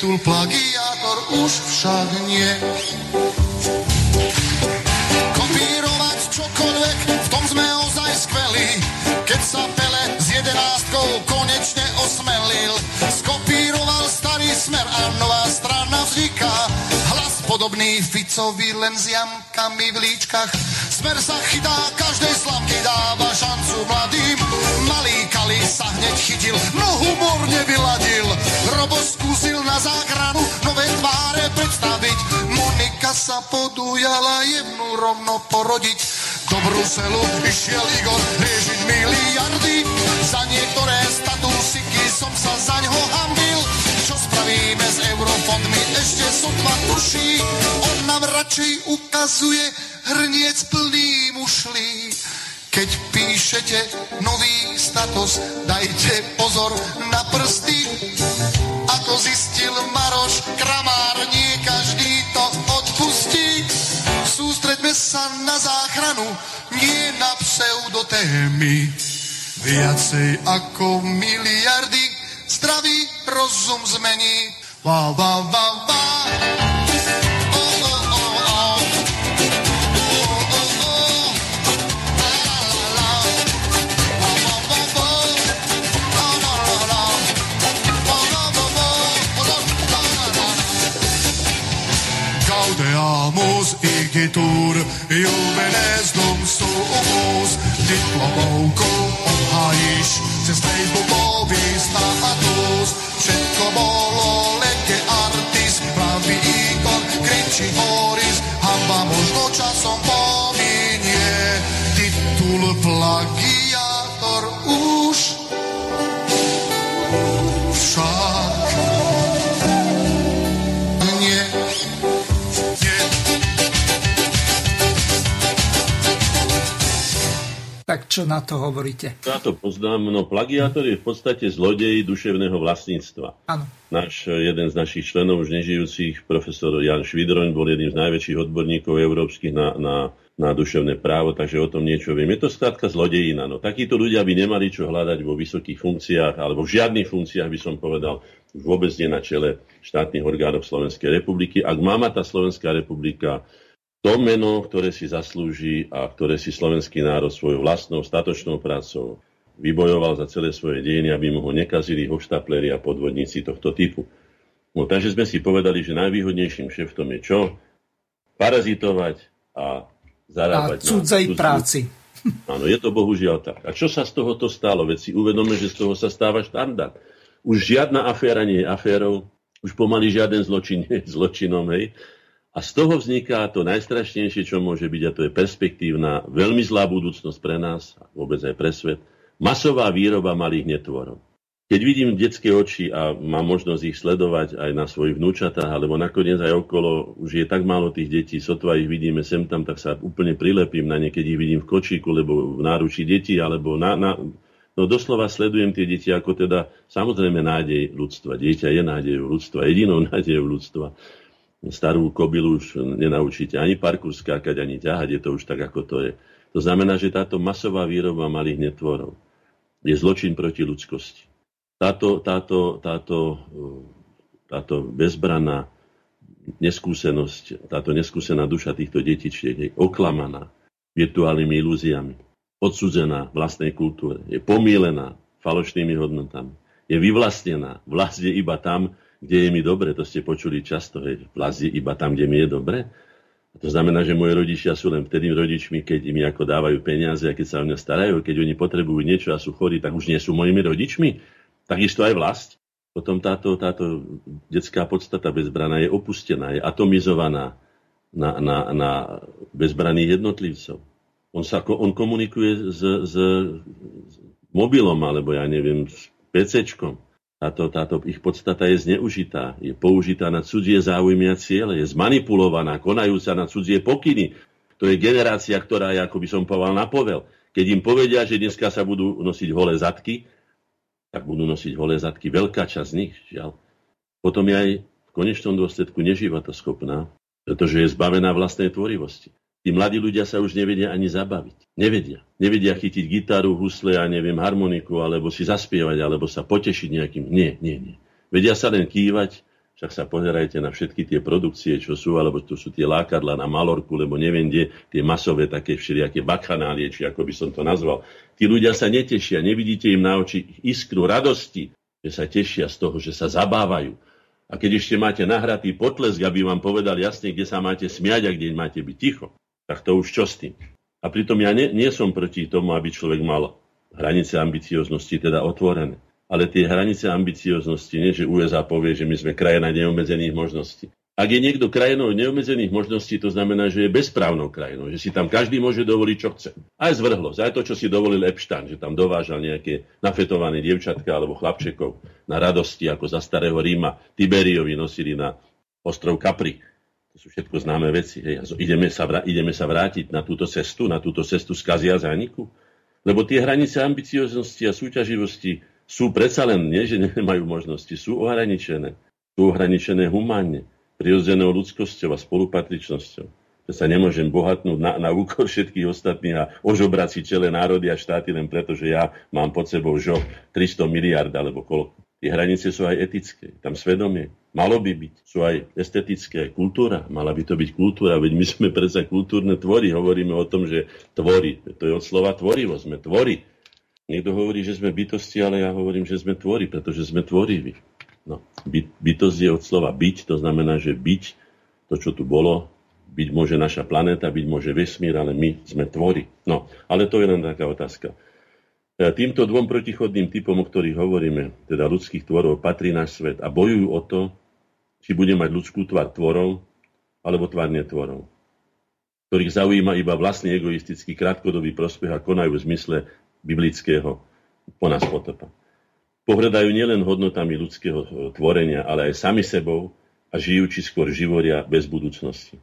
Titul plagiátor už však nie. Kopírovať čokoľvek, v tom sme ozaj skvelí, keď sa Pele s jedenáctkou konečne osmelil. Skopíroval starý smer a nová strana vzniká podobný Ficovi len s jamkami v líčkach. Smer sa chytá každej slamky, dáva šancu mladým. Malý sa hneď chytil, no humor nevyladil. Robo skúsil na záchranu nové tváre predstaviť. Monika sa podujala jednu rovno porodiť. Do Bruselu išiel Igor riešiť miliardy. Za niektoré statusiky som sa za ňo hambil čo spravíme s eurofondmi, ešte sotva tuší. On nám radšej ukazuje hrniec plný mušlí. Keď píšete nový status, dajte pozor na prsty. Ako zistil Maroš Kramár, nie každý to odpustí. Sústreďme sa na záchranu, nie na pseudotémy. Viacej ako miliardy zdravý rozum zmení. Vá, vá, vá, vá. Gaudeamus igitur, juvenes dum sumus, diplomovkou obhájíš cez Facebookový status. Všetko bolo leke artist, pravý ikon, kričí Boris, hamba možno časom pominie, titul plagiátor už Tak čo na to hovoríte? Ja to poznám. No, plagiátor je v podstate zlodej duševného vlastníctva. Áno. Náš, jeden z našich členov už nežijúcich, profesor Jan Švidroň, bol jedným z najväčších odborníkov európskych na, na, na duševné právo, takže o tom niečo viem. Je to skrátka zlodejina. No, takíto ľudia by nemali čo hľadať vo vysokých funkciách, alebo v žiadnych funkciách by som povedal, vôbec nie na čele štátnych orgánov Slovenskej republiky. Ak má tá Slovenská republika to meno, ktoré si zaslúži a ktoré si slovenský národ svojou vlastnou statočnou prácou vybojoval za celé svoje dejiny, aby mu ho nekazili hoštapleri a podvodníci tohto typu. No, takže sme si povedali, že najvýhodnejším šeftom je čo? Parazitovať a zarábať a cudzej na práci. Áno, je to bohužiaľ tak. A čo sa z tohoto stalo? Veď si uvedome, že z toho sa stáva štandard. Už žiadna aféra nie je aférou, už pomaly žiaden zločin nie je zločinom, hej. A z toho vzniká to najstrašnejšie, čo môže byť, a to je perspektívna, veľmi zlá budúcnosť pre nás, a vôbec aj pre svet, masová výroba malých netvorov. Keď vidím detské oči a mám možnosť ich sledovať aj na svojich vnúčatách, alebo nakoniec aj okolo, už je tak málo tých detí, sotva ich vidíme sem tam, tak sa úplne prilepím na ne, keď ich vidím v kočíku, lebo v náručí detí, alebo na, na, No doslova sledujem tie deti ako teda samozrejme nádej ľudstva. Dieťa je nádejou ľudstva, jedinou nádejou ľudstva. Starú kobilu už nenaučíte ani parkour skákať, ani ťahať, je to už tak, ako to je. To znamená, že táto masová výroba malých netvorov je zločin proti ľudskosti. Táto, táto, táto, táto bezbraná neskúsenosť, táto neskúsená duša týchto detičiek je oklamaná virtuálnymi ilúziami odsudzená vlastnej kultúre, je pomílená falošnými hodnotami, je vyvlastnená. Vlast je iba tam, kde je mi dobre. To ste počuli často. Hej. Vlast je iba tam, kde mi je dobre. A to znamená, že moje rodičia sú len vtedy rodičmi, keď im ako dávajú peniaze a keď sa o mňa starajú. Keď oni potrebujú niečo a sú chorí, tak už nie sú mojimi rodičmi. Takisto aj vlast. Potom táto, táto detská podstata bezbraná je opustená, je atomizovaná na, na, na bezbraných jednotlivcov. On, sa, on komunikuje s, s, mobilom, alebo ja neviem, s PCčkom. Táto, táto ich podstata je zneužitá, je použitá na cudzie záujmy a ciele, je zmanipulovaná, konajú sa na cudzie pokyny. To je generácia, ktorá je, ako by som povedal, na povel. Keď im povedia, že dneska sa budú nosiť holé zadky, tak budú nosiť holé zadky. Veľká časť z nich, žiaľ. Potom je aj v konečnom dôsledku neživotoschopná, pretože je zbavená vlastnej tvorivosti. Tí mladí ľudia sa už nevedia ani zabaviť. Nevedia. Nevedia chytiť gitaru, husle a neviem, harmoniku, alebo si zaspievať, alebo sa potešiť nejakým. Nie, nie, nie. Vedia sa len kývať, však sa pozerajte na všetky tie produkcie, čo sú, alebo to sú tie lákadla na malorku, lebo neviem, kde tie masové také všelijaké bakanálie, či ako by som to nazval. Tí ľudia sa netešia, nevidíte im na oči iskru radosti, že sa tešia z toho, že sa zabávajú. A keď ešte máte nahratý potlesk, aby vám povedal jasne, kde sa máte smiať a kde máte byť ticho, tak to už čo s tým? A pritom ja nie, nie som proti tomu, aby človek mal hranice ambicioznosti teda otvorené. Ale tie hranice ambicioznosti, nie že USA povie, že my sme krajina neobmedzených možností. Ak je niekto krajinou neobmedzených možností, to znamená, že je bezprávnou krajinou, že si tam každý môže dovoliť, čo chce. Aj zvrhlosť, aj to, čo si dovolil Epstein, že tam dovážal nejaké nafetované dievčatka alebo chlapčekov na radosti, ako za starého Ríma Tiberiovi nosili na ostrov Capri sú všetko známe veci. Hej. Ideme, sa vrá, ideme sa vrátiť na túto cestu, na túto cestu skazia zániku. Lebo tie hranice ambicioznosti a súťaživosti sú predsa len, nie, že nemajú možnosti, sú ohraničené. Sú ohraničené humánne, prirodzenou ľudskosťou a spolupatričnosťou. Že sa nemôžem bohatnúť na, na úkor všetkých ostatných a ožobrať si celé národy a štáty len preto, že ja mám pod sebou žo 300 miliard alebo koľko. Tie hranice sú aj etické, tam svedomie. Malo by byť, sú aj estetické, kultúra. Mala by to byť kultúra, veď my sme predsa kultúrne tvory. Hovoríme o tom, že tvory, to je od slova tvorivo, sme tvory. Niekto hovorí, že sme bytosti, ale ja hovorím, že sme tvory, pretože sme tvoriví. No, by, bytosť je od slova byť, to znamená, že byť, to, čo tu bolo, byť môže naša planéta, byť môže vesmír, ale my sme tvory. No, ale to je len taká otázka. E, týmto dvom protichodným typom, o ktorých hovoríme, teda ľudských tvorov, patrí náš svet a bojujú o to, či bude mať ľudskú tvár tvorov alebo tvár netvorov, ktorých zaujíma iba vlastný egoistický krátkodobý prospech a konajú v zmysle biblického po nás potopa. Pohľadajú nielen hodnotami ľudského e, tvorenia, ale aj sami sebou a žijú či skôr živoria bez budúcnosti.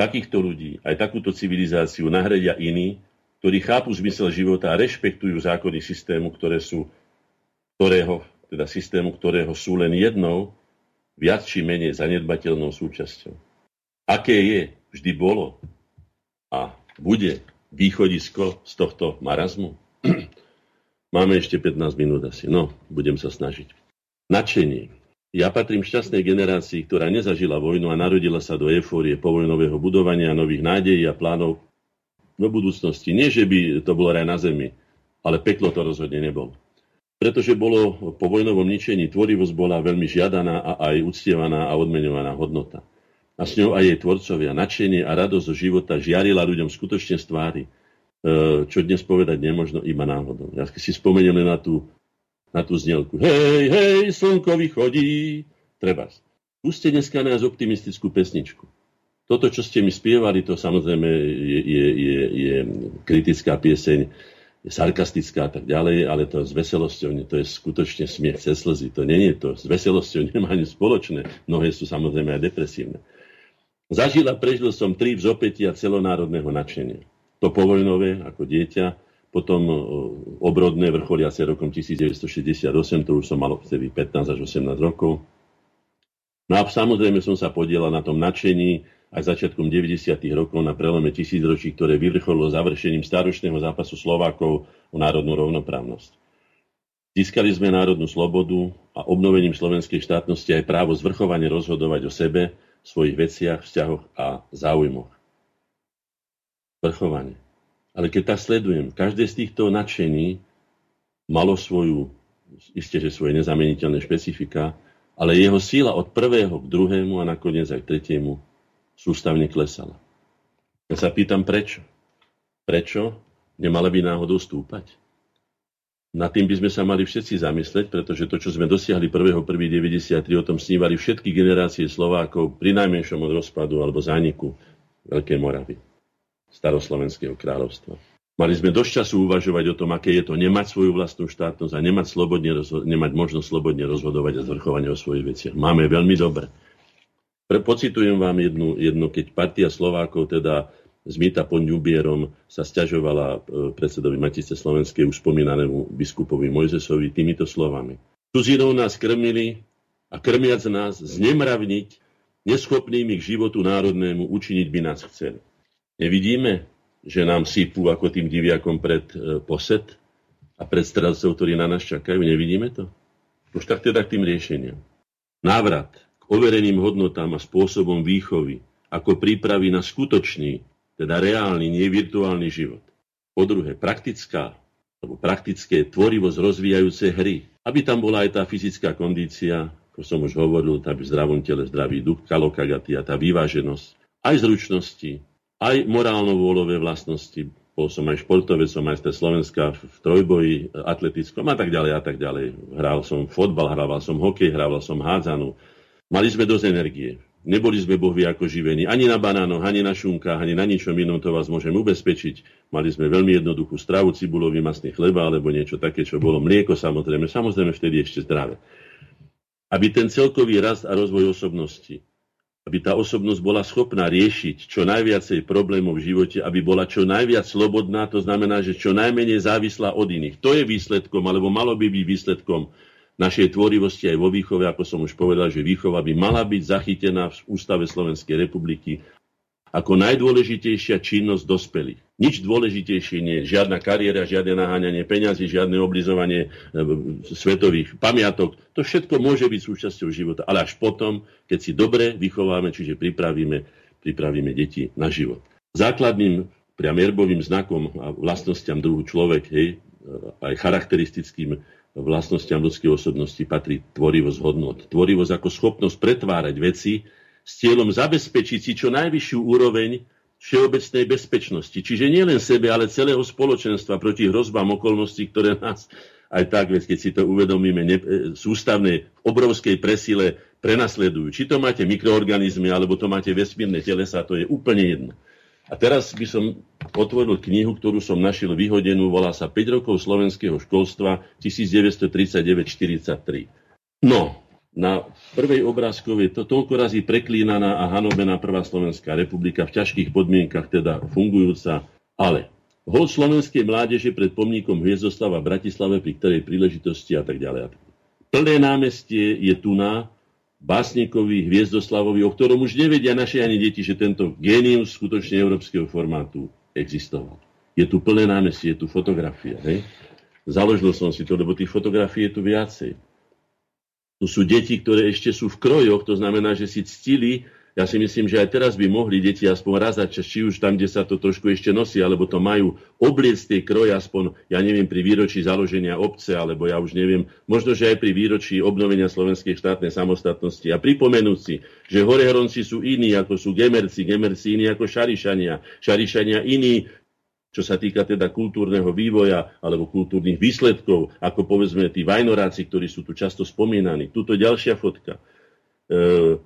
Takýchto ľudí, aj takúto civilizáciu nahradia iní, ktorí chápu zmysel života a rešpektujú zákony systému, ktoré sú, ktorého, teda systému, ktorého sú len jednou, viac či menej zanedbateľnou súčasťou. Aké je, vždy bolo a bude východisko z tohto marazmu? Máme ešte 15 minút asi. No, budem sa snažiť. Načenie. Ja patrím šťastnej generácii, ktorá nezažila vojnu a narodila sa do eufórie povojnového budovania nových nádejí a plánov do budúcnosti. Nie, že by to bolo raj na zemi, ale peklo to rozhodne nebolo. Pretože bolo po vojnovom ničení, tvorivosť bola veľmi žiadaná a aj uctievaná a odmenovaná hodnota. A s ňou aj jej tvorcovia. Načenie a radosť zo života žiarila ľuďom skutočne z tvári, e, čo dnes povedať nemožno iba náhodou. Ja si spomeniem na tú, na tú znelku. Hej, hej, slnko vychodí. Treba. Puste dneska nás optimistickú pesničku. Toto, čo ste mi spievali, to samozrejme je, je, je, je kritická pieseň, je sarkastická a tak ďalej, ale to s veselosťou, to je skutočne smiech cez slzy. To nie je to. S veselosťou nemá ani spoločné. Mnohé sú samozrejme aj depresívne. Zažil a prežil som tri vzopetia celonárodného nadšenia. To povojnové, ako dieťa, potom obrodné vrcholiace rokom 1968, to už som mal vtedy 15 až 18 rokov. No a samozrejme som sa podielal na tom nadšení aj začiatkom 90. rokov na prelome tisícročí, ktoré vyvrcholilo završením staročného zápasu Slovákov o národnú rovnoprávnosť. Získali sme národnú slobodu a obnovením slovenskej štátnosti aj právo zvrchovane rozhodovať o sebe, svojich veciach, vzťahoch a záujmoch. Zvrchovanie. Ale keď tak sledujem, každé z týchto nadšení malo svoju, isté, že svoje nezameniteľné špecifika, ale jeho síla od prvého k druhému a nakoniec aj k tretiemu sústavne klesala. Ja sa pýtam, prečo? Prečo nemala by náhodou stúpať? Nad tým by sme sa mali všetci zamysleť, pretože to, čo sme dosiahli 1.1.93, o tom snívali všetky generácie Slovákov pri najmenšom od rozpadu alebo zániku Veľkej Moravy staroslovenského kráľovstva. Mali sme dosť času uvažovať o tom, aké je to nemať svoju vlastnú štátnosť a nemať, slobodne, nemať možnosť slobodne rozhodovať a zvrchovanie o svojich veciach. Máme veľmi dobre. Pocitujem vám jednu, jednu, keď partia Slovákov, teda Zmita pod Ňubierom, sa stiažovala e, predsedovi Matice Slovenskej už spomínanému biskupovi Mojzesovi týmito slovami. Cudzinou nás krmili a krmiac nás znemravniť, neschopnými k životu národnému učiniť by nás chceli. Nevidíme, že nám sypú ako tým diviakom pred e, poset a pred stradcov, ktorí na nás čakajú? Nevidíme to? Už tak teda k tým riešeniam. Návrat overeným hodnotám a spôsobom výchovy ako prípravy na skutočný, teda reálny, nie virtuálny život. Po druhé, praktická alebo praktické tvorivosť rozvíjajúce hry. Aby tam bola aj tá fyzická kondícia, ako som už hovoril, tá v zdravom tele zdravý duch, kalokagatia, tá vyváženosť, aj zručnosti, aj morálno-vôľové vlastnosti. Bol som aj športovec, som majster Slovenska v trojboji atletickom a tak ďalej a tak ďalej. Hral som fotbal, hrával som hokej, hrával som hádzanu. Mali sme dosť energie. Neboli sme bohvi ako živení ani na banánoch, ani na šunkách, ani na ničom inom, to vás môžem ubezpečiť. Mali sme veľmi jednoduchú stravu, cibulový masný chleba alebo niečo také, čo bolo mlieko samozrejme, samozrejme vtedy ešte zdravé. Aby ten celkový rast a rozvoj osobnosti aby tá osobnosť bola schopná riešiť čo najviacej problémov v živote, aby bola čo najviac slobodná, to znamená, že čo najmenej závislá od iných. To je výsledkom, alebo malo by byť výsledkom našej tvorivosti aj vo výchove, ako som už povedal, že výchova by mala byť zachytená v Ústave Slovenskej republiky ako najdôležitejšia činnosť dospelých. Nič dôležitejšie nie je žiadna kariéra, žiadne naháňanie peňazí, žiadne oblizovanie e, svetových pamiatok. To všetko môže byť súčasťou života, ale až potom, keď si dobre vychováme, čiže pripravíme, pripravíme deti na život. Základným priam erbovým znakom a vlastnostiam druhu človek, hej, aj charakteristickým vlastnostiam ľudskej osobnosti patrí tvorivosť hodnot. Tvorivosť ako schopnosť pretvárať veci, s cieľom zabezpečiť si čo najvyššiu úroveň všeobecnej bezpečnosti. Čiže nielen sebe, ale celého spoločenstva proti hrozbám okolností, ktoré nás aj tak, keď si to uvedomíme, ne, e, v obrovskej presile prenasledujú. Či to máte mikroorganizmy, alebo to máte vesmírne telesa, to je úplne jedno. A teraz by som otvoril knihu, ktorú som našiel vyhodenú, volá sa 5 rokov slovenského školstva 1939-43. No, na prvej obrázkovej to toľko razy preklínaná a hanobená Prvá Slovenská republika v ťažkých podmienkach teda fungujúca, ale hol slovenskej mládeže pred pomníkom Hviezdoslava v Bratislave pri ktorej príležitosti a tak ďalej. Plné námestie je tu na básnikovi Hviezdoslavovi, o ktorom už nevedia naše ani deti, že tento génius skutočne európskeho formátu existoval. Je tu plné námestie, je tu fotografia. Hej? Založil som si to, lebo tých fotografií je tu viacej. Tu sú deti, ktoré ešte sú v krojoch, to znamená, že si ctili. Ja si myslím, že aj teraz by mohli deti aspoň raz za čas, či už tam, kde sa to trošku ešte nosí, alebo to majú obliec tej kroje aspoň, ja neviem, pri výročí založenia obce, alebo ja už neviem, možno, že aj pri výročí obnovenia slovenskej štátnej samostatnosti. A pripomenúť si, že Horehoronci sú iní, ako sú Gemerci, Gemerci iní ako Šarišania, Šarišania iní, čo sa týka teda kultúrneho vývoja alebo kultúrnych výsledkov, ako povedzme tí vajnoráci, ktorí sú tu často spomínaní. Tuto ďalšia fotka. E,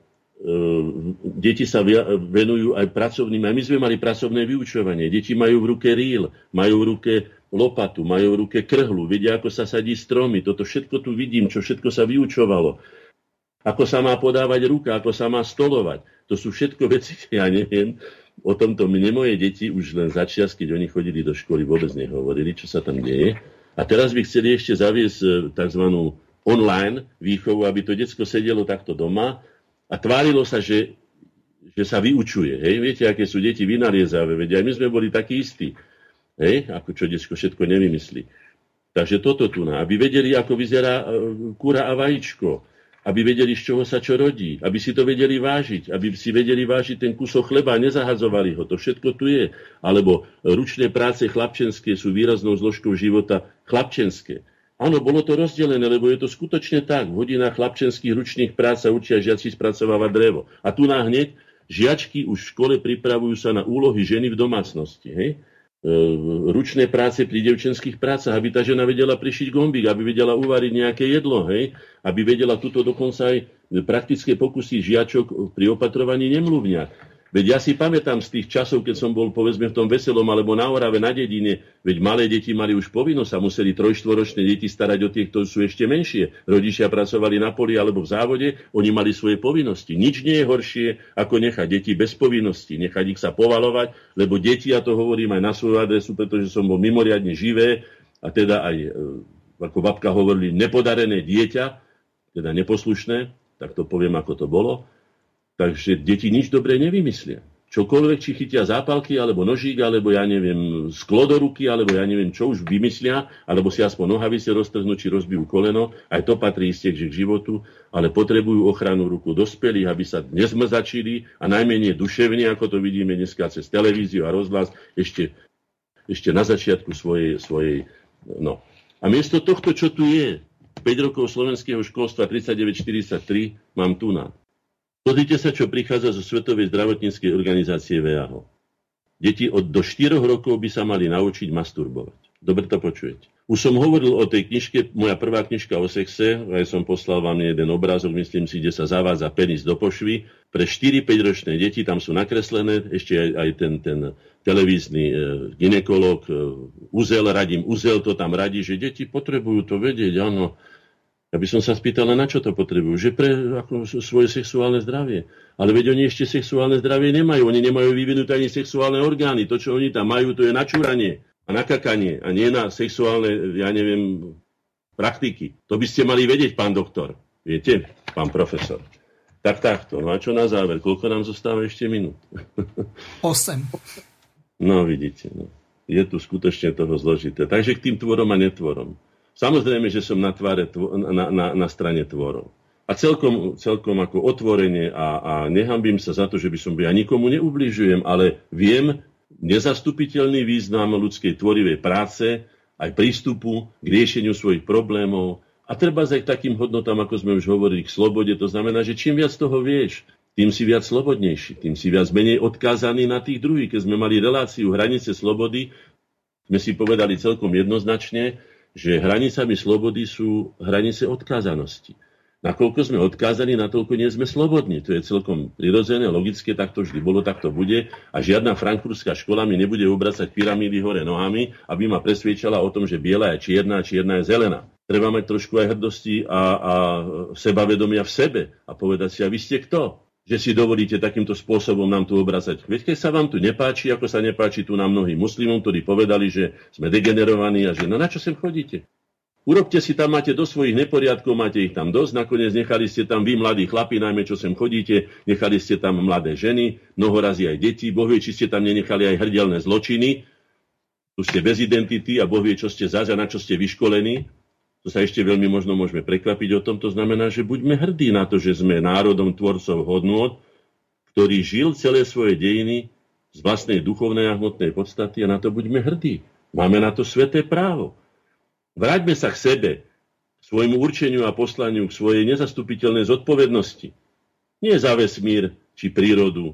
deti sa venujú aj pracovným, aj my sme mali pracovné vyučovanie. Deti majú v ruke ríl, majú v ruke lopatu, majú v ruke krhlu, vedia, ako sa sadí stromy. Toto všetko tu vidím, čo všetko sa vyučovalo. Ako sa má podávať ruka, ako sa má stolovať. To sú všetko veci, ja neviem, o tomto mne moje deti už len začias, keď oni chodili do školy, vôbec nehovorili, čo sa tam deje. A teraz by chceli ešte zaviesť e, tzv. online výchovu, aby to detsko sedelo takto doma a tvárilo sa, že, že sa vyučuje. Hej? Viete, aké sú deti vynaliezavé, veď my sme boli takí istí. Hej? Ako čo detsko všetko nevymyslí. Takže toto tu na, aby vedeli, ako vyzerá e, kura a vajíčko, aby vedeli, z čoho sa čo rodí, aby si to vedeli vážiť, aby si vedeli vážiť ten kusok chleba nezahadzovali ho. To všetko tu je. Alebo ručné práce chlapčenské sú výraznou zložkou života chlapčenské. Áno, bolo to rozdelené, lebo je to skutočne tak. V hodinách chlapčenských ručných prác sa učia žiaci spracovávať drevo. A tu náhneď žiačky už v škole pripravujú sa na úlohy ženy v domácnosti. Hej? E, ručné práce pri devčenských prácach, aby tá žena vedela prišiť gombík, aby vedela uvariť nejaké jedlo, hej? aby vedela tuto dokonca aj praktické pokusy žiačok pri opatrovaní nemluvňa. Veď ja si pamätám z tých časov, keď som bol povedzme v tom Veselom alebo na Orave, na dedine, veď malé deti mali už povinnosť a museli trojštvoročné deti starať o tie, ktorí sú ešte menšie. Rodičia pracovali na poli alebo v závode, oni mali svoje povinnosti. Nič nie je horšie, ako nechať deti bez povinnosti, nechať ich sa povalovať, lebo deti, ja to hovorím aj na svoju adresu, pretože som bol mimoriadne živé a teda aj, e, ako babka hovorili, nepodarené dieťa, teda neposlušné, tak to poviem, ako to bolo, Takže deti nič dobré nevymyslia. Čokoľvek, či chytia zápalky, alebo nožík, alebo ja neviem, sklo do ruky, alebo ja neviem, čo už vymyslia, alebo si aspoň nohavice roztrhnú, či rozbijú koleno, aj to patrí isté k životu, ale potrebujú ochranu ruku dospelých, aby sa nezmrzačili a najmenej duševne, ako to vidíme dneska cez televíziu a rozhlas, ešte, ešte na začiatku svojej, svojej no. A miesto tohto, čo tu je, 5 rokov slovenského školstva 3943, mám tu na Pozrite sa, čo prichádza zo Svetovej zdravotníckej organizácie VAHO. Deti od do 4 rokov by sa mali naučiť masturbovať. Dobre to počujete. Už som hovoril o tej knižke, moja prvá knižka o sexe, aj som poslal vám jeden obrázok, myslím si, kde sa zavádza penis do pošvy. Pre 4-5 ročné deti tam sú nakreslené, ešte aj, aj ten, ten televízny e, ginekolog, e, Uzel, radím, Uzel to tam radí, že deti potrebujú to vedieť, áno, by som sa spýtal, na čo to potrebujú? Že pre ako, svoje sexuálne zdravie. Ale veď oni ešte sexuálne zdravie nemajú. Oni nemajú vyvinuté ani sexuálne orgány. To, čo oni tam majú, to je načúranie a nakakanie a nie na sexuálne, ja neviem, praktiky. To by ste mali vedieť, pán doktor. Viete, pán profesor. Tak takto. No a čo na záver? Koľko nám zostáva ešte minút? 8. No vidíte. No. Je tu skutočne toho zložité. Takže k tým tvorom a netvorom. Samozrejme, že som na, tváre, na, na, na strane tvorov. A celkom, celkom ako otvorenie a, a nehambím sa za to, že by som ja nikomu neubližujem, ale viem nezastupiteľný význam ľudskej tvorivej práce, aj prístupu k riešeniu svojich problémov a treba aj k takým hodnotám, ako sme už hovorili, k slobode. To znamená, že čím viac toho vieš, tým si viac slobodnejší, tým si viac menej odkázaný na tých druhých. Keď sme mali reláciu hranice slobody, sme si povedali celkom jednoznačne, že hranicami slobody sú hranice odkázanosti. Nakoľko sme odkázaní, natoľko nie sme slobodní. To je celkom prirodzené, logické, tak to vždy bolo, tak to bude. A žiadna frankfurtská škola mi nebude obracať pyramídy hore nohami, aby ma presviečala o tom, že biela je čierna a čierna je zelená. Treba mať trošku aj hrdosti a, a sebavedomia v sebe a povedať si, a vy ste kto? Že si dovolíte takýmto spôsobom nám tu obracať. Veď keď sa vám tu nepáči, ako sa nepáči tu na mnohým muslimom, ktorí povedali, že sme degenerovaní a že no na čo sem chodíte? Urobte si tam, máte do svojich neporiadkov, máte ich tam dosť, nakoniec nechali ste tam vy, mladí chlapi, najmä čo sem chodíte, nechali ste tam mladé ženy, mnohorazí aj deti, Boh vie, či ste tam nenechali aj hrdelné zločiny, tu ste bez identity a Boh vie, čo ste zaža, na čo ste vyškolení, to sa ešte veľmi možno môžeme prekvapiť o tom, to znamená, že buďme hrdí na to, že sme národom tvorcov hodnôt, ktorý žil celé svoje dejiny z vlastnej duchovnej a hmotnej podstaty a na to buďme hrdí. Máme na to sveté právo. Vráťme sa k sebe, svojmu určeniu a poslaniu, k svojej nezastupiteľnej zodpovednosti. Nie za vesmír či prírodu,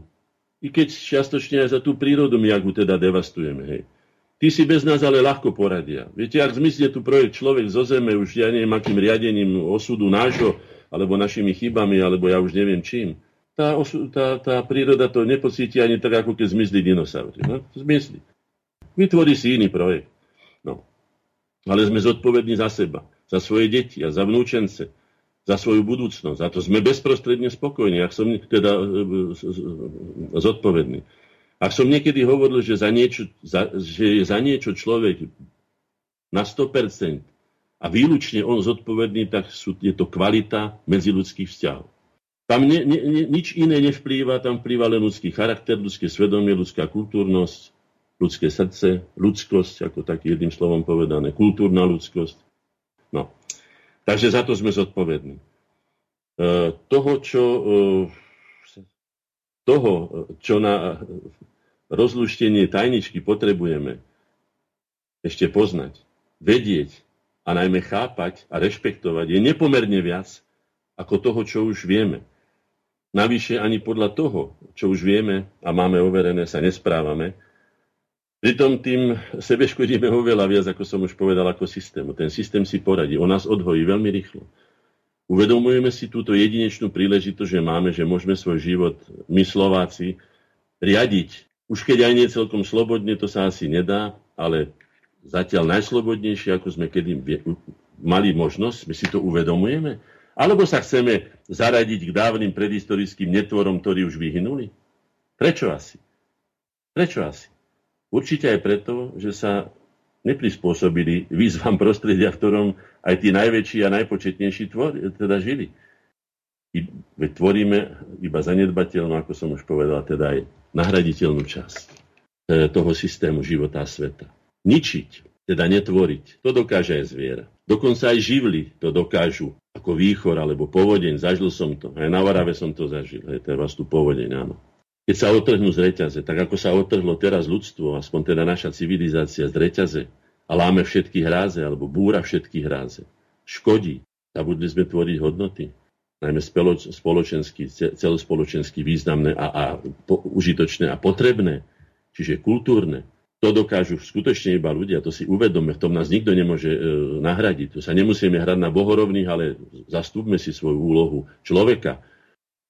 i keď čiastočne aj za tú prírodu my, ak teda devastujeme. Hej. Ty si bez nás ale ľahko poradia. Viete, ak zmizne tu projekt človek zo zeme, už ja neviem, akým riadením osudu nášho, alebo našimi chybami, alebo ja už neviem čím, tá, osu, tá, tá príroda to nepocíti ani tak, ako keď zmizli dinosaury. No, zmizli. Vytvorí si iný projekt. No. Ale sme zodpovední za seba, za svoje deti a za vnúčence, za svoju budúcnosť. Za to sme bezprostredne spokojní, ak som teda e, e, zodpovedný. Ak som niekedy hovoril, že, za niečo, za, že je za niečo človek na 100% a výlučne on zodpovedný, tak sú, je to kvalita medziludských vzťahov. Tam ne, ne, ne, nič iné nevplýva, tam vplýva len ľudský charakter, ľudské svedomie, ľudská kultúrnosť, ľudské srdce, ľudskosť, ako tak jedným slovom povedané, kultúrna ľudskosť. No. Takže za to sme zodpovední. E, toho, čo, e, toho, čo na rozluštenie tajničky potrebujeme ešte poznať, vedieť a najmä chápať a rešpektovať je nepomerne viac ako toho, čo už vieme. Navyše ani podľa toho, čo už vieme a máme overené, sa nesprávame. Pritom tým sebe škodíme oveľa viac, ako som už povedal, ako systému. Ten systém si poradí, on nás odhojí veľmi rýchlo. Uvedomujeme si túto jedinečnú príležitosť, že máme, že môžeme svoj život, my Slováci, riadiť už keď aj nie celkom slobodne, to sa asi nedá, ale zatiaľ najslobodnejšie, ako sme kedy mali možnosť, my si to uvedomujeme? Alebo sa chceme zaradiť k dávnym predhistorickým netvorom, ktorí už vyhynuli? Prečo asi? Prečo asi? Určite aj preto, že sa neprispôsobili výzvam prostredia, v ktorom aj tí najväčší a najpočetnejší tvor, teda žili. I, tvoríme iba zanedbateľnú, ako som už povedal, teda aj nahraditeľnú časť e, toho systému života a sveta. Ničiť, teda netvoriť, to dokáže aj zviera. Dokonca aj živly to dokážu, ako výchor alebo povodeň. Zažil som to. Aj na Varave som to zažil. Je teraz tu povodeň, áno. Keď sa otrhnú z reťaze, tak ako sa otrhlo teraz ľudstvo, aspoň teda naša civilizácia z reťaze a láme všetky hráze alebo búra všetky hráze, škodí. Zabudli sme tvoriť hodnoty najmä spoločensky, celospoločensky významné a, a po, užitočné a potrebné, čiže kultúrne, to dokážu skutočne iba ľudia, to si uvedome, v tom nás nikto nemôže e, nahradiť. To sa nemusíme hrať na bohorovných, ale zastúpme si svoju úlohu človeka.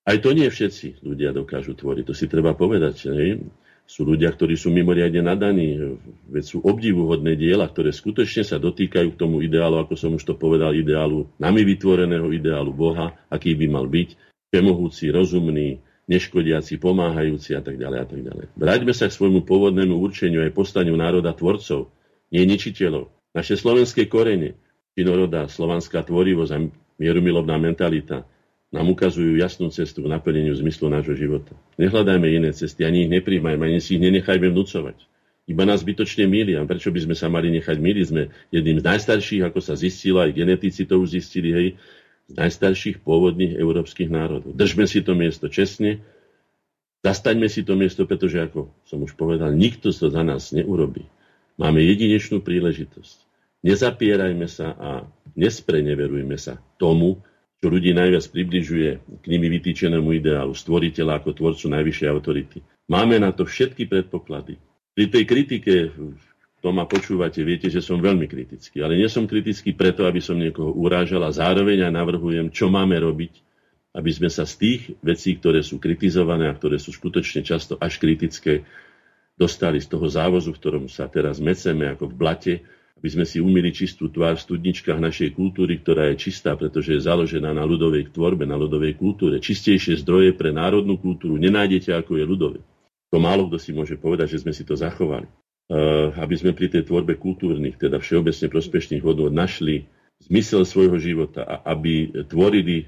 Aj to nie všetci ľudia dokážu tvoriť, to si treba povedať. Ne? Sú ľudia, ktorí sú mimoriadne nadaní, veď sú obdivuhodné diela, ktoré skutočne sa dotýkajú k tomu ideálu, ako som už to povedal, ideálu nami vytvoreného ideálu Boha, aký by mal byť, všemohúci, rozumný, neškodiaci, pomáhajúci a tak ďalej a tak ďalej. Vráťme sa k svojmu pôvodnému určeniu aj postaniu národa tvorcov, nie ničiteľov. Naše slovenské korene, činoroda, slovanská tvorivosť a mierumilovná mentalita, nám ukazujú jasnú cestu k naplneniu zmyslu nášho života. Nehľadajme iné cesty, ani ich nepríjmajme, ani si ich nenechajme vnúcovať. Iba nás zbytočne A Prečo by sme sa mali nechať míliť? Sme jedným z najstarších, ako sa zistilo, aj genetici to už zistili, hej, z najstarších pôvodných európskych národov. Držme si to miesto čestne, zastaňme si to miesto, pretože, ako som už povedal, nikto to za nás neurobi. Máme jedinečnú príležitosť. Nezapierajme sa a nespreneverujme sa tomu, čo ľudí najviac približuje k nimi vytýčenému ideálu, stvoriteľa ako tvorcu najvyššej autority. Máme na to všetky predpoklady. Pri tej kritike, to ma počúvate, viete, že som veľmi kritický. Ale nie som kritický preto, aby som niekoho urážal a zároveň aj navrhujem, čo máme robiť, aby sme sa z tých vecí, ktoré sú kritizované a ktoré sú skutočne často až kritické, dostali z toho závozu, v ktorom sa teraz meceme ako v blate, aby sme si umili čistú tvár v studničkách našej kultúry, ktorá je čistá, pretože je založená na ľudovej tvorbe, na ľudovej kultúre. Čistejšie zdroje pre národnú kultúru nenájdete, ako je ľudové. To málo kto si môže povedať, že sme si to zachovali. Uh, aby sme pri tej tvorbe kultúrnych, teda všeobecne prospešných hodnot, našli zmysel svojho života a aby tvorili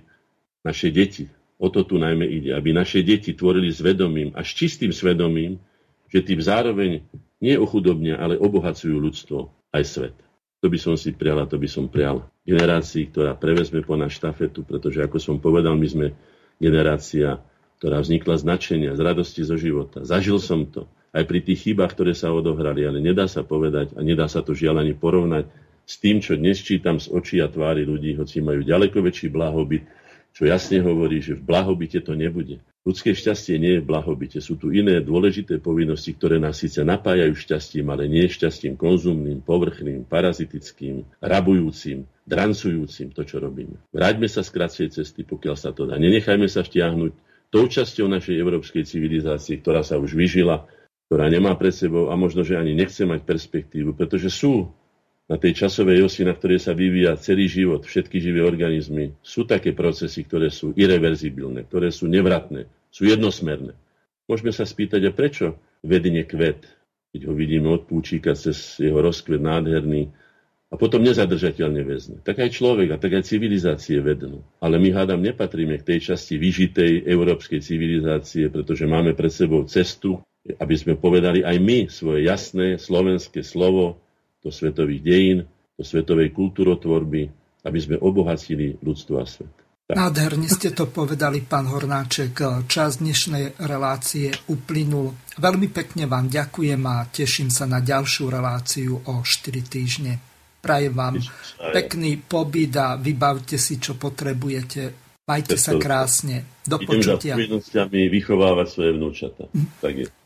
naše deti. O to tu najmä ide. Aby naše deti tvorili s vedomím a s čistým svedomím, že tým zároveň nie ochudobnia, ale obohacujú ľudstvo aj svet. To by som si prial a to by som prial generácii, ktorá prevezme po nás štafetu, pretože ako som povedal, my sme generácia, ktorá vznikla z nadšenia, z radosti zo života. Zažil som to aj pri tých chybách, ktoré sa odohrali, ale nedá sa povedať a nedá sa to žiaľ ani porovnať s tým, čo dnes čítam z očí a tvári ľudí, hoci majú ďaleko väčší blahobyt, čo jasne hovorí, že v blahobite to nebude. Ľudské šťastie nie je v blahobite. Sú tu iné dôležité povinnosti, ktoré nás síce napájajú šťastím, ale nie šťastím konzumným, povrchným, parazitickým, rabujúcim, drancujúcim to, čo robíme. Vráťme sa z kratšej cesty, pokiaľ sa to dá. Nenechajme sa vtiahnuť tou časťou našej európskej civilizácie, ktorá sa už vyžila, ktorá nemá pred sebou a možno, že ani nechce mať perspektívu, pretože sú na tej časovej osi, na ktorej sa vyvíja celý život, všetky živé organizmy, sú také procesy, ktoré sú irreverzibilné, ktoré sú nevratné, sú jednosmerné. Môžeme sa spýtať, a prečo vedine kvet, keď ho vidíme od púčika cez jeho rozkvet nádherný, a potom nezadržateľne väzne. Tak aj človek a tak aj civilizácie vednú. Ale my hádam nepatríme k tej časti vyžitej európskej civilizácie, pretože máme pred sebou cestu, aby sme povedali aj my svoje jasné slovenské slovo do svetových dejín, do svetovej kultúrotvorby, aby sme obohatili ľudstvo a svet. Tak. Nádherne ste to povedali, pán Hornáček. Čas dnešnej relácie uplynul. Veľmi pekne vám ďakujem a teším sa na ďalšiu reláciu o 4 týždne. Prajem vám pekný pobyt a vybavte si, čo potrebujete. Majte sa krásne. Do počutia. Idem za vychovávať svoje vnúčata. Hm. Tak je